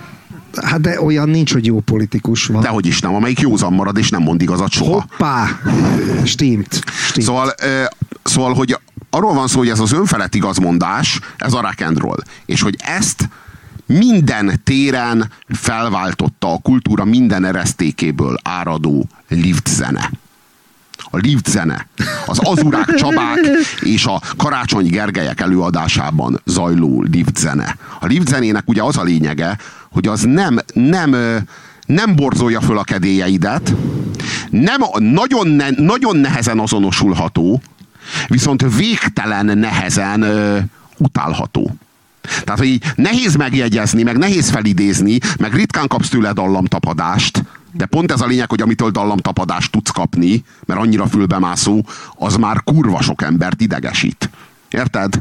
Speaker 2: Hát de olyan nincs, hogy jó politikus van.
Speaker 1: Dehogy is nem, amelyik józan marad, és nem mond igazat soha.
Speaker 2: Hoppá! Stimmt. Stimmt.
Speaker 1: Szóval, szóval, hogy arról van szó, hogy ez az önfelett igazmondás, ez a rock and roll. És hogy ezt minden téren felváltotta a kultúra minden eresztékéből áradó lift zene a lift zene, az Azurák Csabák és a Karácsony Gergelyek előadásában zajló lift zene. A lift zenének ugye az a lényege, hogy az nem, nem, nem borzolja föl a kedélyeidet, nem, nagyon, ne, nagyon nehezen azonosulható, viszont végtelen nehezen ö, utálható. Tehát, hogy nehéz megjegyezni, meg nehéz felidézni, meg ritkán kapsz tőle dallamtapadást, de pont ez a lényeg, hogy amitől dallamtapadást tudsz kapni, mert annyira fülbemászó, az már kurva sok embert idegesít. Érted?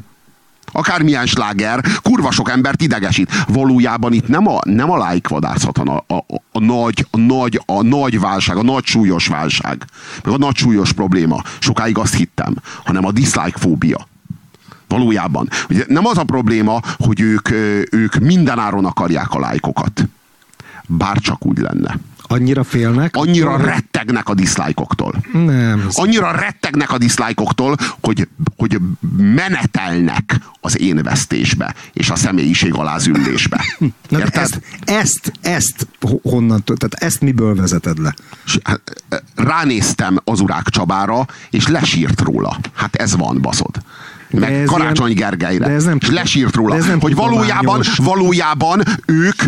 Speaker 1: Akármilyen sláger, kurva sok embert idegesít. Valójában itt nem a, nem a lájkvadászat, a, a, a, a, nagy, a, nagy, a nagy válság, a nagy súlyos válság, meg a nagy súlyos probléma. Sokáig azt hittem, hanem a dislike fóbia. Valójában. Ugye nem az a probléma, hogy ők, ők mindenáron akarják a lájkokat. Bár csak úgy lenne.
Speaker 2: Annyira félnek?
Speaker 1: Annyira rettegnek a diszlájkoktól.
Speaker 2: Nem.
Speaker 1: Annyira rettegnek a diszlájkoktól, hogy, hogy menetelnek az én vesztésbe és a személyiség alázüllésbe.
Speaker 2: Na, ezt, ezt, ezt honnan, tehát ezt miből vezeted le?
Speaker 1: Hát, ránéztem az urák Csabára, és lesírt róla. Hát ez van, baszod meg Karácsony ilyen, Gergelyre. De ez nem, és lesírt róla, ez nem hogy valójában, valójában ők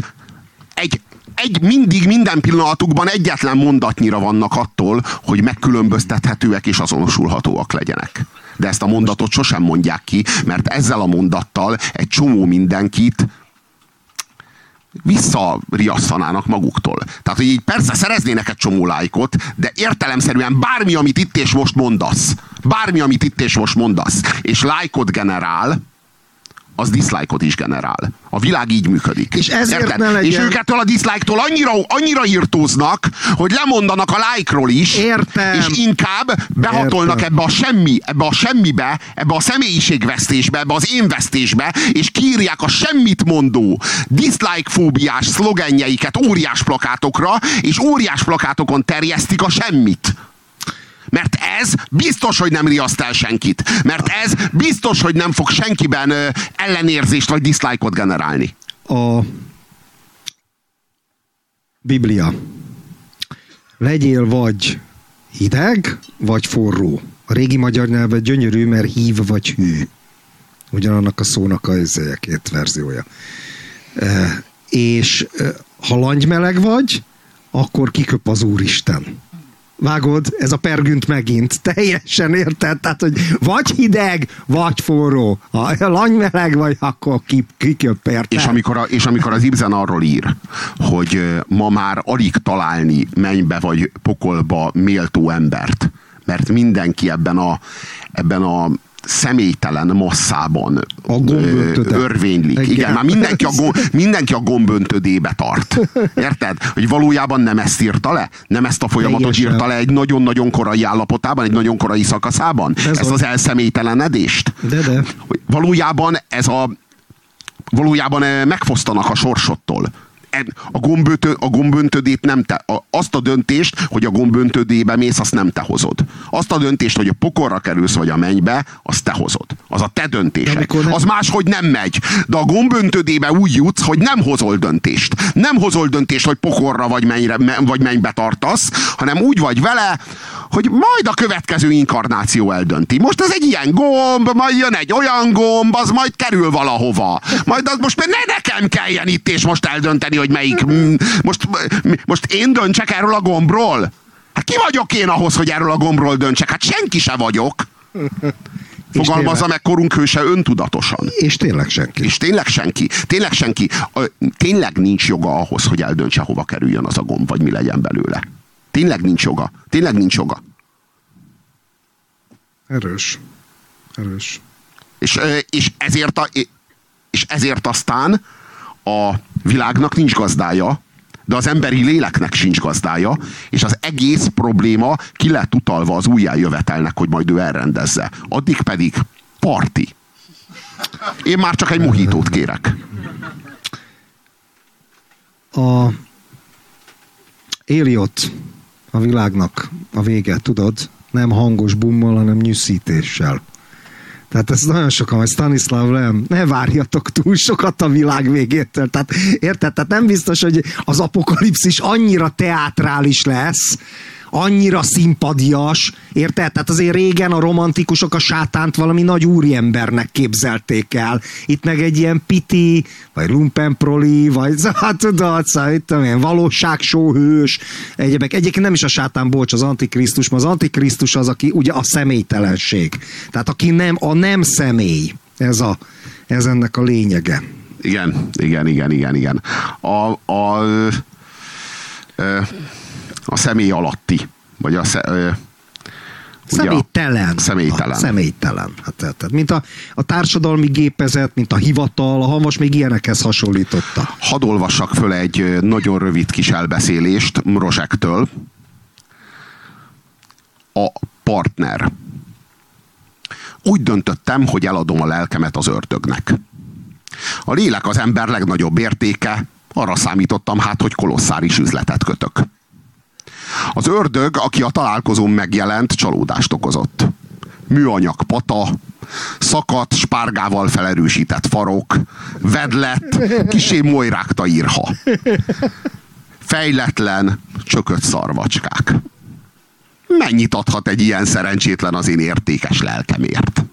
Speaker 1: egy egy, mindig, minden pillanatukban egyetlen mondatnyira vannak attól, hogy megkülönböztethetőek és azonosulhatóak legyenek. De ezt a mondatot sosem mondják ki, mert ezzel a mondattal egy csomó mindenkit visszariasztanának maguktól. Tehát, hogy így persze szereznének egy csomó lájkot, de értelemszerűen bármi, amit itt és most mondasz, bármi, amit itt és most mondasz, és lájkot generál, az dislike-ot is generál. A világ így működik.
Speaker 2: És ezért Érted? ne legyen...
Speaker 1: És őkettől a dislike-tól annyira, annyira írtóznak, hogy lemondanak a like-ról is,
Speaker 2: Értem.
Speaker 1: és inkább behatolnak Értem. ebbe a semmi, ebbe a semmibe, ebbe a személyiségvesztésbe, ebbe az énvesztésbe, és kírják a semmit mondó dislike-fóbiás szlogenjeiket óriás plakátokra, és óriás plakátokon terjesztik a semmit. Mert ez biztos, hogy nem riaszt el senkit. Mert ez biztos, hogy nem fog senkiben ellenérzést vagy dislike-ot generálni.
Speaker 2: A Biblia. Legyél vagy hideg, vagy forró. A régi magyar nyelven gyönyörű, mert hív vagy hű. Ugyanannak a szónak a két verziója. E, és e, ha langymeleg vagy, akkor kiköp az Úristen Vágod, ez a pergünt megint. Teljesen érted? Tehát, hogy vagy hideg, vagy forró. Ha lanymeleg vagy, akkor kiköpért.
Speaker 1: És amikor, a, és amikor az Ibsen arról ír, hogy ma már alig találni mennybe vagy pokolba méltó embert, mert mindenki ebben a, ebben a személytelen masszában
Speaker 2: a
Speaker 1: örvénylik. Igen, Igen már mindenki a, gomb, mindenki a gomböntödébe tart. Érted? Hogy valójában nem ezt írta le? Nem ezt a folyamatot Teljesen. írta le egy nagyon-nagyon korai állapotában, egy nagyon korai szakaszában? Ez ezt az elszemélytelenedést?
Speaker 2: De, de.
Speaker 1: Valójában ez a valójában megfosztanak a sorsottól a, gomböntö, a gomböntödét nem te, a, azt a döntést, hogy a gomböntödébe mész, azt nem te hozod. Azt a döntést, hogy a pokorra kerülsz, vagy a mennybe, azt te hozod. Az a te döntésed. Nem... Az máshogy nem megy. De a gomböntödébe úgy jutsz, hogy nem hozol döntést. Nem hozol döntést, hogy pokorra vagy, mennyre, vagy mennybe tartasz, hanem úgy vagy vele, hogy majd a következő inkarnáció eldönti. Most ez egy ilyen gomb, majd jön egy olyan gomb, az majd kerül valahova. Majd az most ne nekem kelljen itt és most eldönteni, hogy melyik... Most, most én döntsek erről a gombról? Hát ki vagyok én ahhoz, hogy erről a gombról döntsek? Hát senki se vagyok. Fogalmazza meg korunk hőse öntudatosan.
Speaker 2: És tényleg senki.
Speaker 1: És tényleg senki. Tényleg senki. Tényleg nincs joga ahhoz, hogy eldöntse, hova kerüljön az a gomb, vagy mi legyen belőle. Tényleg nincs joga. Tényleg nincs joga.
Speaker 2: Erős. Erős.
Speaker 1: És, és, ezért, a, és ezért aztán a világnak nincs gazdája, de az emberi léleknek sincs gazdája, és az egész probléma ki lett utalva az újjájövetelnek, hogy majd ő elrendezze. Addig pedig parti. Én már csak egy muhítót kérek.
Speaker 2: A Éliot a világnak a vége, tudod? Nem hangos bummal, hanem nyűszítéssel. Tehát ez nagyon sokan, hogy Stanislav Lem, ne várjatok túl sokat a világ végétől. Tehát érted? Tehát nem biztos, hogy az apokalipszis annyira teátrális lesz, annyira szimpadias, érted? Tehát azért régen a romantikusok a sátánt valami nagy úriembernek képzelték el. Itt meg egy ilyen piti, vagy lumpenproli, vagy hát tudod, szóval, itt ilyen valóságsóhős, egyébek. Egyébként nem is a sátán, bocs, az antikrisztus, mert az antikrisztus az, aki ugye a személytelenség. Tehát aki nem, a nem személy. Ez, a, ez ennek a lényege.
Speaker 1: Igen, igen, igen, igen, igen. A, a, a, a személy alatti, vagy a,
Speaker 2: Személytelen.
Speaker 1: Személytelen.
Speaker 2: A, személytelen. Hát, tehát, mint a, a társadalmi gépezet, mint a hivatal, a Hamas még ilyenekhez hasonlította.
Speaker 1: Hadd olvassak föl egy nagyon rövid kis elbeszélést Mrozsektől. A partner. Úgy döntöttem, hogy eladom a lelkemet az ördögnek. A lélek az ember legnagyobb értéke, arra számítottam hát, hogy kolosszáris üzletet kötök. Az ördög, aki a találkozón megjelent, csalódást okozott. Műanyag pata, szakadt, spárgával felerősített farok, vedlet, kisé molyrákta írha. Fejletlen, csökött szarvacskák. Mennyit adhat egy ilyen szerencsétlen az én értékes lelkemért?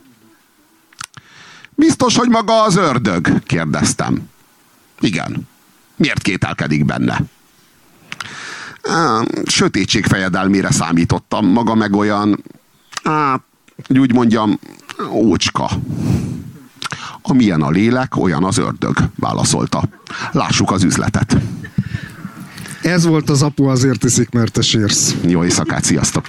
Speaker 1: Biztos, hogy maga az ördög? kérdeztem. Igen. Miért kételkedik benne? Sötétség fejedelmére számítottam, maga meg olyan, á, úgy mondjam, ócska. Amilyen a lélek, olyan az ördög, válaszolta. Lássuk az üzletet.
Speaker 2: Ez volt az apu, azért iszik, mert te sírsz.
Speaker 1: Jó éjszakát, sziasztok!